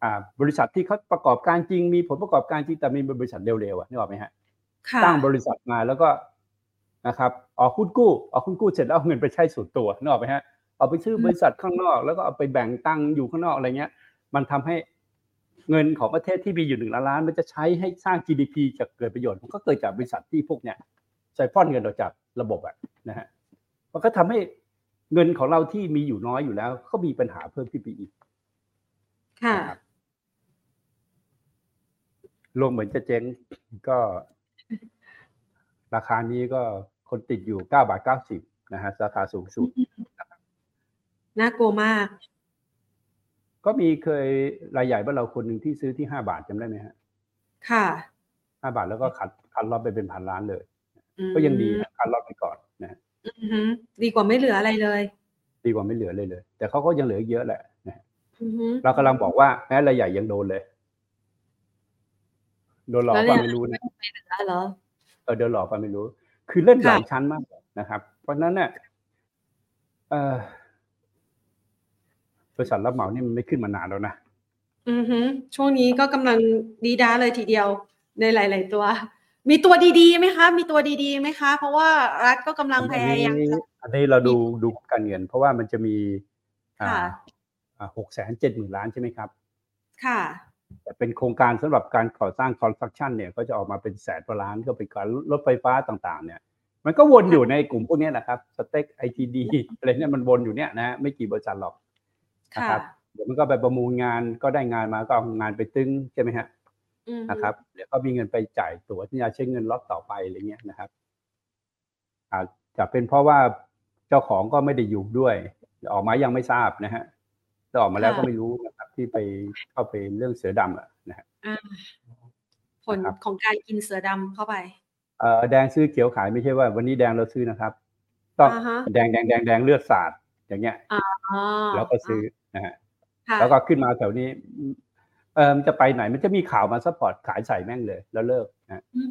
Speaker 2: อ่าบริษัทที่เขาประกอบการจริงมีผลประกอบการจริงแต่มีบริษัทเร็วๆอะนึกออกไหมฮะ
Speaker 1: ค่ะ
Speaker 2: ตั้งบริษัทมาแล้วก็ นะครับออกหุ้นกู้ออกหุ้นกู้เสร็จแล้วเอาเงินไปใช้ส่วนตัวนึกออกไหมฮะเอาไปซื้อบริษัทข้างนอก แล้วก็เอาไปแบ่งตังค์อยู่ข้างนอกอะไรเงี้ย มันทำให้เงินของประเทศที่มีอยู่หนึ่งล้านล้านมันจะใช้ให้สร้าง GDP จะเกิดประโยชน์มันก็เกิดจากบริษัทที่พวกเนี้ยใส่ฟ้อนเงินออกจากระบบอะนะฮะมันก็ทำให้เงินของเราที่มีอยู่น้อยอยู่แล้ว ก็มีปัญหาเพิ่มขึ้นไปอีก
Speaker 1: ค่ะ
Speaker 2: นะครับลงเหมือนจะเจ๊งก็ ราคานี้ก็คนติดอยู่เก้าบาทเก้าสิบนะฮะราคาสูงสุด
Speaker 1: น่ากลัวมาก
Speaker 2: ก็มีเคยรายใหญ่บ้านเราคนหนึ่งที่ซื้อที่ห้าบาทจำได้ไหมฮะ
Speaker 1: ค่ะ
Speaker 2: ห้าบาทแล้วก็ขัดขัดรอบไปเป็นพันล้านเลย
Speaker 1: อืม
Speaker 2: ก็ยังดีนะขัดรอบไปก่อนนะฮะ
Speaker 1: อือฮึดีกว่าไม่เหลืออะไรเลย
Speaker 2: ดีกว่าไม่เหลือเลยเลย แต่เขาก็ยังเหลืออีกเยอะแหละนะฮะ
Speaker 1: อือฮึ
Speaker 2: เรากำลังบอกว่าแม้รายใหญ่ยังโดนเลยโดนหลอก
Speaker 1: แล้ว
Speaker 2: ว่า
Speaker 1: เนี่ย
Speaker 2: ไม่รู้นะ
Speaker 1: ได้เหร อ
Speaker 2: เออโดนหลอกว่าไม่รู้ คือเล่นหลาย
Speaker 1: ค่ะ
Speaker 2: ชั้นมากนะครับ เพราะฉะนั้นเนี่ยเออบริษัทรับเหมานี่มันไม่ขึ้นมานานแล้วนะ
Speaker 1: อือฮึช่วงนี้ก็กำลังดีด้าเลยทีเดียวในหลาย ๆ ตัว มีตัวดีๆไหมคะ มีตัวดีๆไหมคะ เพราะว่ารัฐก็กำลังพ
Speaker 2: อัน
Speaker 1: ยายาม
Speaker 2: นี้
Speaker 1: จะ
Speaker 2: อันนี้เราดูดูการเงิน เพราะว่ามันจะมีอ่า
Speaker 1: ค่ะ
Speaker 2: หกแสนเจ็ดหมื่นล้านใช่ไหมครับ
Speaker 1: ค่ะ
Speaker 2: แต่เป็นโครงการสำหรับการก่อสร้างคอนสตรักชั่นเนี่ยก็จะออกมาเป็นแสนกว่าล้านก็เป็นการรถไฟฟ้าต่างๆ เนี่ย มันก็วนอยู่ในกลุ่มพวกเนี้ยนะครับสเต็กไอทีดีอะไรเนี่ยมันวนอยู่เนี่ยนะไม่กี่บริษัทหรอกนะ
Speaker 1: ค่ะ
Speaker 2: ครับเดี๋ยวมันก็ไปประมูลงานก็ได้งานมาก็เอางานไปตึ้งใช่ไหมฮะ
Speaker 1: อือฮึ
Speaker 2: นะครับ เดี๋ยวก็มีเงินไปจ่ายตั๋วที่จะใช้เงินล็อตต่อไปอะไรเงี้ยนะครับอาจจะเป็นเพราะว่าเจ้าของก็ไม่ได้อยู่ด้วย ออกมายังไม่ทราบนะฮะ แต่ออกมาแล้วก็ไม่รู้นะครับ ที่ไปเข้าไปเรื่องเสือดำอะนะฮะ
Speaker 1: อ่าผล
Speaker 2: นะครับ
Speaker 1: ของการกินเสือดำเข้าไป
Speaker 2: เอ่อแดงซื้อเขียวขายไม่ใช่ว่า วันนี้แดงเราซื้อนะครับ ต้อง
Speaker 1: อ่าฮะ
Speaker 2: แดงแดงแดงแดงเลือดสาดอย่างเงี้ย
Speaker 1: อ๋อ
Speaker 2: แล้วก็ซื้อนะฮะ
Speaker 1: ค่ะ
Speaker 2: แล้วก็ขึ้นมาแถวนี้ เออมันจะไปไหนมันจะมีข่าวมา support ขายใส่แม่งเลย แล้วเลิกนะ
Speaker 1: อื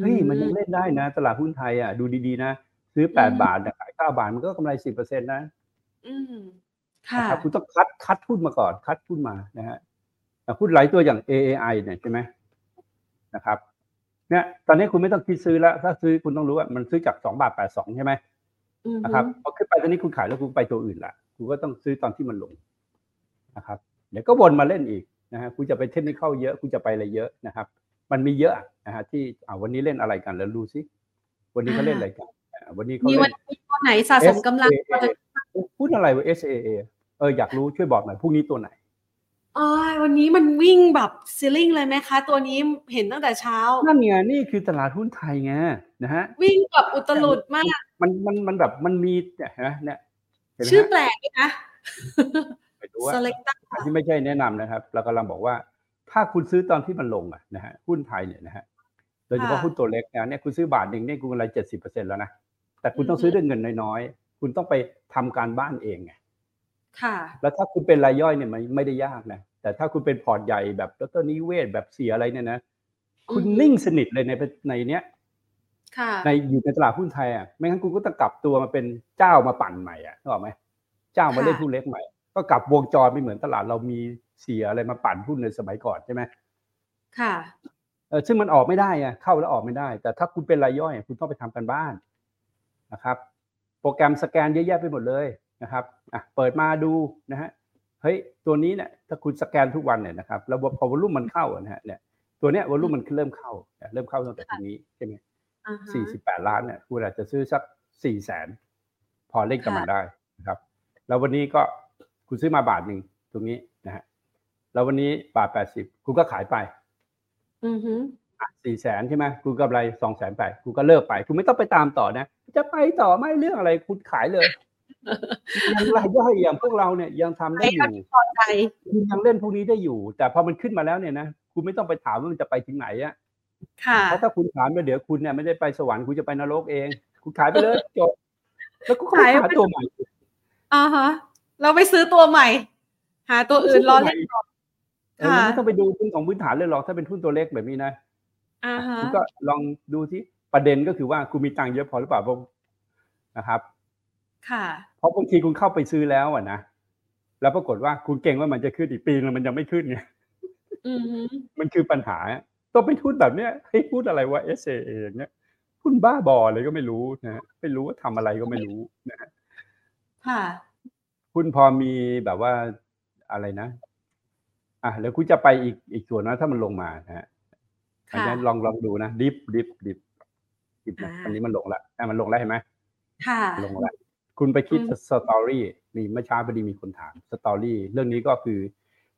Speaker 2: เฮ้ยมันยังเล่นได้นะ ตลาดหุ้นไทยอะดูดีๆนะ ซื้อแปดบาทเนี่ยขายเก้าบาทมันก็กำไรสิบเปอร์เซ็นต์นะ
Speaker 1: อืมค่ะ
Speaker 2: นะครับคุณต้องคัดคัดหุ้นมาก่อน คัดหุ้นมานะฮะแต่หุ้นหลายตัวอย่าง AAI เนี่ยใช่ไหมนะครับเนี่ยตอนนี้คุณไม่ต้องคิดซื้อแล้ว ถ้าซื้อคุณต้องรู้ว่ามันซื้อจากสองบาทแปดสองใช่ไหม
Speaker 1: อือฮึ
Speaker 2: นะครับพอขึ้นไปตอนนี้คุณขายแล้วคุณไปตัวอื่นละคุณก็ต้องซื้อตอนที่มันลงนะครับ เดี๋ยวก็วนมาเล่นอีกนะฮะคุณจะไปเทคนิคเข้าเยอะคุณจะไปอะไรเยอะนะครับ มันมีเยอะนะฮะที่อ่าวันนี้เล่นอะไรกันแล้วดูซิวันนี้เขาเล่นอะไรกันอ่าวันนี้เขา
Speaker 1: มี
Speaker 2: เล่
Speaker 1: วัน
Speaker 2: น
Speaker 1: นี้ตัวไหนสะสมกำลัง
Speaker 2: SAA พูดอะไรวะ SAA เอออยากรู้ช่วยบอกหน่อยพรุ่งนี้ตัวไหน
Speaker 1: อ๋อวันนี้มันวิ่งแบบซีลิงเลยไหมคะ ตัวนี้เห็นตั้งแต่เช้า
Speaker 2: นั่นไงนี่คือตลาดหุ้นไทยไงนะฮะ
Speaker 1: วิ่งแบบอุตลุดมาก
Speaker 2: มันมันมันแบบมันมีเนี่ยเห็นไหมเนี่ยเห็นไหม
Speaker 1: ชื่อ
Speaker 2: ฮะ
Speaker 1: แปลกด้วยนะ
Speaker 2: ไม่รู้ว่า
Speaker 1: Selecta
Speaker 2: อันที่ไม่ใช่แนะนำนะครับ เรากำลังบอกว่า ถ้าคุณซื้อตอนที่มันลงอะนะฮะหุ้นไทยเนี่ยนะฮะโดยเฉพาะ
Speaker 1: ค่ะ
Speaker 2: หุ้นตัวเล็กนะเนี่ยคุณซื้อบาทหนึ่งเนี่ยคุณกำไรเจ็ดสิบเปอร์เซ็นแล้วนะแต่คุณต้องซื้อด้วยเงินน้อยๆคุณต้องไปทำการบ้านเองไง
Speaker 1: ค่ะ
Speaker 2: แล้วถ้าคุณเป็นรายย่อยเนี่ยมันไม่ได้ยากนะแต่ถ้าคุณเป็นพอร์ตใหญ่แบบดร.นิเวศน์แบบเสี่ยอะไรเนี่ยนะคุณ
Speaker 1: อืม
Speaker 2: นิ่งสนิทเลยในในเนี้ย
Speaker 1: ค่ะ
Speaker 2: ในอยู่ในตลาดหุ้นไทยอะไม่งั้นคุณก็ต้องกลับตัวมาเป็นเจ้ามาปั่นใหม่อะนึกออกไหมเจ้ามา
Speaker 1: ค่ะ
Speaker 2: เล่นหุ้นเล็กใหม่ ก็กลับวงจรไปเหมือนตลาดเรามีเสี่ยอะไรมาปั่นหุ้นในสมัยก่อนใช่ไหม
Speaker 1: ค่ะ
Speaker 2: เออซึ่งมันออกไม่ได้อะเข้าแล้วออกไม่ได้ แต่ถ้าคุณเป็นรายย่อยอะคุณต้องไปทำการบ้านนะครับ โปรแกรมสแกนเยอะแยะไปหมดเลย นะครับอะเปิดมาดูนะฮะเฮ้ยตัวนี้เนี่ยถ้าคุณสแกนทุกวันเนี่ยนะครับแล้วพอวอลุ่มมันเข้าอะนะฮะเนี่ยตัวเนี้ยวอลุ่มมันเริ่มเข้าเริ่มเข้าตั้งแต่ตรงนี้ใช่ไหม
Speaker 1: อ่าฮะ
Speaker 2: สี่สิบแปดล้านเนี่ยคุณอาจจะซื้อสักสี่แสนพอเล่นกับมันได้นะครับ แล้ววันนี้ก็คุณซื้อมาบาทหนึ่งตรงนี้นะฮะแล้ววันนี้บาทแปดสิบคุณก็ขายไป
Speaker 1: อือฮึ
Speaker 2: สี่แสนใช่ไหมคุณกำไรสองแสนไปคุณก็เลิกไป คุณไม่ต้องไปตามต่อนะ จะไปต่อไม่เรื่องอะไรคุณขายเลย ยังรายย่อยอย่างพวกเราเนี่ยยังทำได้อยู่
Speaker 1: พอใจ
Speaker 2: คุณยังเล่นพวกนี้ได้อยู่ แต่พอมันขึ้นมาแล้วเนี่ยนะคุณไม่ต้องไปถามว่ามันจะไปถึงไหนอะ
Speaker 1: ค่ะ
Speaker 2: เพราะถ้าคุณขายมาเดี๋ยวคุณเนี่ยไม่ได้ไปสวรรค์คุณจะไปนรกเอง คุณขายไปเลยจบแล้วก็
Speaker 1: ขาย
Speaker 2: หาตัวใหม่
Speaker 1: อ่าฮะเราไปซื้อตัวใหม่ หาตัวอื่นรอเล่นก่อน
Speaker 2: เออ
Speaker 1: ค่ะ
Speaker 2: ไม่ต้องไปดูหุ้นของพื้นฐานเลยหรอกถ้าเป็นหุ้นตัวเล็กแบบนี้นะ
Speaker 1: อ่าฮะ
Speaker 2: คุณก็ลองดูที่ประเด็นก็คือว่าคุณมีตังค์เยอะพอหรือเปล่าเพราะนะครับ
Speaker 1: ค่ะ
Speaker 2: เพราะบางทีคุณเข้าไปซื้อแล้วอะนะแล้วปรากฏว่าคุณเก่งว่ามันจะขึ้นอีกปีนึงมันยังไม่ขึ้นไง
Speaker 1: อือฮึ
Speaker 2: มันคือปัญหาต้องไปพูดแบบเนี้ยให้พูดอะไรว่า S A A อย่างเงี้ยหุ้นบ้าบออะไรก็ไม่รู้นะฮะไม่รู้ว่าทำอะไรก็ไม่รู้นะฮะ
Speaker 1: ค่ะ
Speaker 2: หุ้นพอมีแบบว่าอะไรนะอะแล้วคุณจะไปอีกอีกส่วนนะถ้ามันลงมานะฮะอัน
Speaker 1: ค่ะ
Speaker 2: นั้นลองลองดูนะ DIF DIF DIF DIF นะ
Speaker 1: อ่า
Speaker 2: อันนี้มันลงละอะมันลงแล้วเห็นไหม
Speaker 1: ค่ะ
Speaker 2: ลงแล้ว คุณไปคิด
Speaker 1: อืม
Speaker 2: story มีเมื่อเช้าพอดีมีคนถาม story เรื่องนี้ก็คือ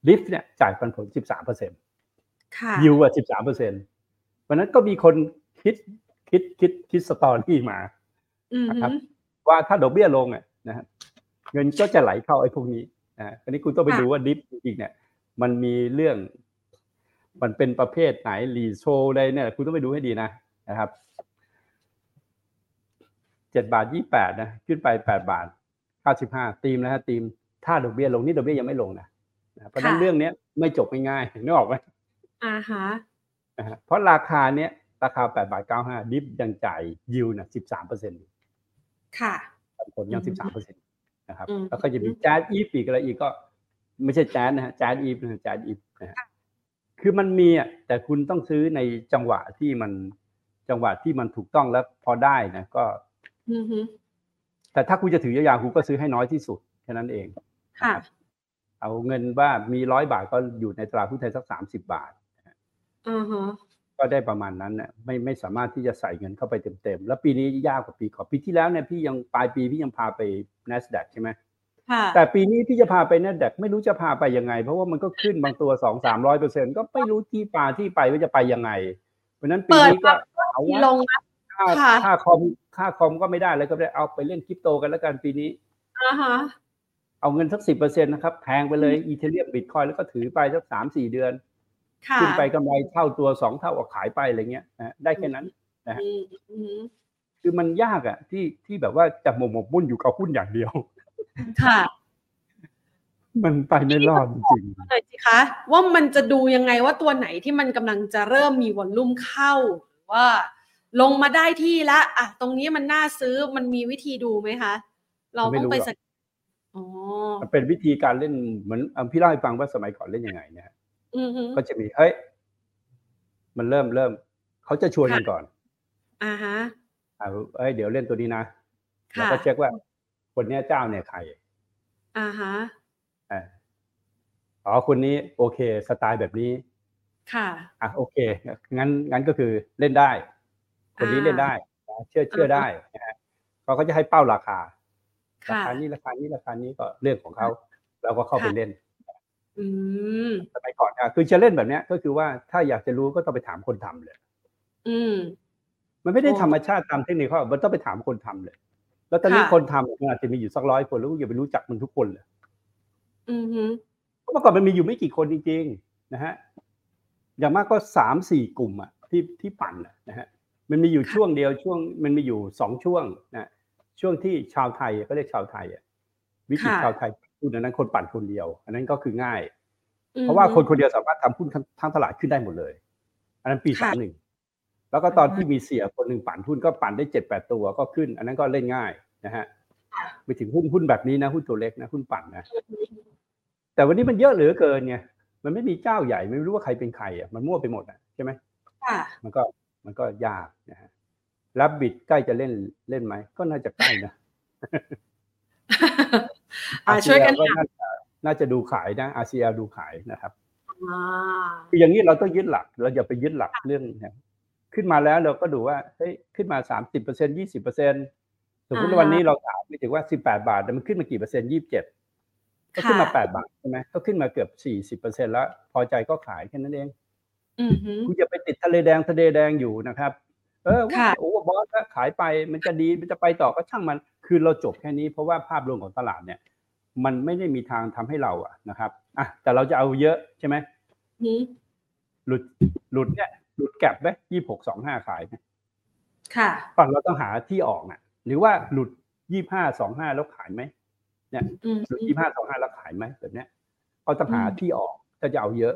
Speaker 2: DIF เนี่ยจ่ายปันผล 13เปอร์เซ็นต์
Speaker 1: ค่ะ
Speaker 2: ยิวอะ13เปอร์เซ็นต์วันนั้นก็มีคนคิดคิดคิดคิดสตอรี่มา
Speaker 1: อือ
Speaker 2: นะ
Speaker 1: ฮึ
Speaker 2: ครับว่าถ้าดอกเบี้ยลงอะนะฮะเงินก็จะไหลเข้าไอ้พวกนี้นะฮะอันนี้คุณต้องไปดูว่าดิฟจริงๆเนี่ยมันมีเรื่อง มันเป็นประเภทไหนรีโชอะไรเนี่ยคุณต้องไปดูให้ดีนะนะครับ เจ็ดบาทยี่แปดนะขึ้นไปแปดบาทเก้าสิบห้าตีมนะฮะตีมถ้าดอกเบี้ยลงนี่ดอกเบี้ยยังไม่ลงนะนะเพราะฉะนั้นเรื่องเนี้ยไม่จบง่ายๆนึกออกไหม
Speaker 1: อ่าฮะ
Speaker 2: นะฮะเพราะราคาเนี้ยราคาแปดบาทเก้าห้า DIF ยังจ่าย yield นะสิบสามเปอร์เซ็นต์
Speaker 1: ค่ะ
Speaker 2: ผลยัง
Speaker 1: อื
Speaker 2: สิบสามเปอร์เซ็นต์นะครับ
Speaker 1: อืม
Speaker 2: แล้วก็จะมี JASIF อีกอะไรอีกก็ ไม่ใช่แจ๊ดนะฮะ JASIF นะฮะ JASIF นะฮะคือมันมีอะแต่คุณต้องซื้อในจังหวะที่มันจังหวะที่มันถูกต้องแล้วพอได้นะก็
Speaker 1: อือฮึ
Speaker 2: แต่ถ้าคุณจะถือยาวๆคุณก็ซื้อให้น้อยที่สุดแค่นั้นเอง
Speaker 1: ค่ะ
Speaker 2: นะครับเอาเงินว่ามีร้อยบาทก็อยู่ในตลาดหุ้นไทยสักสามสิบาท
Speaker 1: อือฮะ
Speaker 2: ก็ได้ประมาณนั้นน่ะไม่ไม่สามารถที่จะใส่เงินเข้าไปเต็มๆ แล้วปีนี้ยากกว่าปีก่อนปีที่แล้วเนี่ยพี่ยังปลายปีพี่ยังพาไป NASDAQ ใช่ไหม
Speaker 1: ค่ะ
Speaker 2: แต่ปีนี้พี่จะพาไป NASDAQ ไม่รู้จะพาไปยังไง เพราะว่ามันก็ขึ้นบางตัวสองสามร้อยเปอร์เซ็นก็ไม่รู้ที่ปาที่ไปว่าจะไปยังไง เพราะฉะนั้นปี
Speaker 1: เปิด
Speaker 2: นี้ก็
Speaker 1: มา
Speaker 2: เอา
Speaker 1: ที่
Speaker 2: วะ
Speaker 1: ลงนะ
Speaker 2: ค่า
Speaker 1: ค่ะ
Speaker 2: ค่าคอมค่าคอมก็ไม่ได้แล้วก็ได้เอาไปเล่นคริปโตกันแล้วกันปีนี้
Speaker 1: อ่าฮะ
Speaker 2: เอาเงินสักสิบเปอร์เซ็นต์นะครับแพงไปเลยอีเทเรียมบิตคอยแล้วก็ถือไปสักสามสี่เดือน
Speaker 1: ค่ะ
Speaker 2: ขึ้นไปกำไรเท่าตัวสองเท่าก็ขายไปอะไรเงี้ยนะได้แค่นั้นนะฮะ
Speaker 1: อืมอืม
Speaker 2: คือมันยากอะที่ที่แบบว่าจะหมกหมกมุ่นอยู่กับหุ้นอย่างเดียว
Speaker 1: ค่ะ
Speaker 2: มันไปไม่รอดจริง
Speaker 1: หน่อยสิคะว่ามันจะดูยังไงว่าตัวไหนที่มันกำลังจะเริ่มมีวอลลุ่มเข้าหรือว่า ลงมาได้ที่ละอะตรงนี้มันน่าซื้อมันมีวิธีดูไหมคะ เราต้องไปสกอ๋อ
Speaker 2: ๆมันเป็นวิธีการเล่นเหมือนอะพี่เล่าให้ฟังว่าสมัยก่อนเล่นยังไงนะฮะ
Speaker 1: อือฮึ
Speaker 2: ก็จะมีเฮ้ย มันเริ่มเริ่มเขาจะชวนกันก่อน
Speaker 1: อ่าฮะ
Speaker 2: อ่าเอ้ยเดี๋ยวเล่นตัวนี้นะแล้ว
Speaker 1: ค่ะ
Speaker 2: ก็เช็คว่า คนเนี้ยเจ้าเนี่ยใคร
Speaker 1: อ่าฮะ
Speaker 2: อ่าอ๋อคนนี้โอเค สไตล์แบบนี้
Speaker 1: ค่ะ
Speaker 2: อะโอเค งั้นงั้นก็คือเล่นได้ คนนี้
Speaker 1: อ่า
Speaker 2: เล่นได้นะเชื่อเชื่อ
Speaker 1: อ่าฮะ
Speaker 2: ได้นะฮะเขาก็จะให้เป้าราคารา
Speaker 1: ค่ะ
Speaker 2: คานี้ราคานี้ราคานี้ก็เรื่องของเขาเราก็เข้าไป
Speaker 1: ค่ะ
Speaker 2: เล่น
Speaker 1: อืม
Speaker 2: สมัยก่อนอะคือจะเล่นแบบเนี้ย ก็คือว่าถ้าอยากจะรู้ก็ต้องไปถามคนทำเลย
Speaker 1: อืม
Speaker 2: มันไม่ได้
Speaker 1: โอ้
Speaker 2: ธรรมชาติตามเทคนิคเขามันต้องไปถามคนทำเลย แล้วตอนนี้
Speaker 1: ค่ะ
Speaker 2: คนทำมันอาจจะมีอยู่สักร้อยคนแล้วก็อย่าไปรู้จักมันทุกคนเลย
Speaker 1: อือฮึ
Speaker 2: เพราะเมื่อก่อนมันมีอยู่ไม่กี่คนจริงๆนะฮะอย่างมากก็สามสี่กลุ่มอะที่ที่ปั่นอะนะฮะ มันมีอยู่ช่วงเดียวช่วงมันมีอยู่สองช่วงนะช่วงที่ชาวไทยเขาเรียกชาวไทยอะวิธีชาวไทยพูดอันนั้นคนปั่นคนเดียว อันนั้นก็คือง่าย เพราะว่าคนคนเดียวสามารถทำหุ้นทั้งทั้งตลาดขึ้นได้หมดเลย อันนั้นปีสามหนึ่งแล้วก็ตอนที่มีเสียคนหนึ่งปั่นหุ้นก็ปั่นได้เจ็ดแปดตัวก็ขึ้น อันนั้นก็เล่นง่ายนะฮะไปถึงหุ้นหุ้นแบบนี้นะหุ้นตัวเล็กนะหุ้นปั่นนะแต่วันนี้มันเยอะเหลือเกินไงมันไม่มีเจ้าใหญ่ไม่รู้ว่าใครเป็นใครอะมันมั่วไปหมดอะใช่ไหม
Speaker 1: ค่ะ
Speaker 2: มันก็ มันก็ยากนะฮะรับบิดใกล้จะเล่นเล่นไหม ก็น่าจะใกล้นะ
Speaker 1: อ่าช่วยกัน
Speaker 2: RCL
Speaker 1: หา
Speaker 2: น่าจะน่าจะดูขายนะ RCL ดูขายนะครับ
Speaker 1: อ่า
Speaker 2: คืออย่างนี้เราต้องยึดหลัก เราอย่าไปยึดหลักเรื่องเนี่ยขึ้นมาแล้วเราก็ดูว่าเฮ้ยขึ้นมาสามสิบเปอร์เซ็นยี่สิบเปอร์เซ็นสมมติว่าวันนี้เราถามไปถึงว่าสิบแปดบาทแต่มันขึ้นมากี่เปอร์เซ็นต์ยี่สิบเจ็ดก็ขึ้นมาแปดบาทใช่ไหมก็ขึ้นมาเกือบสี่สิบเปอร์เซ็นแล้ว พอใจก็ขายแค่นั้นเอง
Speaker 1: อือฮึ
Speaker 2: คุณอย่าไปติดทะเลแดงทะเลแดงอยู่นะครับ เออว่า
Speaker 1: ค่ะ
Speaker 2: โอ้บอสก็ขายไปมันจะดีมันจะไปต่อก็ช่างมัน คือเราจบแค่นี้เพราะว่าภาพรวมของตลาดเนี่ย มันไม่ได้มีทางทำให้เราอะนะครับอะแต่เราจะเอาเยอะใช่ไหม
Speaker 1: อือฮึ
Speaker 2: หลุดหลุดเนี่ยหลุดแกลบไหมยี่หกสองห้าขายไหม
Speaker 1: ค่ะ
Speaker 2: ฝั่งเราต้องหาที่ออกน่ะ หรือว่าหลุดยี่ห้าสองห้าแล้วขายไหมเนี่ย
Speaker 1: อืม
Speaker 2: หลุดยี่ห้าสองห้าแล้วขายไหมแบบเนี้ยเราต้องหา
Speaker 1: อืม
Speaker 2: ที่ออกถ้าจะเอาเยอะ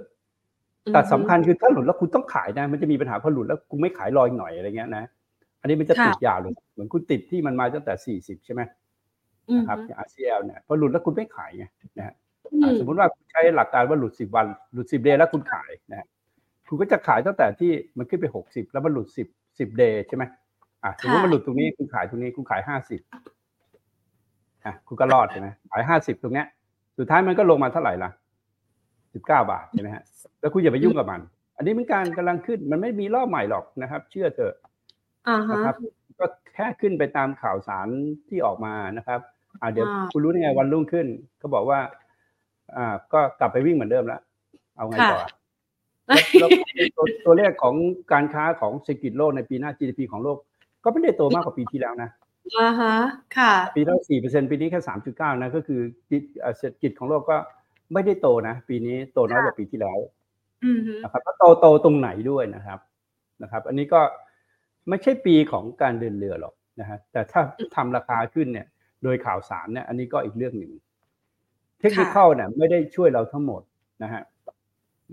Speaker 2: แต่สำคัญคือถ้าหลุดแล้วคุณต้องขายนะมันจะมีปัญหาพอหลุดแล้วคุณไม่ขายรออีกหน่อยอะไรเงี้ยนะอันนี้มันจะติดยาวเลยเหมือนคุณติดที่มันมาตั้งแต่สี่สิบใช่ไหม
Speaker 1: อืม
Speaker 2: นะครับอย่าง RCL เนี่ยพอหลุดแล้วคุณไม่ขายไงนะฮะ
Speaker 1: อื
Speaker 2: อ่ามสมมติว่าคุณใช้หลักการว่าหลุดสิบวันหลุดสิบเดย์แล้วคุณขายนะฮะคุณก็จะขายตั้งแต่ที่มันขึ้นไปหกสิบแล้วมันหลุดสิบสิบเดย์ใช่ไหมอ่าสมมติมันหลุดตรงนี้คุณขายตรงนี้คุณขายห้าสิบอะคุณก็รอดใช่ไหมขายห้าสิบตรงเนี้ยสุดท้ายมันก็ลงมาเท่าไหร่ล่ะ สิบเก้าบาทใช่ไหมฮะแล้วคุณอย่าไปยุ่งกับมัน อันนี้เป็นการกำลังขึ้นมันไม่มีรอบใหม่หรอกนะครับ เชื่อเถอะ
Speaker 1: อ่าฮะ
Speaker 2: นะครับก็แค่ขึ้นไปตามข่าวสารที่ออกมานะครับอ่าเดี๋ยว
Speaker 1: อ่า
Speaker 2: คุณรู้ได้ไงวันรุ่งขึ้นก็บอกว่า อ่า ก็กลับไปวิ่งเหมือนเดิมแล้วเอาไงต่อ
Speaker 1: ค่ะ
Speaker 2: แล้วแล้วตัวตัวเลขของการค้าของเศรษฐกิจโลกในปีหน้า GDP ของโลก ก็ไม่ได้โตมากกว่าปีที่แล้วนะ
Speaker 1: อ่าฮะ ค่ะ
Speaker 2: ปีแล้วสี่เปอร์เซ็นปีนี้แค่สามจุดเก้านะ ก็คือเอ่อเศรษฐกิจของโลกก็ ไม่ได้โตนะ ปีนี้โตน้อยกว่าปีที่แล้ว
Speaker 1: อืมฮึ
Speaker 2: นะครับแล้วโตโตตรงไหนด้วยนะครับนะครับ อันนี้ก็ไม่ใช่ปีของการเดินเรือหรอกนะฮะแต่ถ้าทำราคาขึ้นเนี่ย โดยข่าวสารเนี่ย อันนี้ก็อีกเรื่องหนึ่งเทคนิคเข้าเนี่ยไม่ได้ช่วยเราทั้งหมดนะฮะ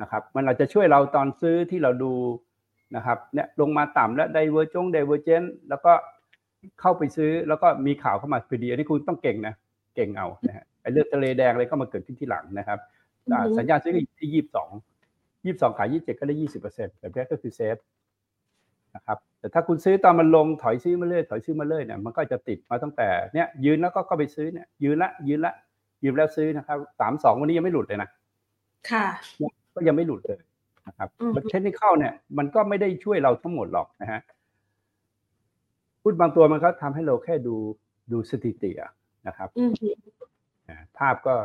Speaker 2: นะครับ มันอาจจะช่วยเราตอนซื้อที่เราดูนะครับ เนี่ยลงมาต่ำแล้วไดเวอร์จงไดเวอร์เจนแล้วก็เข้าไปซื้อแล้วก็มีข่าวเข้ามาพอดี อันนี้คุณต้องเก่งนะ เก่งเอานะฮะ ไอ้เลือดทะเลแดงอะไรก็มาเกิดขึ้นที่หลังนะครับอ่าสัญญาณซื้อก็อยู่ที่ยี่สิบสองยี่สิบสองขายยี่สิบเจ็ดก็ได้ยี่สิบเปอร์เซ็นต์แบบนี้ก็คือเซฟนะครับแต่ถ้าคุณซื้อตอนมันลงถอยซื้อมาเรื่อยถอยซื้อมาเรื่อยเนี่ยมันก็จะติดมาตั้งแต่เนี่ยยืนแล้วก็ก็ไปซื้อเนี่ยยืนละยืนละยืนแล้วซื้อนะครับสามสองวันนี้ยังไม่หลุดเลยนะ
Speaker 1: ค่ะ
Speaker 2: ก็ยังไม่หลุดเลยนะครับ
Speaker 1: อืม
Speaker 2: เทคนิคเข้าเนี่ยมันก็ไม่ได้ช่วยเราทั้งหมดหรอกนะฮะพูดบางตัวมันก็ทำให้เราแค่ดูดูสถิติอะนะครับ
Speaker 1: อืมฮึ
Speaker 2: อ่า ภาพก็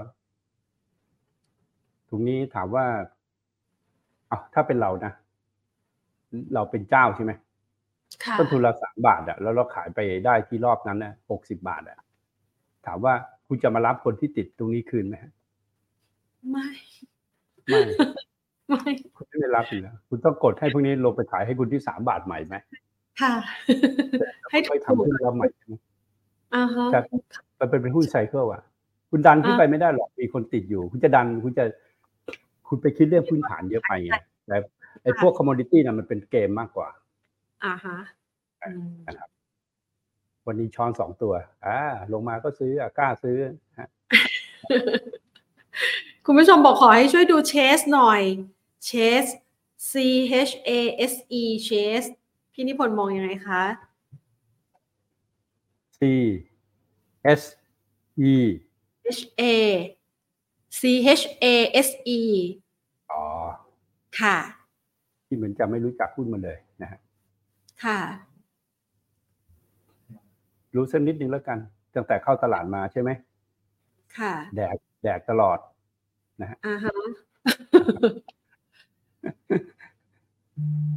Speaker 2: ตรงนี้ถามว่าอะถ้าเป็นเรานะ เราเป็นเจ้าใช่ไหม
Speaker 1: ค่ะ
Speaker 2: ต้นทุนเราสามบาทอะแล้วเราขายไปได้ที่รอบนั้นนะหกสิบาทอะถามว่าคุณจะมารับคนที่ติดตรงนี้คืนไหมฮะ
Speaker 1: ไม่
Speaker 2: ไม่
Speaker 1: ไม่
Speaker 2: คุณไม่ได้รับอยู่แล้วคุณต้องกดให้พวกนี้ลงไปขายให้คุณที่สามบาทใหม่ไหม
Speaker 1: ค่ะ ให้ถู
Speaker 2: ไม่
Speaker 1: ก
Speaker 2: ทำหุ้นรับใหม่ใช่ไหม
Speaker 1: อ่าฮะ
Speaker 2: ครับมันเป็นเป็นหุ้นไซเคิลอะ คุณดันขึ้นไปไม่ได้หรอกมีคนติดอยู่ คุณจะดันคุณจะคุณไปคิดเรื่องพื้นฐานเยอะไปไงแต่ไอ้พวกคอมมอดิตี้น่ะมันเป็นเกมมากกว่า
Speaker 1: อ่าฮะอืม
Speaker 2: นะครับ วันนี้ช้อนสองตัว อ่า ลงมาก็ซื้ออะกล้าซื้อฮะ
Speaker 1: คุณผู้ชมบอกขอให้ช่วยดูเชสหน่อยเชส C H A S E เชสพี่นิพนธ์มองยังไงคะ
Speaker 2: C S E
Speaker 1: H A C H A S E
Speaker 2: อ๋อ
Speaker 1: ค่ะ
Speaker 2: ที่เหมือนจะไม่รู้จักหุ้นมันเลยนะฮะ
Speaker 1: ค่ะ
Speaker 2: รู้สักนิดนึงแล้วกัน ตั้งแต่เข้าตลาดมาใช่ไหม
Speaker 1: ค่ะ
Speaker 2: แดกแดกตลอด
Speaker 1: อ่าฮะ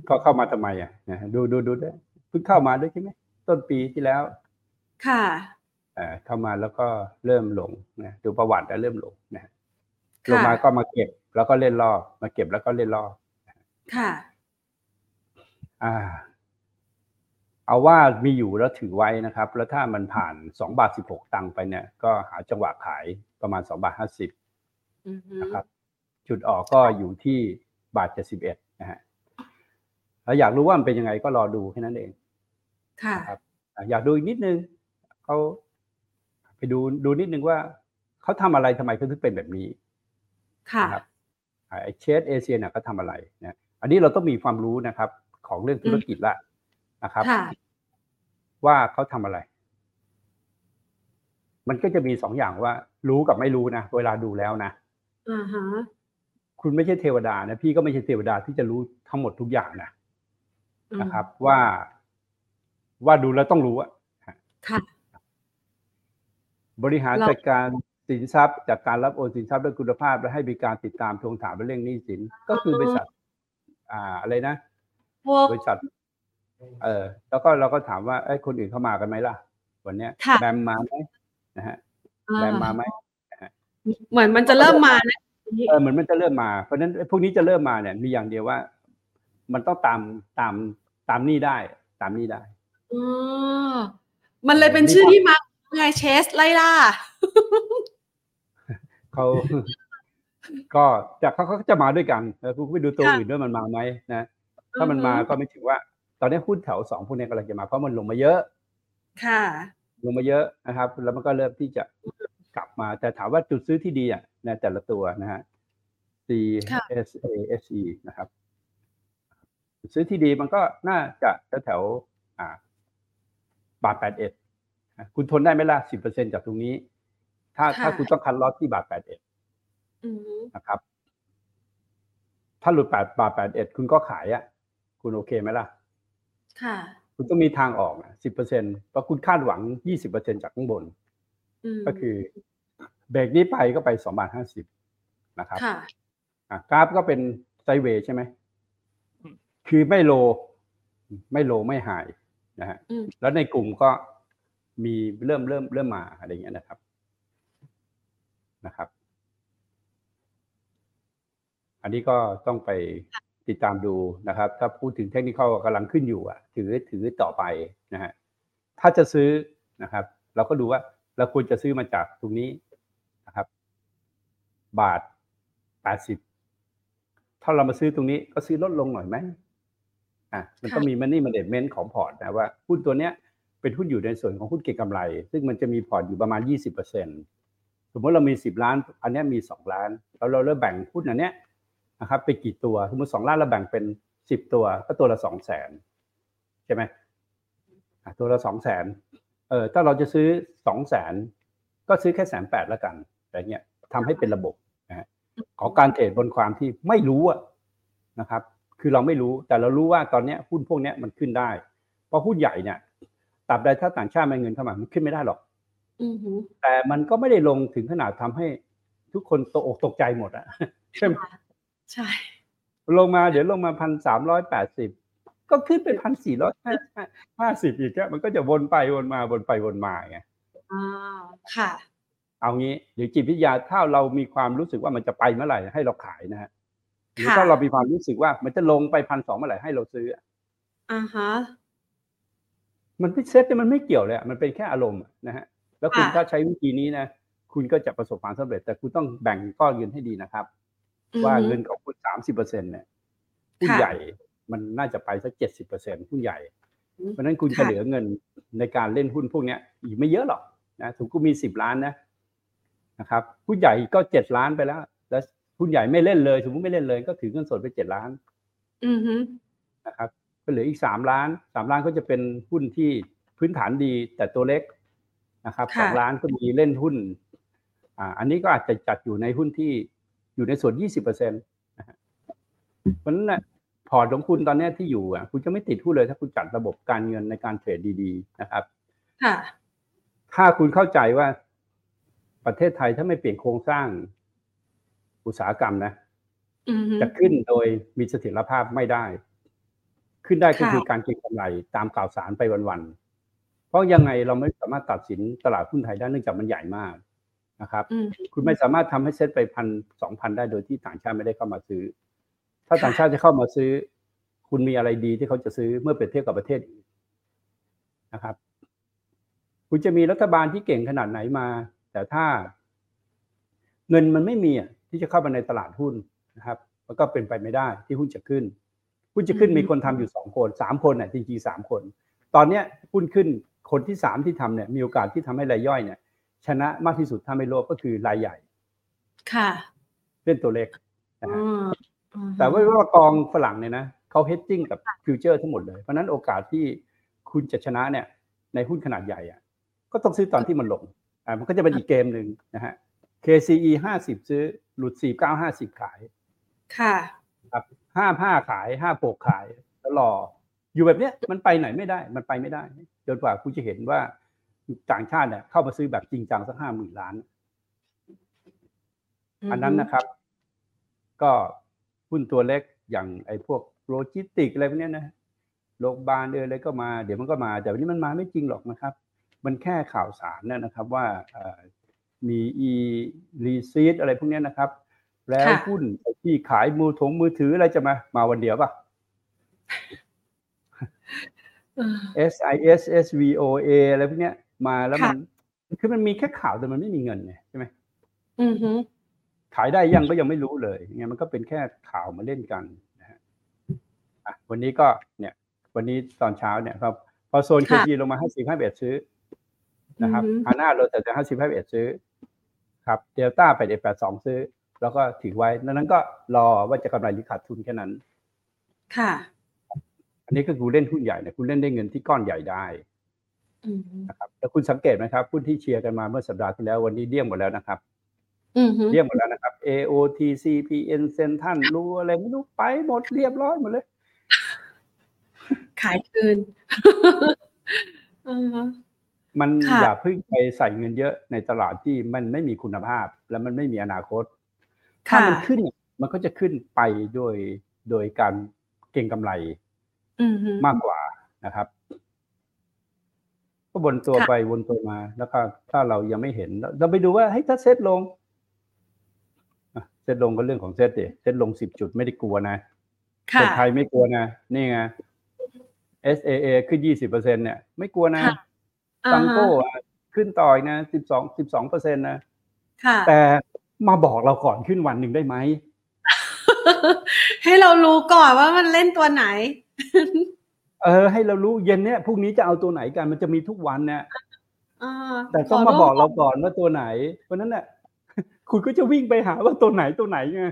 Speaker 2: ก็เข้ามาทำไมอะนะฮะดูดูดูด้วยเพิ่งเข้ามาด้วยใช่ไหม ต้นปีที่แล้ว
Speaker 1: ค่ะ
Speaker 2: เอ่อเข้ามาแล้วก็เริ่มลงนะดูประวัติแล้วเริ่มลงนะฮะล
Speaker 1: ค่ะ
Speaker 2: งมาก็มาเก็บแล้วก็เล่นรอบมาเก็บแล้วก็เล่นรอบ
Speaker 1: ค่ะ
Speaker 2: อ่า เอาว่ามีอยู่แล้วถือไว้นะครับ แล้วถ้ามันผ่านสองบาทสิบหกตังค์ไปเนี่ย ก็หาจังหวะขายประมาณสองบาทห้าสิบ
Speaker 1: อือฮึ
Speaker 2: นะครับ จุดออกก็อยู่ที่บาทเจ็ดสิบเอ็ดนะฮะแล้วอยากรู้ว่ามันเป็นยังไงก็รอดูแค่นั้นเอง
Speaker 1: ค่ะ
Speaker 2: ครับอะอยากดูอีกนิดนึงเขา ไปดูดูนิดนึงว่าเขาทำอะไรทำไมเขาถึงเป็นแบบนี้
Speaker 1: ค่ะ
Speaker 2: นะครับอ่าไอเชสเอเชียเนี่ยเขาทำอะไรนะอันนี้เราต้องมีความรู้นะครับ ของเรื่องธุรกิจละนะครับ
Speaker 1: ค่ะ
Speaker 2: ว่าเขาทำอะไร มันก็จะมีสองอย่างว่า รู้กับไม่รู้นะเวลาดูแล้วนะ
Speaker 1: อ่าฮะ
Speaker 2: คุณไม่ใช่เทวดานะพี่ก็ไม่ใช่เทวดาที่จะรู้ทั้งหมดทุกอย่างนะ
Speaker 1: อืม
Speaker 2: นะครับ ว่าว่าดูแล้วต้องรู้อะ
Speaker 1: ค่ะ
Speaker 2: บริหาร
Speaker 1: เรา
Speaker 2: จัดการสินทรัพย์ จากการรับโอนสินทรัพย์ด้วยคุณภาพ และให้บริการติดตามทวงถามเรื่องหนี้สิน ก็คือบริษัท อ่าอะไรนะ
Speaker 1: พวก
Speaker 2: บริษัท เออแล้วก็เราก็ถามว่าไอ้ยคนอื่นเข้ามากันไหมล่ะ วันเนี้ย
Speaker 1: ค่ะ
Speaker 2: แบมมาไหมนะฮะ
Speaker 1: อ่า
Speaker 2: แบมมาไหม
Speaker 1: เหมือนมันจะเริ่มมานะ
Speaker 2: เออเหมือนมันจะเริ่มมาเพราะฉะนั้นไอ้พวกนี้จะเริ่มมาเนี่ย มีอย่างเดียวว่า มันต้องตามตามตามหนี้ได้ ตามหนี้ได้
Speaker 1: อ๋อมันเลยเป็นชื่อที่มา ไงเชสไล่ล่า
Speaker 2: เขาก็จากเขาเขาก็จะมาด้วยกันแล้วคุณไปดูตัว
Speaker 1: ค่ะ
Speaker 2: อื่นด้วยมันมาไหมนะถ้ามันมาก็ไม่ถือว่า ตอนนี้หุ้นแถวสองพวกนี้กำลังจะมาเพราะมันลงมาเยอะ
Speaker 1: ค่ะ
Speaker 2: ลงมาเยอะนะครับ แล้วมันก็เริ่มที่จะกลับมา แต่ถามว่าจุดซื้อที่ดีอะในแต่ละตัวนะฮะ C
Speaker 1: ค่ะ
Speaker 2: S A S E นะครับจุดซื้อที่ดีมันก็น่าจะแถวๆอ่าบาทแปดเอ็ด คุณทนได้ไหมล่ะสิบเปอร์เซ็นจากตรงนี้ ถ้า
Speaker 1: ค่ะ
Speaker 2: ถ้าคุณต้องคัดลอสที่บาทแปดเอ็ด
Speaker 1: อืม
Speaker 2: นะครับ ถ้าหลุดแปดบาทแปดเอ็ดคุณก็ขายอะ คุณโอเคไหมล่ะ
Speaker 1: ค่ะ
Speaker 2: คุณต้องมีทางออกสิบเปอร์เซ็นเพราะคุณคาดหวังยี่สิบเปอร์เซ็นจากข้างบน
Speaker 1: ม
Speaker 2: ก็คือเบรกนี้ไปก็ไปสองบาทห้าสิบนะครับ
Speaker 1: ค่ะ
Speaker 2: อะกราฟก็เป็นไซด์เวย์ใช่ไหม คือไม่โล ไม่โลไม่หายนะฮะ
Speaker 1: อืม
Speaker 2: แล้วในกลุ่มก็ มีเริ่มเริ่มเริ่มมาอะไรเงี้ยนะครับนะครับ อันนี้ก็ต้องไปติดตามดูนะครับ ถ้าพูดถึงเทคนิคกำลังขึ้นอยู่อะ ถือถือต่อไปนะฮะถ้าจะซื้อนะครับ เราก็ดูว่าเราควรจะซื้อมาจากตรงนี้นะครับ บาทแปดสิบถ้าเรามาซื้อตรงนี้ก็ซื้อลดลงหน่อยไหมอะมันต้อง
Speaker 1: ค่ะ
Speaker 2: มี money management ของพอร์ตนะว่าหุ้นตัวเนี้ย เป็นหุ้นอยู่ในส่วนของหุ้นเก็งกำไร ซึ่งมันจะมีพอร์ตอยู่ประมาณ 20%สมมติเรามี 10 ล้าน อันนี้มี 2 ล้าน แล้วเราเริ่มแบ่งหุ้นอันเนี้ยนะครับไปกี่ตัว สมมติ2ล้านเราแบ่งเป็น 10 ตัว ก็ตัวละ2 0 0 0 0 0ใช่ไหมตัวละ2 0 0 0 0 0เออถ้าเราจะซื้อ 2 0 0 0 0 0ก็ซื้อแค่แสนแปดแล้วกันแต่เนี้ยทำให้เป็นระบบนะฮะของการเทรดบนความที่ไม่รู้นะครับ คือเราไม่รู้แต่เรารู้ว่าตอนนี้หุ้นพวกนี้มันขึ้นได้ เพราะหุ้นใหญ่เนี่ย ตราบใดถ้าต่างชาติมาเงินเข้ามามันขึ้นไม่ได้หรอก
Speaker 1: อือหือ
Speaker 2: แต่มันก็ไม่ได้ลงถึงขนาดทำให้ทุกคนตกอกตกใจหมดอะใช่ไหม
Speaker 1: ใช่
Speaker 2: ลงมาเดี๋ยวลงมาพันสามร้อยแปดสิบก็ขึ้นเป็นพันสี่ร้อยห้าสิบอีกแค่มันก็จะวนไปวนมาวนไปวนมาไง
Speaker 1: อ่าค่ะ
Speaker 2: เอางี้เดี๋ยวจิตวิทยาถ้าเรามีความรู้สึกว่ามันจะไปเมื่อไหร่ให้เราขายนะฮะหรือ
Speaker 1: ค่ะ
Speaker 2: ถ้าเรามีความรู้สึกว่ามันจะลงไปพันสองเมื่อไหร่ให้เราซื้อ
Speaker 1: อ่าฮะ
Speaker 2: มันไม่เซ็ตเนี่ยมันไม่เกี่ยวเลยอะมันเป็นแค่อารมณ์อะนะฮะแล้วคุณ
Speaker 1: ค่ะ
Speaker 2: ถ้าใช้วิธีนี้นะคุณก็จะประสบความสำเร็จ แต่คุณต้องแบ่งก้อนเงินให้ดีนะครับ ว่าเงินของคุณสามสิบเปอร์เซ็นเนี่ยหุ้น
Speaker 1: ค่ะ
Speaker 2: ใหญ่มันน่าจะไปสักเจ็ดสิบเปอร์เซ็นหุ้นใหญ่
Speaker 1: อืม
Speaker 2: เพราะฉะนั้นคุณจะ
Speaker 1: ค่ะ
Speaker 2: เหลือเงินในการเล่นหุ้นพวกเนี้ยอีกไม่เยอะหรอกนะสมมติคุณมีสิบล้านนะนะครับหุ้นใหญ่ก็เจ็ดล้านไปแล้ว แล้วหุ้นใหญ่ไม่เล่นเลยสมมติไม่เล่นเลย ก็ถือเงินสดไปเจ็ดล้าน
Speaker 1: อือหือ
Speaker 2: นะครับ ก็เหลืออีกสามล้านสามล้านก็จะเป็นหุ้นที่พื้นฐานดีแต่ตัวเล็กนะครับสองล้านก็มีเล่นหุ้นอ่าอันนี้ก็อาจจะจัดอยู่ในหุ้นที่อยู่ในส่วนยี่สิบเปอร์เซ็นต์นะฮะเพราะฉะนั้นนะพอร์ตของคุณตอนเนี้ยที่อยู่อะคุณจะไม่ติดหุ้นเลยถ้าคุณจัดระบบการเงินในการเทรดดีๆนะครับ
Speaker 1: ค่ะ
Speaker 2: ถ้าคุณเข้าใจว่าประเทศไทยถ้าไม่เปลี่ยนโครงสร้างอุตสาหกรรมนะ
Speaker 1: อือหือ
Speaker 2: จะขึ้นโดยมีเสถียรภาพไม่ได้ ขึ้นได้ก็
Speaker 1: ค่ะ
Speaker 2: คือการเก็งกำไรตามข่าวสารไปวันๆ เพราะยังไงเราไม่สามารถตัดสินตลาดหุ้นไทยได้เนื่องจากมันใหญ่มากนะครับ
Speaker 1: อืม
Speaker 2: คุณไม่สามารถทำให้เซ็ตไปพันสองพันได้โดยที่ต่างชาติไม่ได้เข้ามาซื้อ ถ้า
Speaker 1: ค่ะ
Speaker 2: ต่างชาติจะเข้ามาซื้อ คุณมีอะไรดีที่เขาจะซื้อเมื่อเปรียบเทียบกับประเทศอื่นนะครับ คุณจะมีรัฐบาลที่เก่งขนาดไหนมา แต่ถ้าเงินมันไม่มีอะที่จะเข้ามาในตลาดหุ้นนะครับ มันก็เป็นไปไม่ได้ที่หุ้นจะขึ้น หุ้นจะขึ้น
Speaker 1: อืม
Speaker 2: มีคนทำอยู่สองคนสามคนน่ะจริงๆสามคน ตอนเนี้ยหุ้นขึ้นคนที่สามที่ทำเนี่ยมีโอกาสที่ทำให้รายย่อยเนี่ย ชนะมากที่สุดถ้าไม่โลภก็คือรายใหญ่
Speaker 1: ค่ะ
Speaker 2: เล่นตัวเล็กนะ
Speaker 1: อื
Speaker 2: ฮะ
Speaker 1: มอือหือ
Speaker 2: แต่ว่าว่ากองฝรั่งเนี่ยนะเขา hedging กับ futures ทั้งหมดเลย เพราะฉะนั้นโอกาสที่คุณจะชนะเนี่ย ในหุ้นขนาดใหญ่อะก็ต้องซื้อตอนที่มันลงอ่ามันก็จะเป็นอีกเกมหนึ่งนะฮะ KCE ห้าสิบซื้อหลุดสี่เก้าห้าสิบขาย
Speaker 1: ค่ะ
Speaker 2: ครับ ห้าห้าขายห้าหกขายแล้วรออยู่แบบเนี้ยมันไปไหนไม่ได้ มันไปไม่ได้ จนกว่าคุณจะเห็นว่าต่างชาติเนี่ยเข้ามาซื้อแบบจริงจังสักห้าหมื่นล้าน อันนั้นนะครับ ก็หุ้นตัวเล็กอย่างไอ้พวกโลจิสติกอะไรพวกเนี้ยนะโรงพยาบาลเอออะไรก็มาเดี๋ยวมันก็มา แต่วันนี้มันมาไม่จริงหรอกนะครับ มันแค่ข่าวสารนะนะครับว่าเอ่อมี e-receipt อะไรพวกเนี้ยนะครับ แล้ว
Speaker 1: ค่ะ
Speaker 2: หุ้นที่ขายมือถงมือถืออะไรจะมา มาวันเดียวป่ะ
Speaker 1: เออ
Speaker 2: SIS SVOA อะไรพวกเนี้ย มาแล้วมัน
Speaker 1: ค่ะ
Speaker 2: คือมันมีแค่ข่าวแต่มันไม่มีเงินไงใช่ไหม
Speaker 1: อือหือ
Speaker 2: ขายได้ยังก็ยังไม่รู้เลยไงมันก็เป็นแค่ข่าวมาเล่นกันนะฮะอะวันนี้ก็เนี่ย วันนี้ตอนเช้าเนี่ยครับ พอโซน
Speaker 1: ค่ะ
Speaker 2: KG ลงมาห้าสิบห้าเอ็ดซื้อนะครับ
Speaker 1: อือฮึ
Speaker 2: ฮาน่าลงแต่จะห้าสิบห้าเอ็ดซื้อ ครับเดลต้าไปเอ็ดแปดสองซื้อ แล้วก็ถือไว้ดังนั้นก็รอว่าจะกำไรหรือขาดทุนแค่นั้น
Speaker 1: ค่ะ
Speaker 2: อันนี้ก็คือเล่นหุ้นใหญ่เนี่ยคุณเล่นได้เงินที่ก้อนใหญ่ได้
Speaker 1: อือหือ
Speaker 2: นะครับแล้วคุณสังเกตไหมครับหุ้นที่เชียร์กันมาเมื่อสัปดาห์ที่แล้ววันนี้เดี่ยงหมดแล้วนะครับ
Speaker 1: อือหือ
Speaker 2: เรียบหมดแล้วนะครับ AOT CPN เซนทันรู้อะไรไม่รู้ไปหมดเรียบร้อยหมดเลย
Speaker 1: ขายคืนอือหือ
Speaker 2: มัน
Speaker 1: ค่ะ
Speaker 2: อย่าเพิ่งไปใส่เงินเยอะในตลาดที่มันไม่มีคุณภาพ และมันไม่มีอนาคต ถ้า
Speaker 1: ค่ะ
Speaker 2: มันขึ้นมันก็จะขึ้นไปโดยโดยการเก็งกำไร
Speaker 1: อือฮึ
Speaker 2: มากกว่านะครับก็วนตัว
Speaker 1: ค่ะ
Speaker 2: ไปวนตัวมา แล้วก็ถ้าเรายังไม่เห็น เราไปดูว่าให้ยถ้าเซ็ตลงอะเซ็ตลงก็เรื่องของเซ็ตเดเซ็ตลงสิบจุดไม่ได้กลัวนะ
Speaker 1: ค่ะ
Speaker 2: คนไทยไม่กลัวนะ นี่ไง SAA ขึ้นยี่สิบเปอร์เซ็นเนี่ย ไม่กลัวนะ
Speaker 1: ค่ะ
Speaker 2: ซัง
Speaker 1: อ่าฮะ
Speaker 2: โก้อะขึ้นต่อยนะสิบสองสิบสองเปอร์เซ็นนะ
Speaker 1: ค่ะ
Speaker 2: แต่ มาบอกเราก่อนขึ้นวันหนึ่งได้ไหม
Speaker 1: ให้เรารู้ก่อนว่ามันเล่นตัวไหน
Speaker 2: เออ ให้เรารู้เย็นเนี่ยพรุ่งนี้จะเอาตัวไหนกันมันจะมีทุกวันเนี่ย
Speaker 1: อ่า
Speaker 2: แต่ต้อง
Speaker 1: ข
Speaker 2: มา
Speaker 1: ร่ว
Speaker 2: บอกเราก่อนว่าตัวไหน เพราะฉะนั้นเนี่ยคุณก็จะวิ่งไปหาว่าตัวไหนตัวไหนไง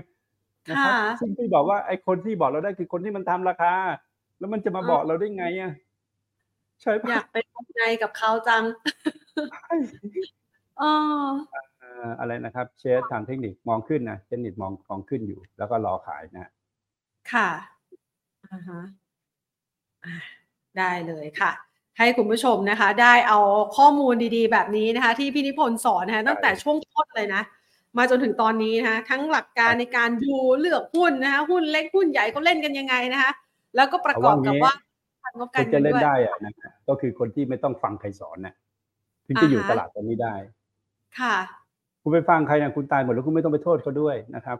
Speaker 2: นะครับ
Speaker 1: ค่ะ
Speaker 2: ซึ่งพี่บอกว่าไอ้คนที่บอกเราได้คือคนที่มันทำราคา แล้วมันจะมา
Speaker 1: อ่า
Speaker 2: บอกเราได้ไงอะใช่
Speaker 1: อ
Speaker 2: ปะ
Speaker 1: ยากไปทำในกับเขาจังอ๋อ
Speaker 2: เอ่ออะไรนะครับ เชฟทางเทคนิคมองขึ้นนะเทคนิคมองมองขึ้นอยู่ แล้วก็รอขายนะ
Speaker 1: ค่ะอ่าฮะอะได้เลยค่ะ ให้คุณผู้ชมนะคะ ได้เอาข้อมูลดีๆ แบบนี้นะคะ ที่พี่นิพนธ์สอนนะคะตั้งแต่ช่วงต้นเลยนะมาจนถึงตอนนี้นะคะทั้งหลักการในการดูเลือกหุ้นนะคะหุ้นเล็กหุ้นใหญ่เขาเล่นกันยังไงนะคะแล้วก็ประกอบกับว่าการงบ
Speaker 2: ค
Speaker 1: การ
Speaker 2: น
Speaker 1: เงิ
Speaker 2: จะ
Speaker 1: น
Speaker 2: เล่น
Speaker 1: ด้วย
Speaker 2: ได้อะนะก็คือคนที่ไม่ต้องฟังใครสอนนะถึงจะอยู่
Speaker 1: อ่าฮะ
Speaker 2: ตลาดตรงนี้ได้
Speaker 1: ค่ะ
Speaker 2: คุณไปฟังใครนะคุณตายหมดแล้วคุณไม่ต้องไปโทษเขาด้วยนะครับ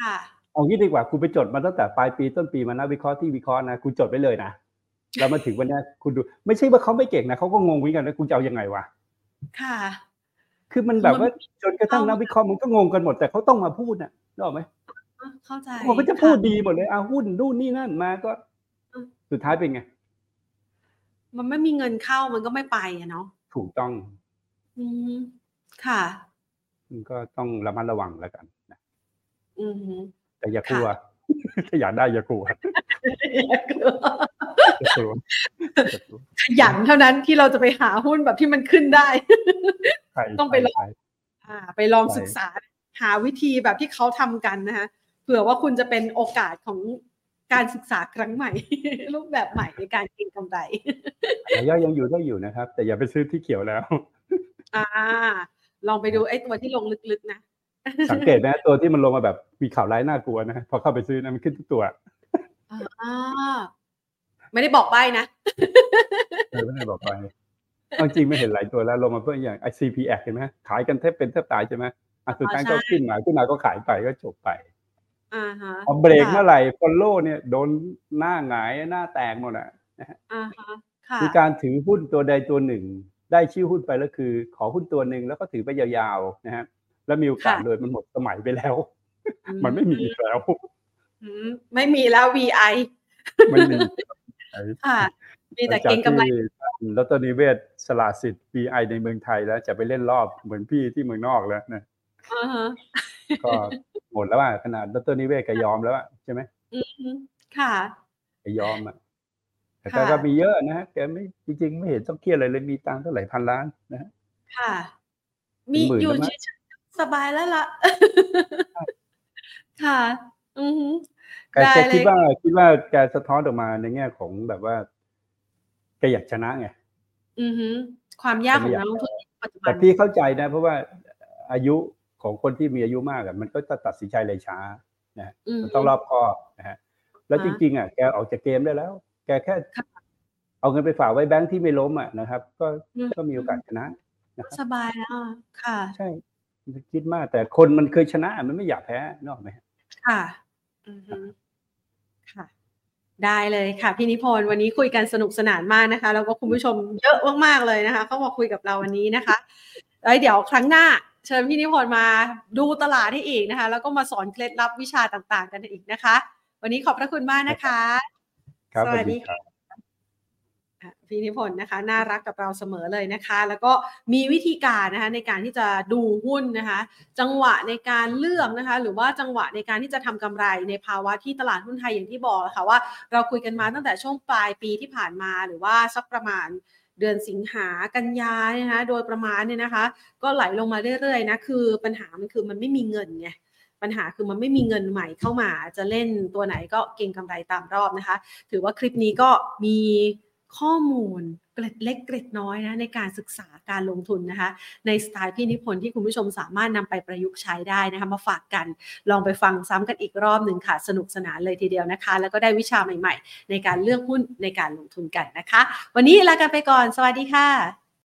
Speaker 1: ค่ะ
Speaker 2: เอางี้ดีกว่าคุณไปจดมาตั้งแต่ปลายปีต้นปีมานะวิเคราะห์ที่วิเคราะห์นะคุณจดไว้เลยนะแล้วมาถึงวันเนี้ยคุณดู ไม่ใช่ว่าเขาไม่เก่งนะเขาก็งงเหมือนกันนะคุณจะเอายังไงวะ
Speaker 1: ค่ะ
Speaker 2: คือมันแบบว่า
Speaker 1: มัน
Speaker 2: จนกระทั่งนักวิเคราะห์มันก็งงกันหมดแต่เขาต้องมาพูดนะนึกออกไหม
Speaker 1: อะเข้าใจ
Speaker 2: เขาก็จะพูด
Speaker 1: ค่
Speaker 2: ดีหมดเลยเอาหุ้นนู่นนี่นั่นมาก็
Speaker 1: อืม
Speaker 2: สุดท้ายเป็นไง
Speaker 1: มันไม่มีเงินเข้ามันก็ไม่ไปอะเนาะ
Speaker 2: ถูกต้อง
Speaker 1: อืมค่ะ
Speaker 2: มัน ก็ต้องระมัดระวังแล้วกันนะ
Speaker 1: อือฮึ
Speaker 2: แต่อย่ากลัว ถ้าอยากได้อย่ากลัวอย่ากลัวอย่ากลัว
Speaker 1: ขยันเท่านั้นที่เราจะไปหาหุ้นแบบที่มันขึ้นได้
Speaker 2: ใช่
Speaker 1: ต้องไปลอง
Speaker 2: ใช่
Speaker 1: อ่าไปลอง
Speaker 2: ใช่
Speaker 1: ศึกษา หาวิธีแบบที่เขาทำกันนะคะเผื่อว่าคุณจะเป็นโอกาสของการศึกษาครั้งใหม่ รูปแบบใหม่ในการเก็งกำไร
Speaker 2: ระยะยังอยู่ได้อยู่นะครับ แต่อย่าไปซื้อที่เขียวแล้ว
Speaker 1: อ่า ลองไปดูไอ้ตัวที่ลงลึกๆนะ
Speaker 2: สังเกตนะตัวที่มันลงมาแบบมีข่าวร้ายน่ากลัวนะพอเข้าไปซื้อนะมันขึ้นทุกตัว
Speaker 1: อ่าไม่ได้บอกใบ้นะ
Speaker 2: เออไม่ได้บอกใบ้เอาจริงไม่เห็นหลายตัวแล้วลงมาเพื่ออย่างไอ CPALL เห็นไหมขายกันแทบเป็นแทบตายใช่ไหมอะสุดท้าย
Speaker 1: อ๋อใช่
Speaker 2: ก็ขึ้นมาขึ้นมาก็ขายไปก็จบไป
Speaker 1: อ่าฮะ
Speaker 2: พอเบรก
Speaker 1: ค่ะ
Speaker 2: เมื่อไหร่ follow เนี่ยโดนหน้าหงายหน้าแตกหมดอะ
Speaker 1: อ่าฮะค่ะ
Speaker 2: คือการถือหุ้นตัวใดตัวหนึ่ง ได้ชื่อหุ้นไปแล้วคือ ขอหุ้นตัวหนึ่งแล้วก็ถือไปยาวๆนะฮะแล้วมีโอกาส
Speaker 1: ค่ะ
Speaker 2: เลยมันหมดสมัยไปแล้ว มันไม่มีอีกแล้ว
Speaker 1: อืมไม่มีแล้ว VI
Speaker 2: ไม่มี
Speaker 1: ค่ะมีแต่เก็งกำไร
Speaker 2: ดรนิเวศสละสิทธิ์ BI ในเมืองไทยแล้ว จะไปเล่นรอบเหมือนพี่ที่เมืองนอกแล้วนะ
Speaker 1: อ่าฮะ
Speaker 2: ก็หมดแล้วอะขนาดดรนิเวศแกยอมแล้วอะใช่ไหม
Speaker 1: อืมค่ะ
Speaker 2: แกยอมอะ แต่แก
Speaker 1: ค่ะ
Speaker 2: ก็มีเยอะนะฮะแกไม่จริง ๆ ไม่เห็นต้องเครียดอะไรเลยมีตังค์เท่าไหร่พันล้านนะฮะ
Speaker 1: ค่ะ มี
Speaker 2: เป็นหมื่น
Speaker 1: อยู่
Speaker 2: แล้วมั้ย
Speaker 1: เฉยๆสบายแล้วล่ะ ค่ะ อือฮึ
Speaker 2: แก
Speaker 1: ได้
Speaker 2: แก
Speaker 1: เลย
Speaker 2: คิดว่าคิดว่าแกสะท้อนออกมาในแง่ของแบบว่าแกอยากชนะไง
Speaker 1: อือฮึความยากของ
Speaker 2: แต่ไม่อยาก
Speaker 1: นักลงทุนปัจจุบั
Speaker 2: แต่
Speaker 1: น
Speaker 2: พี่เข้าใจนะ เพราะว่าอายุของคนที่มีอายุมากอะมันก็จะตัดสินใจเลยช้า
Speaker 1: อืม
Speaker 2: มันต้องรอบคอบนะฮะแล้วจริง ๆอะแกออกจากเกมได้แล้ว แกแค่
Speaker 1: ค่ะ
Speaker 2: เอาเงินไปฝากไว้แบงค์ที่ไม่ล้มอะนะครับ ก็
Speaker 1: อืม
Speaker 2: ก็มีโอกาสชนะนะครับ
Speaker 1: สบายแล้วอะค่ะ
Speaker 2: ใช่คิดมากแต่คนมันเคยชนะ มันไม่อยากแพ้นกออกไหมฮะ
Speaker 1: ค่ะอือฮึค่ะ ได้เลยค่ะพี่นิพนธ์วันนี้คุยกันสนุกสนานมากนะคะ แล้วก็คุณผู้ชมเยอะมากๆเลยนะคะเข้ามาคุยกับเราวันนี้นะคะแล้วเดี๋ยวครั้งหน้าเชิญพี่นิพนธ์มาดูตลาดให้อีกนะคะ แล้วก็มาสอนเคล็ดลับวิชาต่างๆ กันอีกนะคะ วันนี้ขอบพระคุณมากนะคะ
Speaker 2: ครับ
Speaker 1: ส
Speaker 2: ส
Speaker 1: วั
Speaker 2: วั
Speaker 1: ส
Speaker 2: ส
Speaker 1: ดี
Speaker 2: ดีค
Speaker 1: ค่ะ
Speaker 2: รับ
Speaker 1: อะพี่นิพนธ์นะคะน่ารักกับเราเสมอเลยนะคะ แล้วก็มีวิธีการนะคะในการที่จะดูหุ้นนะคะ จังหวะในการเลือกนะคะ หรือว่าจังหวะในการที่จะทำกำไรในภาวะที่ตลาดหุ้นไทยอย่างที่บอกค่ะว่าเราคุยกันมาตั้งแต่ช่วงปลายปีที่ผ่านมาหรือว่าสักประมาณเดือนสิงหากันยาเนี่ยนะคะโดยประมาณเนี่ยนะคะ ก็ไหลลงมาเรื่อยๆนะคือปัญหามันคือมันไม่มีเงินไง ปัญหาคือมันไม่มีเงินใหม่เข้ามา จะเล่นตัวไหนก็เก็งกำไรตามรอบนะคะ ถือว่าคลิปนี้ก็มีข้อมูลเกร็ดเล็กเกร็ดน้อยนะในการศึกษาการลงทุนนะคะ ในสไตล์พี่นิพนธ์ที่คุณผู้ชมสามารถนำไปประยุกต์ใช้ได้นะคะมาฝากกันลองไปฟังซ้ำกันอีกรอบหนึ่งค่ะ สนุกสนานเลยทีเดียวนะคะ แล้วก็ได้วิชาใหม่ ๆ ในการเลือกหุ้นในการลงทุนกันนะคะ วันนี้ลากันไปก่อน สวัสดีค่ะ